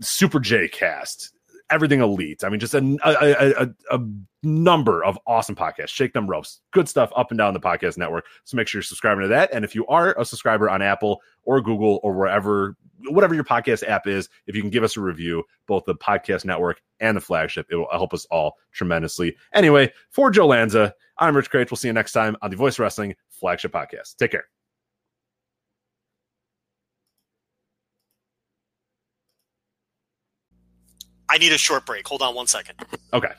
Super J Cast, everything elite. I mean, just a, a, a, a number of awesome podcasts. Shake them ropes, good stuff up and down the podcast network. So make sure you're subscribing to that. And if you are a subscriber on Apple or Google or wherever, whatever your podcast app is, if you can give us a review, both the podcast network and the flagship, it will help us all tremendously. Anyway, for Joe Lanza, I'm Rich Kraetsch. We'll see you next time on the Voice Wrestling Flagship Podcast. Take care. I need a short break. Hold on one second. Okay.